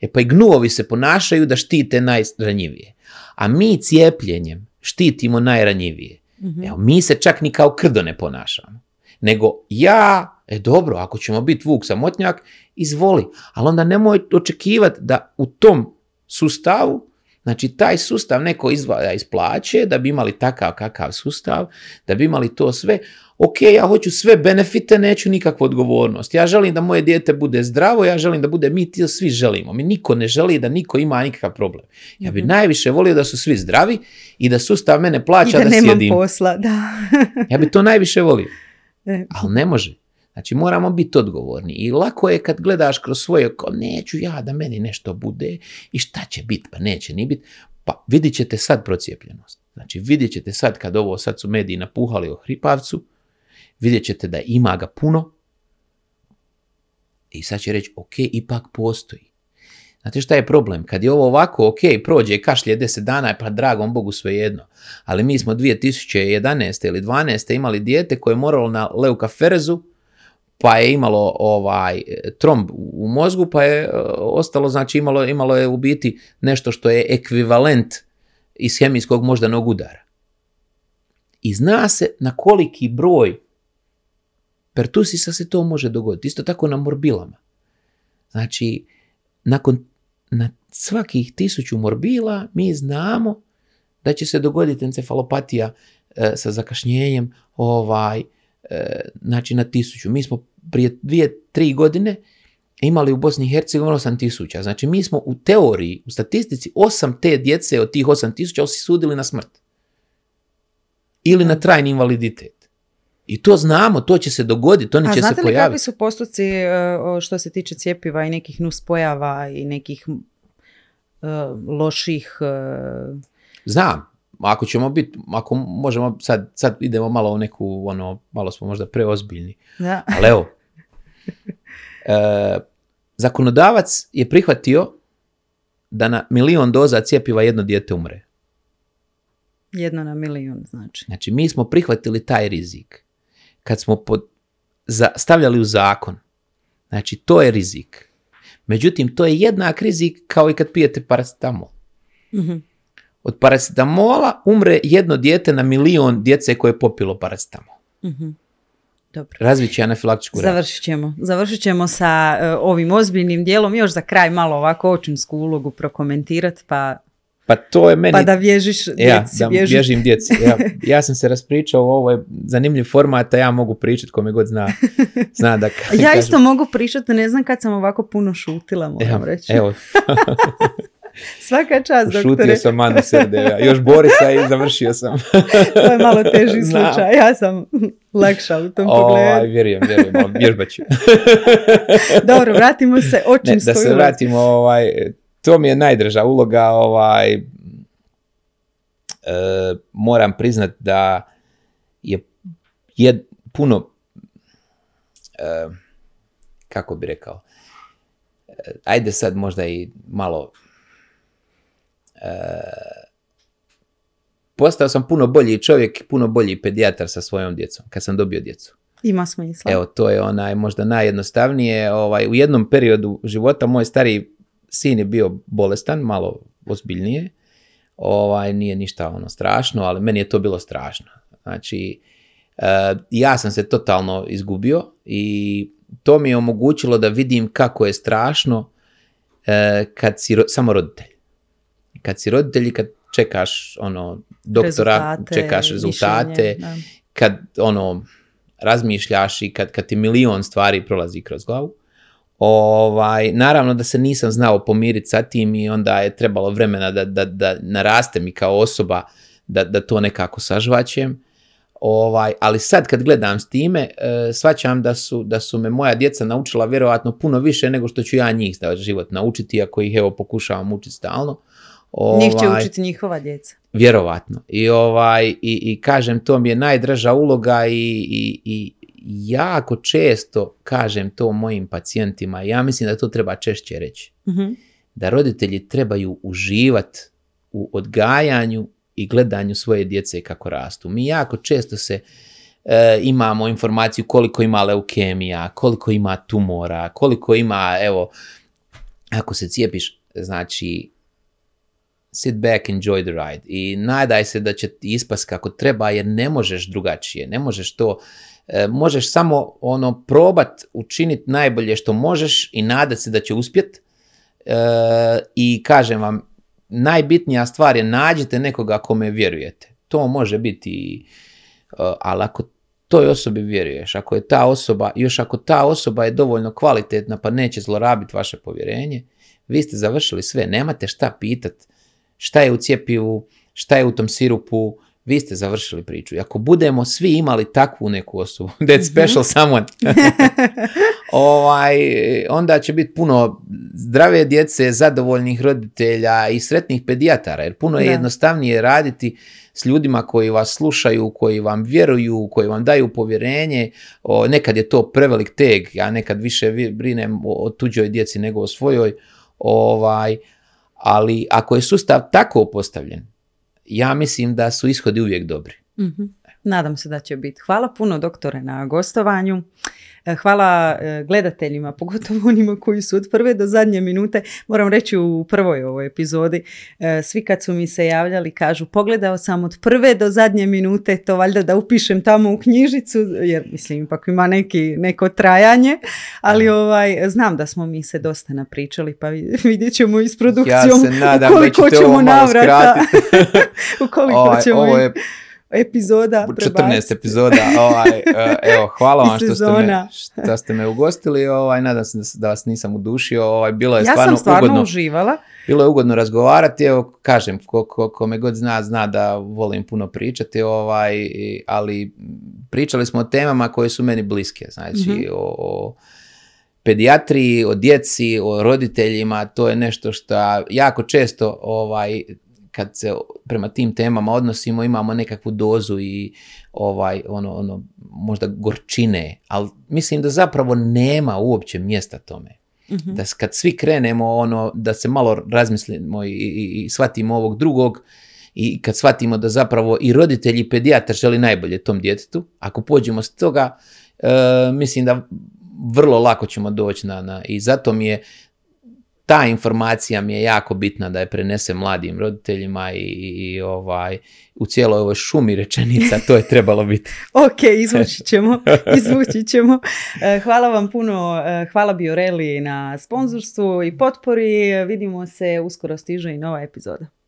E pa i gnuovi se ponašaju da štite najranjivije. A mi cijepljenjem štitimo najranjivije. Mhm. Evo, mi se čak ni kao krdo ne ponašamo. Nego ja, e dobro, ako ćemo biti vuk samotnjak, izvoli. Ali onda nemoj očekivati da u tom sustavu, znači taj sustav neko izdvaja iz plaće, da bi imali takav kakav sustav, da bi imali to sve. Ok, ja hoću sve benefite, neću nikakvu odgovornost. Ja želim da moje dijete bude zdravo, ja želim da bude, mi to svi želimo. Mi niko ne želi da niko ima nikakav problem. Ja bi najviše volio da su svi zdravi i da sustav mene I plaća da da, nemam sjedim. posla, da. Ja bi to najviše volio, E, ali ne može. Znači moramo biti odgovorni i lako je kad gledaš kroz svoje, kao neću ja da meni nešto bude i šta će biti, pa neće ni biti. Pa vidit ćete sad procijepljenost. Znači vidjet ćete sad kad ovo sad su mediji napuhali o hripavcu, vidjet ćete da ima ga puno i sad će reći ok, ipak postoji. Znate šta je problem? Kad je ovo ovako, ok, prođe kašlje 10 dana, pa dragom Bogu svejedno. Ali mi smo 2011. ili 12. imali dijete koje je moralo na leukaferezu, pa je imalo ovaj tromb u mozgu, pa je e, ostalo, znači imalo, imalo je u biti nešto što je ekvivalent iz hemijskog moždanog udara. I zna se na koliki broj pertusisa se to može dogoditi. Isto tako na morbilama. Znači, nakon na svakih tisuću morbila mi znamo da će se dogoditi encefalopatija e, sa zakašnjenjem ovaj, znači na tisuću. Mi smo prije dvije, tri godine imali u Bosni i Hercegovini 8 tisuća. Znači mi smo u teoriji, u statistici, osam te djece od tih 8 tisuća osudili na smrt. Ili na trajni invaliditet. I to znamo, to će se dogoditi, oni A će se znate li kakvi pojaviti. su postupci e, što se tiče cjepiva i nekih nuspojava i nekih e, loših... e, Znam, ako ćemo biti, ako možemo, sad, sad idemo malo u neku, ono, malo smo možda preozbiljni. da. Ali evo, e, zakonodavac je prihvatio da na milion doza cjepiva jedno dijete umre. Jedno na milijun, znači. Znači, mi smo prihvatili taj rizik. Kad smo pod, za, stavljali u zakon, znači, to je rizik. Međutim, to je jednak rizik kao i kad pijete paracetamol. Mhm. Od paracetamola umre jedno dijete na milion djece koje je popilo paracetamol. Mhm. Dobro. Razvit će anafilaktičku reakciju. Završit ćemo. Završit ćemo sa e, ovim ozbiljnim dijelom. Još za kraj malo ovako očinsku ulogu prokomentirati, pa, Pa to je meni... pa da vježiš ja, djeci, da vježiti. bježim djeci. Ja, ja sam se raspričao, ovo je zanimljiv format, a ja mogu pričati kome god zna. zna da Ja isto mogu pričati, ne znam kad sam ovako puno šutila, moram Evo, reći. evo, Svaka čast, šutio doktore. sam Manu Serdeva. Još Borisa i završio sam. to je malo teži slučaj. Ja sam lakša u tom Ovaj, pogledu. vjerujem, vjerujem, ali vježbat ću. Dobro, vratimo se očinskoj da se vratimo, ovaj, to mi je najdrža uloga, ovaj, e, moram priznat da je jed, puno, e, kako bi rekao, e, ajde sad možda i malo, postao sam puno bolji čovjek, puno bolji pedijatar sa svojom djecom, kad sam dobio djecu. Ima smisla. Evo, to je onaj možda najjednostavnije. Ovaj, u jednom periodu života moj stari sin je bio bolestan, malo ozbiljnije. Ovaj, nije ništa ono strašno, ali meni je to bilo strašno. Znači, e, ja sam se totalno izgubio i to mi je omogućilo da vidim kako je strašno e, kad si ro- samo roditelj. Kad si roditelj kad čekaš ono doktora, Rezultate, čekaš rezultate, mišljenje, da. kad ono razmišljaš i kad, kad ti milion stvari prolazi kroz glavu. Ovaj, naravno da se nisam znao pomiriti sa tim i onda je trebalo vremena da, da, da narastem i kao osoba da, da to nekako sažvaćem. Ovaj, ali sad kad gledam s time, e, shvaćam da su, da su me moja djeca naučila vjerojatno puno više nego što ću ja njih za život naučiti, ako ih evo pokušavam učiti stalno. Njih će Ovaj, učiti njihova djeca. Vjerovatno. I, ovaj, i, i kažem, to mi je najdraža uloga i, i, i jako često kažem to mojim pacijentima. Ja mislim da to treba češće reći. Mhm. Da roditelji trebaju uživati u odgajanju i gledanju svoje djece kako rastu. Mi jako često se e, imamo informaciju koliko ima leukemija, koliko ima tumora, koliko ima, evo, ako se cijepiš, znači sit back, enjoy the ride. I nadaj se da će ti ispast kako treba jer ne možeš drugačije, ne možeš to, e, možeš samo ono probat učiniti najbolje što možeš i nadat se da će uspjet. E, i kažem vam, najbitnija stvar je nađite nekoga kome vjerujete. To može biti, e, ali ako toj osobi vjeruješ, ako je ta osoba, još ako ta osoba je dovoljno kvalitetna pa neće zlorabiti vaše povjerenje, vi ste završili sve, nemate šta pitat šta je u cjepivu, šta je u tom sirupu, vi ste završili priču. I ako budemo svi imali takvu neku osobu, that special someone, ovaj, onda će biti puno zdrave djece, zadovoljnih roditelja i sretnih pedijatara, jer puno je Da. jednostavnije raditi s ljudima koji vas slušaju, koji vam vjeruju, koji vam daju povjerenje. O, nekad je to prevelik teg, ja nekad više vi- brinem o, o tuđoj djeci nego o svojoj, ovaj, ali ako je sustav tako postavljen, ja mislim da su ishodi uvijek dobri. Mhm. Nadam se da će biti. Hvala puno doktore na gostovanju. E, Hvala e, gledateljima, pogotovo onima koji su od prve do zadnje minute. Moram reći u prvoj ovoj epizodi, e, svi kad su mi se javljali kažu pogledao sam od prve do zadnje minute, to valjda da upišem tamo u knjižicu, jer mislim ipak ima neki, neko trajanje, ali ovaj, znam da smo mi se dosta napričali, pa vid- vidjet ćemo i s produkcijom Ja se nadam u da koliko ćete ovo ćemo navrata, skratiti. u koliko Ovaj, ćemo ovo je epizoda 14 prebaciti. epizoda. Ovaj, e, evo, hvala vam što ste, me, što ste me ugostili. Ovaj, nadam se da, vas nisam udušio. Ovaj, bilo je Ja stvarno, sam stvarno ugodno. uživala. Bilo je ugodno razgovarati, evo kažem, ko, ko, ko me god zna, zna da volim puno pričati, ovaj, ali pričali smo o temama koje su meni bliske, znači Mhm. o, o pedijatriji, o djeci, o roditeljima, to je nešto što jako često ovaj, kad se prema tim temama odnosimo imamo nekakvu dozu i ovaj ono ono možda gorčine, ali mislim da zapravo nema uopće mjesta tome Mhm. da kad svi krenemo ono da se malo razmislimo i, i, i shvatimo ovog drugog i kad shvatimo da zapravo i roditelji i pedijatar želi najbolje tom djetetu, ako pođemo s toga, e, mislim da vrlo lako ćemo doći na, na i zato mi je ta informacija mi je jako bitna da je prenesem mladim roditeljima i, i, i, ovaj u cijeloj ovoj šumi rečenica to je trebalo biti. Ok, izvući ćemo, izvući ćemo. E, Hvala vam puno, e, hvala Bioreli na sponzorstvu i potpori. Vidimo se, uskoro stiže i nova epizoda.